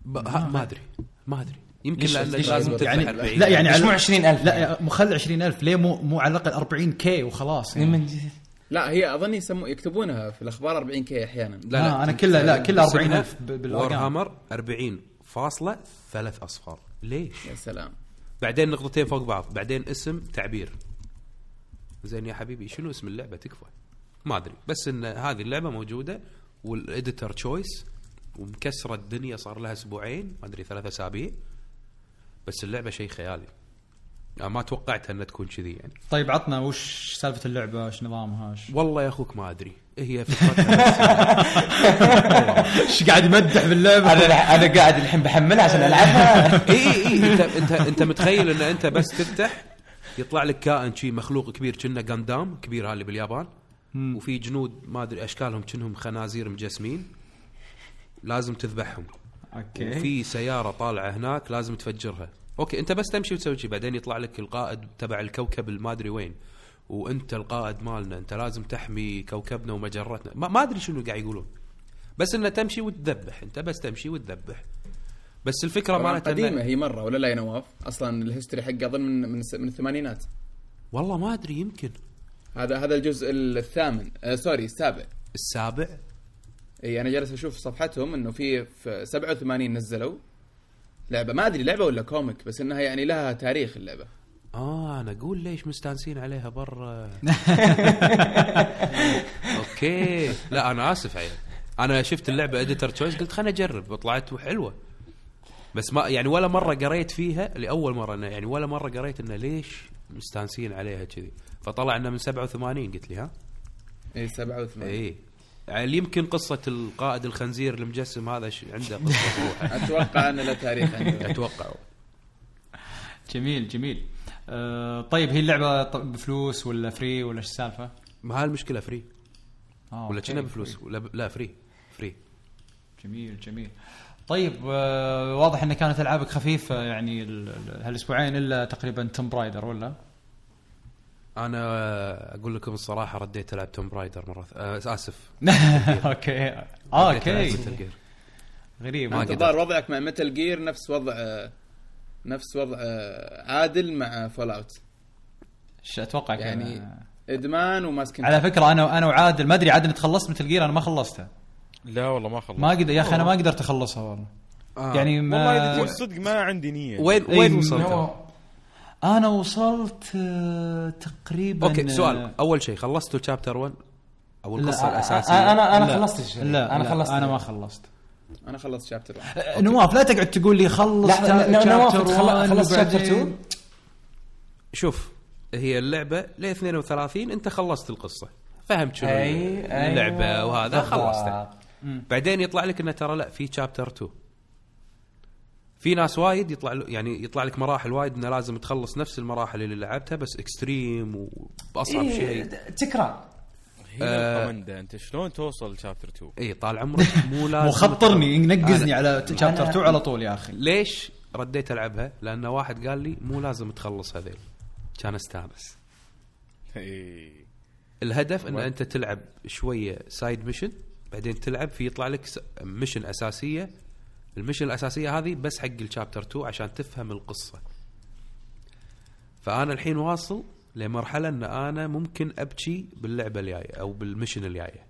ب- ها- ما أدري ما أدري يمكن ليش- ليش لازم يعني 40 لا يعني على- مو 20,000 لا يعني؟ خلي 20000 ليه مو مو على الأقل 40 كي وخلاص يعني. من لا هي أظن يسمو يكتبونها في الأخبار 40 كي أحيانا لا لا أنا كلها- لا، كلها اسمها 40,000 ب- بالأرقام. وور هامر 40 فاصلة ثلاث أصفار ليش؟ يا سلام بعدين نقطتين فوق بعض. بعدين اسم تعبير. زين يا حبيبي شنو اسم اللعبة؟ تكفى. ما أدري. بس إن هذه اللعبة موجودة وال Editor's Choice ومكسرة الدنيا صار لها أسبوعين ما أدري ثلاثة أسابيع. بس اللعبة شيء خيالي. ما توقعتها إنها تكون كذي يعني. طيب عطنا وش سالفة اللعبة؟ وش نظامها؟ والله يا أخوك ما أدري. هي فكرتها إيش قاعد يمدح باللعبه أنا أنا قاعد الحين بحملها عشان ألعبها. إي إي إي. أنت أنت أنت متخيل إن أنت بس تفتح يطلع لك كائن شي مخلوق كبير كأنه Gundam كبير هذا اللي باليابان. وفي جنود ما أدري أشكالهم كأنهم خنازير مجسمين. لازم تذبحهم. okay. وفي سيارة طالعة هناك لازم تفجرها. okay أنت بس تمشي وتسوي شي بعدين يطلع لك القائد تبع الكوكب الما ادري وين. وانت القائد مالنا انت لازم تحمي كوكبنا ومجرتنا. ما, ما أدري شنو قاعد يقولون. بس إنه تمشي وتذبح انت بس تمشي وتذبح. بس الفكرة إنه- قديمة هي مرة ولا لا يا نواف؟ أصلا ال history حقه أظن من من, من الثمانينات. والله ما أدري يمكن. هذا هذا الجزء الثامن. آه sorry السابع. السابع؟ إي أنا جالس أشوف صفحتهم إنه في في 87 نزلوا لعبة. ما أدري لعبة ولا comic بس إنها يعني لها تاريخ اللعبة. آه أنا أقول ليش مستانسين عليها برا. okay. لا أنا آسف عيل أنا شفت اللعبة Editor's Choice قلت خليني أجرب. وطلعت حلوة. بس ما يعني ولا مرة قريت فيها لأول مرة أنا يعني ولا مرة قريت إنه ليش مستانسين عليها كذي. فطلع انه من 87 قلت لي ها؟ اي 87 اي يعني يمكن قصة القائد الخنزير المجسم هذا ش- عنده قصة. بروحه أتوقع أن له تاريخ عنده. أتوقع. جميل جميل. أه طيب هي اللعبة بفلوس ولا free ولا إيش السالفة؟ ما هالمشكله free آه، ولا كنا بفلوس. ولا لا free free جميل جميل. طيب آه واضح إن كانت ألعابك خفيفة يعني ال- ال- هالأسبوعين إلا تقريبا Tomb Raider ولا؟ أنا أقول لكم الصراحة رديت ألعب Tomb Raider مرة آه آسف. okay. ألعب أوكي. غريب. ما أنت. الظاهر وضعك مع Metal Gear نفس وضع آه، نفس وضع آه، عادل مع Fallout أتوقع يعني يعني إدمان وماسكين على فكرة أنا أنا وعادل ما أدري عادل تخلصت مثل جير أنا ما خلصتها لا والله ما خلصت. ما قدر يا أخي أنا ما قدرت أخلصها والله. آه. يعني ما والله صدق ما عندي نية. وين إيه، وين وصلت؟ أنا وصلت آه، تقريبا okay سؤال. آه، أول شيء خلصتوا chapter 1 أو لا، القصة آه، الاساسيه لا، أنا لا، أنا خلصت الشيء. لا أنا لا، خلصت أنا ما خلصت. أنا خلصت شابتر آه، نواف لا تقعد تقول لي خلص خل- one خلصت chapter وبعدين- two؟ شوف هي اللعبة ل 32 أنت خلصت القصة. فهمت شنو أي- أيوة. اللعبة وهذا. خلصتها بعدين يطلع لك إنه ترى لا في chapter 2 في ناس وايد يطلع يعني يطلع لك مراحل وايد إنه لازم تخلص نفس المراحل اللي لعبتها بس extreme وباصعب إيه، شيء. تكرار. هي القمندة. أنت شلون توصل chapter 2 اي طال عمرك مو لازم مخطرني نقزني على chapter 2 على طول يا أخي. ليش رديت ألعبها؟ لأن واحد قال لي مو لازم تخلص هذيل. كان استانس. إيه. الهدف إن أنت تلعب شوية side mission بعدين تلعب في يطلع لك س- mission أساسية. ال mission الأساسية هذه بس حق ال chapter 2 عشان تفهم القصة. فأنا الحين واصل لمرحلة إن أنا ممكن أبكي باللعبة الجاية أو بال mission الجاية.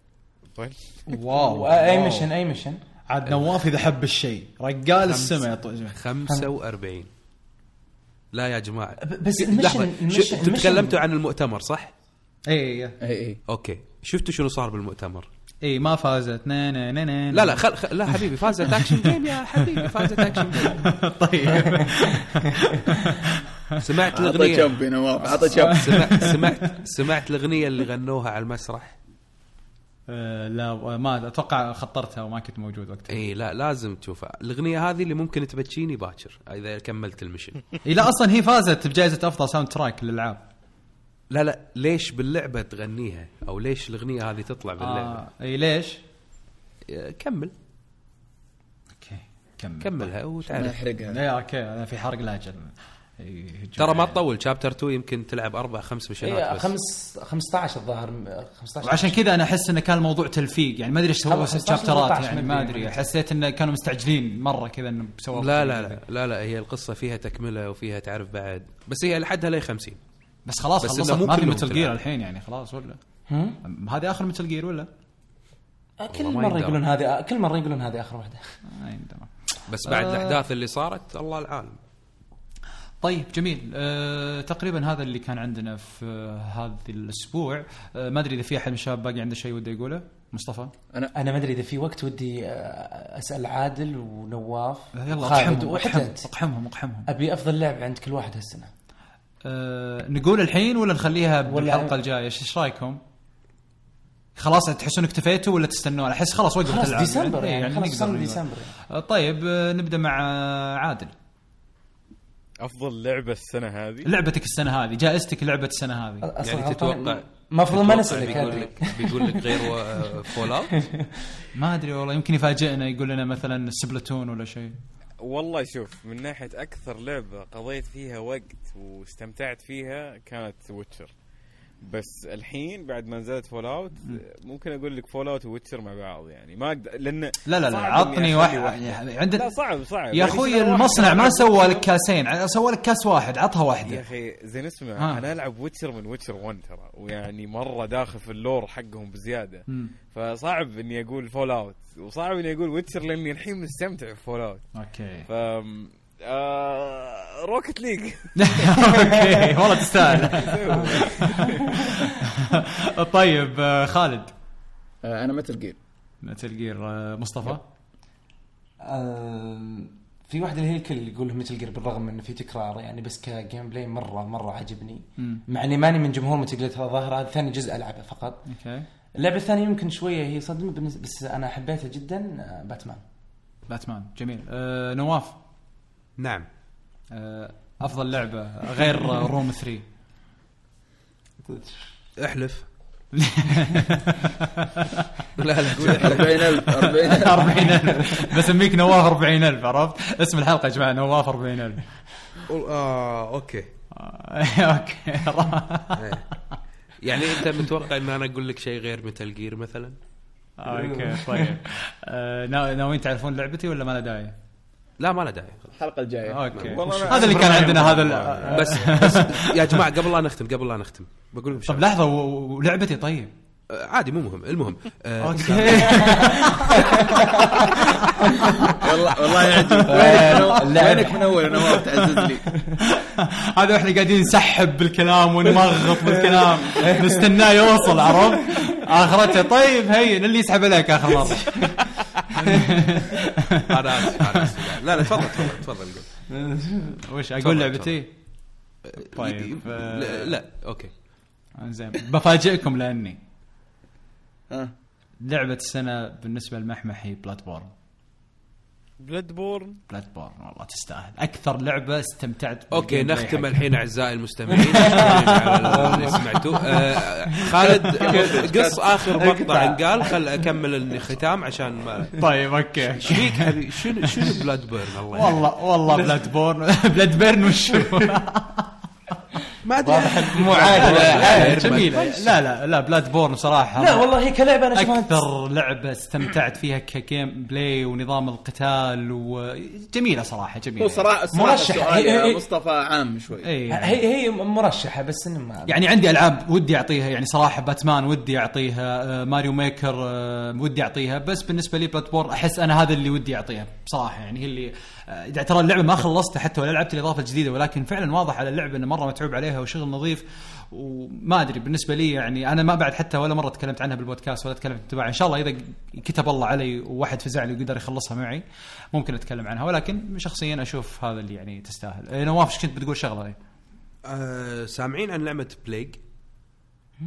طيب. wow. أي. mission أي ميشن عاد نواف إذا حب الشيء. رجال السماء يا طويل. 45 لا يا جماعة. بس أنتوا ال mission- تكلمتوا عن المؤتمر صح؟ اي اي اي okay. شفتوا شنو صار بالمؤتمر؟ اي ما فازت. نا نا نا نا لا لا خل... خل... لا حبيبي فازت action game يا حبيبي فازت action game طيب. سمعت عطى الأغنية؟ شب يا نواف عطى شب سمعت سمعت سمعت الأغنية اللي غنوها على المسرح؟ آه، لا ما أتوقع خطرتها وما كنت موجود وقتها. اي لا لازم تشوفها. الأغنية هذه اللي ممكن تبكيني باكر إذا كملت ال mission. اي لا أصلا هي فازت بجائزة أفضل soundtrack للألعاب. لا لا ليش باللعبة تغنيها؟ أو ليش الأغنية هذه تطلع باللعبة؟ آه إي ليش؟ آه. كمل. okay كمل. كملها وتعرف. يحرقها. لا okay أنا في حرق لاجل. ترى ما تطول. chapter 2 يمكن تلعب أربع خمس mission ات إي بس. خمس 15 الظاهر 15 وعشان كذا أنا أحس انه كان الموضوع تلفيق. يعني ما أدري إيش سووا 15 chapter ات 16 يعني ما. أدري. حسيت انه كانوا مستعجلين مرة كذا إنه سووا لا لا لا لا لا هي القصة فيها تكملة وفيها تعرف بعد. بس هي لحدها لي 50 بس خلاص بس خلصت. ما في متل. جير الحين يعني خلاص ولا؟ هذه آخر متل جير ولا؟ كل والله ما مرة. يقولون هذه كل مرة يقولون هذه آخر واحدة. يندرى. بس بعد آه. الأحداث اللي صارت الله العالم. طيب جميل. أه تقريبا هذا اللي كان عندنا في آه، هذا الأسبوع. أه ما أدري إذا في أحد من الشباب باقي عنده شيء وده يقوله؟ مصطفى؟ أنا ما أدري إذا في وقت ودي آه، أسأل عادل ونواف. يلا اقحمهم اقحمهم اقحمهم اقحمهم. أبي أفضل لعب عند كل واحد هالسنة. أه نقول الحين ولا نخليها بالحلقة الجاية إيش رأيكم؟ خلاص تحسون اكتفيتوا ولا تستنون؟ احس خلاص وقفت خلاص. ديسمبر إيه، يعني خلاص نقدر صار. ديسمبر آه، طيب آه، نبدأ مع آه، عادل أفضل لعبة السنة هذه لعبتك السنة هذه جائزتك لعبة السنة هذه أصلا يعني. تتوقع المفروض ما نسألك بيقول لك بيقول لك غير Fallout ما أدري والله يمكن يفاجئنا يقول لنا مثلا Splatoon ولا شيء والله شوف من ناحية أكثر لعبة قضيت فيها وقت واستمتعت فيها كانت Witcher بس الحين بعد ما نزلت Fallout ممكن أقول لك Fallout و Witcher مع بعض يعني. ما أقدر لأن لا لا لا عطني واحد يعني لا عندنا صعب صعب. يا يعني أخوي المصنع ما سوى. لك كاسين سوى لك كاس واحد عطها يا واحدة أخي زين اسمع ها. أنا ألعب Witcher من Witcher 1 ترى ويعني مرة داخل في ال lore حقهم بزيادة. مم. فصعب إني أقول Fallout وصعب إني أقول Witcher لأني الحين مستمتع في Fallout okay. ف آه... Rocket League okay والله تستاهل. طيب آه، خالد. آه، أنا Metal Gear Metal Gear آه، مصطفى. في واحدة اللي هي الكل يقول Metal Gear بالرغم إنه في تكرار يعني بس ك gameplay مرة مرة عجبني. مع إني ماني من جمهور Metal Gear الظاهر هذا ثاني جزء ألعبه فقط. okay. اللعبة الثانية يمكن شوية هي صدمة بس أنا حبيتها جدا آه، Batman Batman جميل. آه، نواف. نعم. آه، أفضل لعبة غير آه، Room 3 احلف. لا لا قول. 40000 40000 40000 بسميك نواف 40000 عرفت؟ اسم الحلقة يا جماعة نواف 40000 آه okay. okay. إيه. يعني أنت متوقع إن أنا أقول لك شيء غير Metal Gear مثلا؟ okay طيب. آه، ناو- ناويين تعرفون لعبتي ولا ما له داعي؟ لا ما له داعي. الحلقة الجاية. okay. هذا اللي كان عندنا هذا بس بس يا جماعة قبل لا نختم قبل لا نختم بقول لكم طب لحظة ولعبتي طيب؟ آه، عادي مو مهم المهم. آه، okay. والله والله يعجبك. وينك؟ من- وينك من أول؟ نواف تعزز لي. هذا إحنا قاعدين نسحب بالكلام ونمغط بالكلام. نستناه يوصل عرفت؟ اخرته طيب هي اللي يسحب عليك آخر مرة. أنا اسف أنا اسف لا لا تفضل تفضل تفضل قول. وش أقول تفضل، لعبتي؟ طيب لا, آه، لا okay زين بفاجئكم لأني ها. لعبة السنة بالنسبة لمحمح هي Bloodborne Bloodborne borne والله تستاهل. أكثر لعبة استمتعت okay نختم. الحين أعزائي المستمعين. اللي سمعتوه آه، خالد قص آخر مقطع انقال. خل أكمل الختام عشان ما طيب okay. إيش فيك حبيبي شنو شنو Bloodbern الله؟ والله والله Bloodborne Bloodbern وشو؟ ما أدري. مو عادي. لا، جميله لا لا لا Bloodborne صراحة لا والله هي كلعبة أنا اشوفها أكثر لعبة استمتعت فيها ك gameplay ونظام القتال وجميله صراحة جميلة. هو صراحة صراحة مرشح. السؤال هي- يا هي- مصطفى عام شوي. اي هي هي مرشحة بس إنه ما يعني عندي ألعاب ودي أعطيها يعني صراحة باتمان ودي أعطيها آه، Mario Maker آه، ودي أعطيها بس بالنسبة لي Bloodborne أحس أنا هذا اللي ودي أعطيها بصراحه يعني هي اللي آه، يعني ترى اللعبة ما خلصتها حتى ولا لعبت الإضافة الجديدة ولكن فعلا واضح على اللعبة إنه مرة متعوب عليها وشغل نظيف. وما أدري بالنسبة لي يعني أنا ما بعد حتى ولا مرة تكلمت عنها بالبودكاست ولا تكلمت انتباه إن شاء الله إذا كتب الله علي وواحد فزع لي وقدر يخلصها معي ممكن أتكلم عنها. ولكن شخصيا أشوف هذا اللي يعني تستاهل. إيه، نواف إيش كنت بتقول شغلة؟ إيه؟ آه، سامعين عن لعبة Plague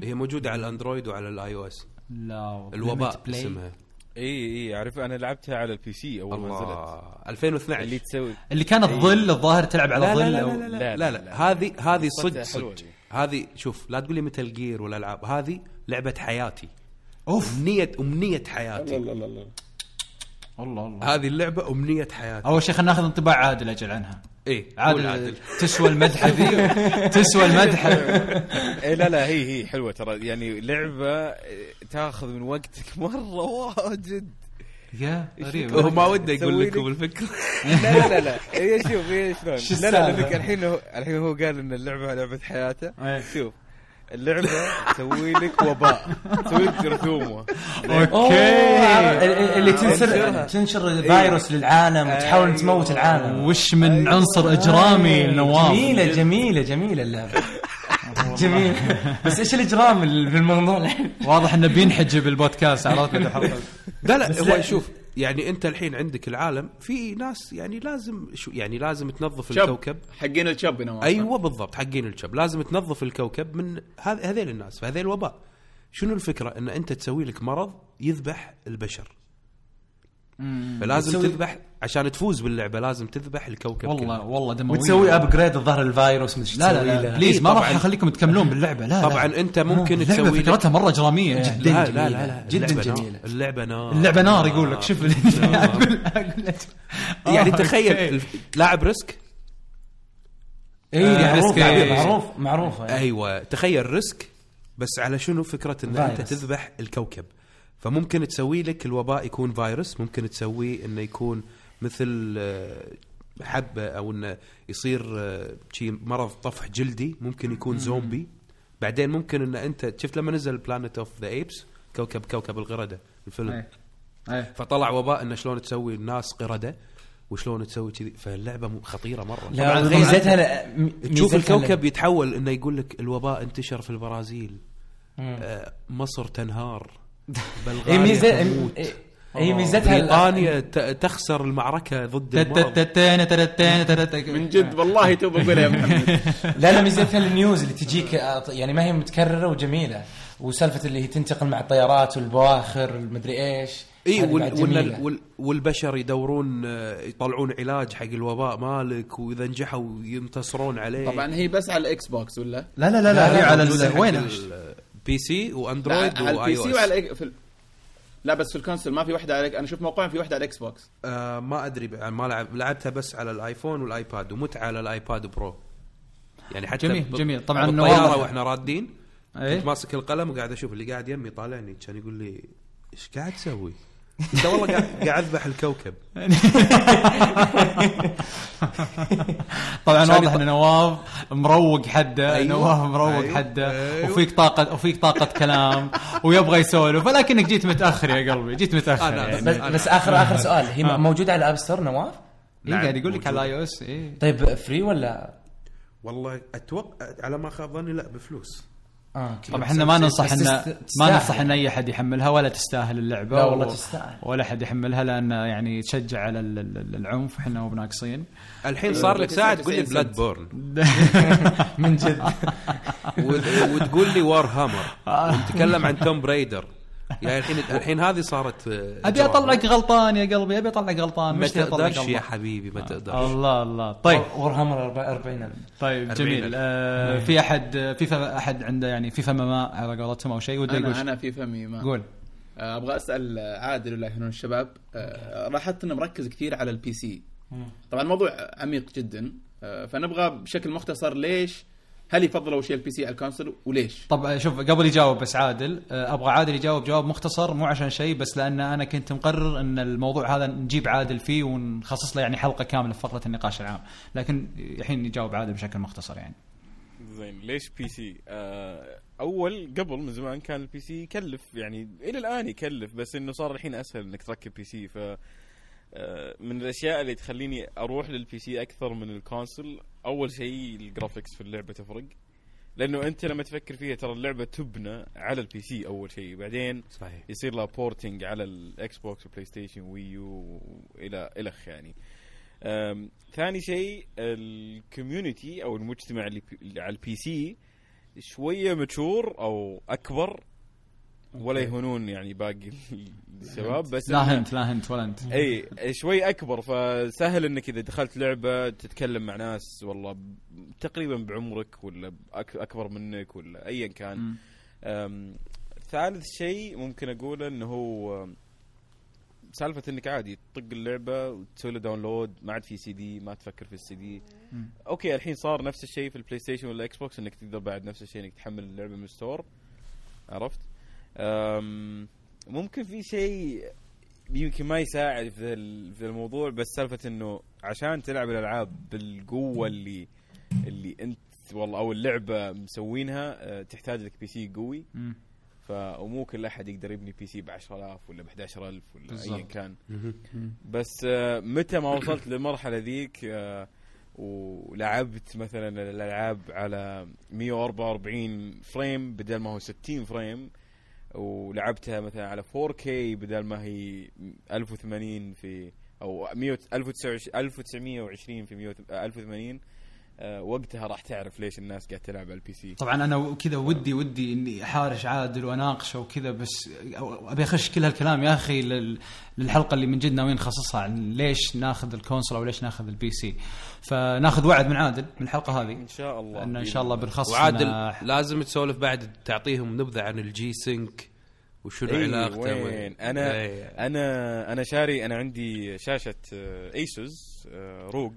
هي موجودة على ال Android وعلى ال iOS لا. الوباء. اسمها. إي إي اعرف أنا لعبتها على ال PC أول ما نزلت. الله 2012 اللي تسوي اللي كانت ظل الظاهر تلعب على ظل لا لا لا لا, لا، لا, لا. هذه هذه صدق صدق. هذه شوف لا تقول لي Metal Gear ولا ألعاب. هذه لعبة حياتي. أوف. امنيه أمنية حياتي. الله الله الله. والله والله هذه اللعبة أمنية حياتي. أول شيء خلينا ناخذ انطباع عادل أجل عنها. إيه عادل, عادل. تسوى المدح ذي تسوى المدح اي لا لا هي هي حلوة ترى. يعني لعبة تاخذ من وقتك مرة واجد. يا غريب. هو ما وده يقول لكم لك- الفكرة. لا لا لا لا. هي شوف هي شلون؟ شو لا لا؟ لأنك الحين هو الحين هو قال إن اللعبة لعبة حياته. إيه. شوف. اللعبة تسوي لك وباء. تسوي لك جرثومة. أوكي. اللي تنشر تنشر فيروس للعالم وتحاول تموت العالم. وش من عنصر إجرامي النواف جميلة جميلة جميلة اللعبة. جميلة. بس إيش الإجرام اللي في الموضوع؟ الحين؟ واضح إنه بينحجب البودكاست عرفت لا لا هو لا. شوف يعني انت الحين عندك العالم في ناس يعني لازم شو يعني لازم تنظف شب. الكوكب. حقين الشب أيوه بالضبط حقين الشب. لازم تنظف الكوكب من هذ- هذيل الناس فهذيل الوباء. شنو الفكرة؟ إن أنت تسوي لك مرض يذبح البشر. فلازم تذبح عشان تفوز باللعبة لازم تذبح الكوكب والله كله. والله دموية وتسوي upgrade لهذا الفيروس مش لا لا لا please ما راح أخليكم تكملون باللعبة لا طبعا لا. انت ممكن اللعبة تسوي فكرتها مرة اجراميه يعني. جداً لا جميلة. لا لا, لا جداً اللعبة نار. جميلة. اللعبة نار اللعبة نار يقول لك شوف يعني آه، تخيل أوكي. الف- لاعب Risk اي آه، معروف Risk- يعني معروف معروفه يعني. أيوه تخيل Risk بس على شنو فكرة إن أنت. تذبح الكوكب فممكن تسوي لك الوباء يكون فيروس ممكن تسويه إنه يكون مثل آه، حبة أو إنه يصير آه، شي مرض طفح جلدي ممكن يكون زومبي. بعدين ممكن إن أنت شفت لما نزل Planet of the Apes كوكب كوكب القرده الفيلم. إيه. إيه. فطلع وباء إنه شلون تسوي الناس قرده وشلون تسوي كذي. فاللعبة خطيرة مرة. لا طبعاً- ميزتها تشوف الكوكب يتحول إنه يقول لك الوباء انتشر في البرازيل. آه مصر تنهار. هي بلغاريا ميزه تموت. هي- هي ميزتها بريطانيا ت- تخسر المعركة ضد المرض. من جد والله تو بقولها يا محمد. لا لا ميزتها ال news اللي تجيك آه، يعني ما هي متكررة وجميلة. وسالفة اللي هي تنتقل مع الطيارات والبواخر المدري إيش. إي هذه وال بعد وال جميلة. وال والبشر يدورون آه، يطلعون علاج حق الوباء مالك وإذا نجحوا ينتصرون عليه. طبعا هي بس على الإكس بوكس ولا؟ لا لا لا لا هي على موجودة ال- حق وين ال- بي سي واندرويد لا، على واي البي أو سي اس وعلى في ال... لا بس في الكونسول ما في واحدة على أنا أشوف موقعهم في واحدة على الاكس بوكس آه ما أدري ب- ما لعب لعبتها بس على الآيفون والآيباد ومت على الآيباد برو يعني حتى جميل، ب- جميل. طبعاً بالطيارة واضح. وإحنا رادين إيه؟ كنت ماسك القلم وقاعد أشوف اللي قاعد يمي طالعني كان يقول لي إيش قاعد تسوي؟ انت والله قاعد قاعد اذبح الكوكب طبعا واضح إن نواف مروق حده أيوة. نواف مروق أيوة. حده أيوة. وفيك طاقه وفيك طاقة كلام ويبغى يسولف ولكنك جيت متأخر يا قلبي جيت متأخر يعني. بس, بس اخر آخر سؤال هي موجودة على ال App Store نواف؟ إيه قاعد يقول لك. على ال iOS إيه طيب free ولا والله أتوقع على ما خاب ظني لا بفلوس أوكي. طبعا إحنا ما ننصح ان ما. ننصح إن أي أحد يحملها ولا تستاهل اللعبة لا والله و- تستاهل. ولا أحد يحملها لأن يعني تشجع على ال- ال- العنف إحنا مو بناقصين الحين صار لك ساعة تقول لي 99 Bloodborne من جد وتقول لي Warhammer ونتكلم عن Tomb Raider يعني الحين الحين هذه صارت آه، أبي. أطلعك غلطان يا قلبي أبي أطلعك غلطان ما تقدرش يا. حبيبي ما تقدرش. الله الله. طيب. Warhammer 40 طيب 40 جميل. آه في احد في أحد عنده يعني في فم ماء على قولتهم أو شيء؟ وده يقول أنا أنا في فمي ما. قول. آه، أبغى أسأل عادل الله يهنون الشباب لاحظت إنه مركز كثير على ال PC طبعا الموضوع عميق جدا. فنبغى بشكل مختصر ليش هل يفضل اول شيء ال PC على ال console وليش؟ طب شوف قبل يجاوب بس عادل آه، أبغى عادل يجاوب جواب مختصر مو عشان شيء بس لأن أنا كنت مقرر إن الموضوع هذا نجيب عادل فيه ونخصص له يعني حلقة كاملة في فقرة النقاش العام لكن الحين يجاوب عادل بشكل مختصر يعني زين ليش PC؟ آه أول قبل من زمان كان ال PC يكلف يعني إلى الآن يكلف بس إنه صار الحين أسهل إنك تركب PC ف آه، من الأشياء اللي تخليني أروح لل PC أكثر من ال console أول شيء ال graphics في اللعبة تفرق. لأنه أنت لما تفكر فيها ترى اللعبة تبنى على ال PC أول شيء. بعدين صحيح. يصير لها porting على ال Xbox وال PlayStation و Wii U إلى الخ يعني. ثاني شيء ال community أو المجتمع اللي على ال PC شوية mature أو أكبر ولا يهونون يعني باقي الشباب بس لا هنت لا هنت ولا انت اي شوي أكبر فسهل إنك إذا دخلت لعبة تتكلم مع ناس والله تقريبا بعمرك ولا أكبر منك ولا ايا كان. ثالث شيء ممكن أقوله إنه هو سالفة إنك عادي تطق اللعبة وتسوي له download ما عاد في سي دي ما تفكر في السي دي. أوكي الحين صار نفس الشيء في ال PlayStation وال Xbox إنك تقدر بعد نفس الشيء إنك تحمل اللعبة من ال store عرفت؟ ممكن في شيء يمكن ما يساعد في ال- في الموضوع بس سالفة إنه عشان تلعب الألعاب بالقوة اللي اللي أنت والله أو اللعبة مسوينها أه، تحتاج لك PC قوي. فمو كل أحد يقدر يبني PC ب 10000 ولا ب 11000 ولا. ايا كان بس آه، متى ما وصلت للمرحلة ذيك آه، ولعبت مثلا الألعاب على 144 frame بدل ما هو 60 فريم ولعبتها مثلا على 4K بدل ما هي 1080 في أو 100 1920 1920 في 100 1080 آه، وقتها راح تعرف ليش الناس قاعد تلعب على ال PC. طبعا أنا كذا ودي ودي إني أحارش عادل وأناقشه وكذا بس أبي أخش كل هالكلام يا أخي لل- للحلقة اللي من جد ناويين نخصصها عن ليش ناخذ الكونسول أو ليش ناخذ ال PC. فناخذ وعد من عادل من الحلقة هذه. إن شاء الله. ان إن شاء الله بنخصص وعادل لازم تسولف بعد تعطيهم نبذة عن ال G-Sync وشنو إيه علاقته وين؟ أنا إيه. أنا أنا شاري أنا عندي شاشة ASUS ROG.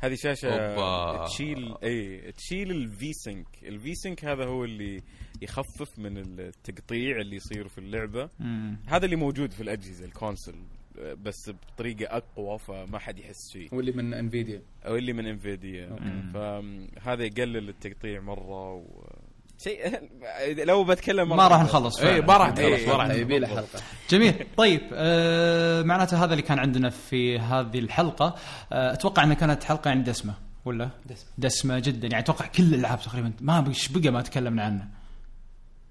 هذه شاشة أوبا. تشيل اي تشيل ال V-Sync ال V-Sync هذا هو اللي يخفف من التقطيع اللي يصير في اللعبة. مم. هذا اللي موجود في الأجهزة ال console بس بطريقة أقوى فما حد يحس فيه. واللي من Nvidia أو اللي من Nvidia فهذا يقلل التقطيع مرة و... شيء لو بتكلم ما راح نخلص اي. ما راح تخلص ما راح يبي له تخلص. حلقة. جميل. طيب آه معناته هذا اللي كان عندنا في هذه الحلقة. آه أتوقع إنها كانت حلقة يعني دسمة ولا؟ دسمة. دسمة جدا. يعني أتوقع كل الألعاب تقريبا ما بقى ما تكلمنا عنه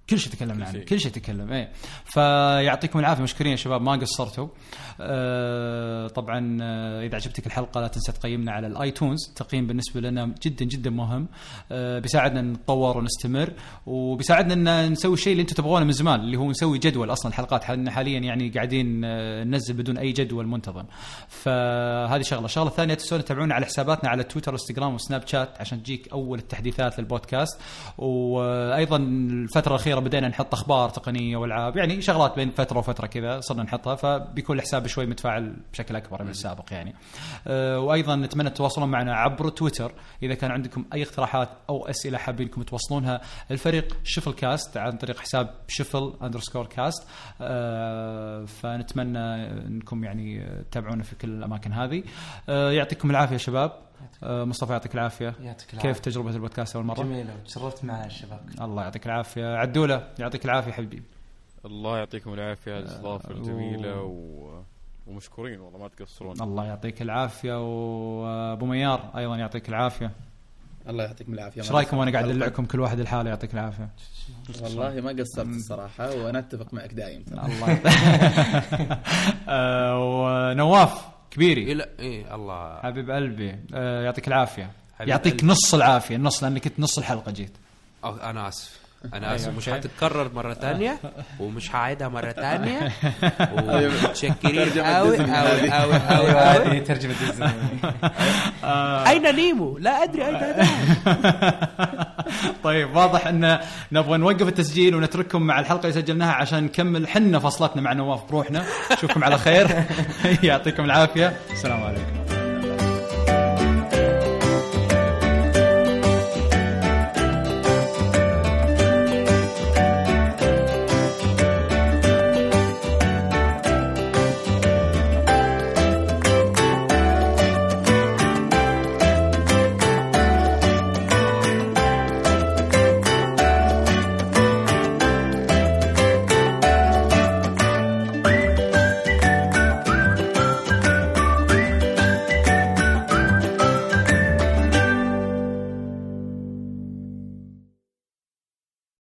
كل شيء تكلمنا عنه. كل شيء تكلم إيه. فيعطيكم العافية مشكورين يا شباب ما قصرتوا. آه طبعا آه إذا عجبتك الحلقة لا تنسى تقيمنا على الآيتونز. التقييم بالنسبة لنا جدا جدا مهم. آه بيساعدنا نتطور ونستمر وبيساعدنا إن نسوي الشيء اللي أنتم تبغونه من زمان اللي هو نسوي جدول أصلا الحلقات. حاليا حاليا يعني قاعدين آه ننزل بدون أي جدول منتظم. فهذه شغلة. الشغلة الثانية تنسون تتابعونا على حساباتنا على تويتر وانستغرام وسناب شات عشان تجيك أول التحديثات للبودكاست. وأيضا الفترة الأخيرة الاخيره بدينا نحط أخبار تقنية والعاب يعني شغلات بين فترة وفترة كذا صرنا نحطها فبيكون الحساب شوي متفاعل بشكل أكبر من السابق يعني. أه وأيضا نتمنى تتواصلون معنا عبر تويتر إذا كان عندكم أي اقتراحات أو أسئلة حابينكم توصلونها. الفريق Shuffle Cast عن طريق حساب Shuffle underscore Cast أه فنتمنى إنكم يعني تتابعونا في كل الأماكن هذه. أه يعطيكم العافية شباب. مصطفى يعطيك العافية. يعطيك العافية. كيف تجربة البودكاست أول مرة؟ جميلة وتشرفت مع الشباب. الله يعطيك العافية. عدوله يعطيك العافية حبيبي. الله يعطيكم العافية على الاستضافه الجميلة و... ومشكورين والله ما تقصرون. الله يعطيك العافية. وأبو ميار أيضا يعطيك العافية. الله يعطيكم العافية. إيش رأيكم؟ وأنا قاعد أدلعكم كل واحد لحاله يعطيك العافية. والله ما قصرت الصراحة وأنا أتفق معك دايم. ترى. الله آه، ونواف. كبيري. إلى إيه الله. حبيب قلبي آه، يعطيك العافية. يعطيك قلبي. نص العافية النص لأنك أنت نص الحلقة جيت. أو أنا آسف. أنا اسف مش أوكي. هتتكرر مرة ثانية ومش هعيدها مرة ثانية ومتشكرين ترجمة قوي قوي. قوي قوي قوي ترجمة ديزني أين نيمو؟ لا أدري أين طيب واضح أن نبغى نوقف التسجيل ونترككم مع الحلقة اللي سجلناها عشان نكمل حنا فصلتنا مع نواف بروحنا. نشوفكم على خير. يعطيكم العافية. السلام عليكم.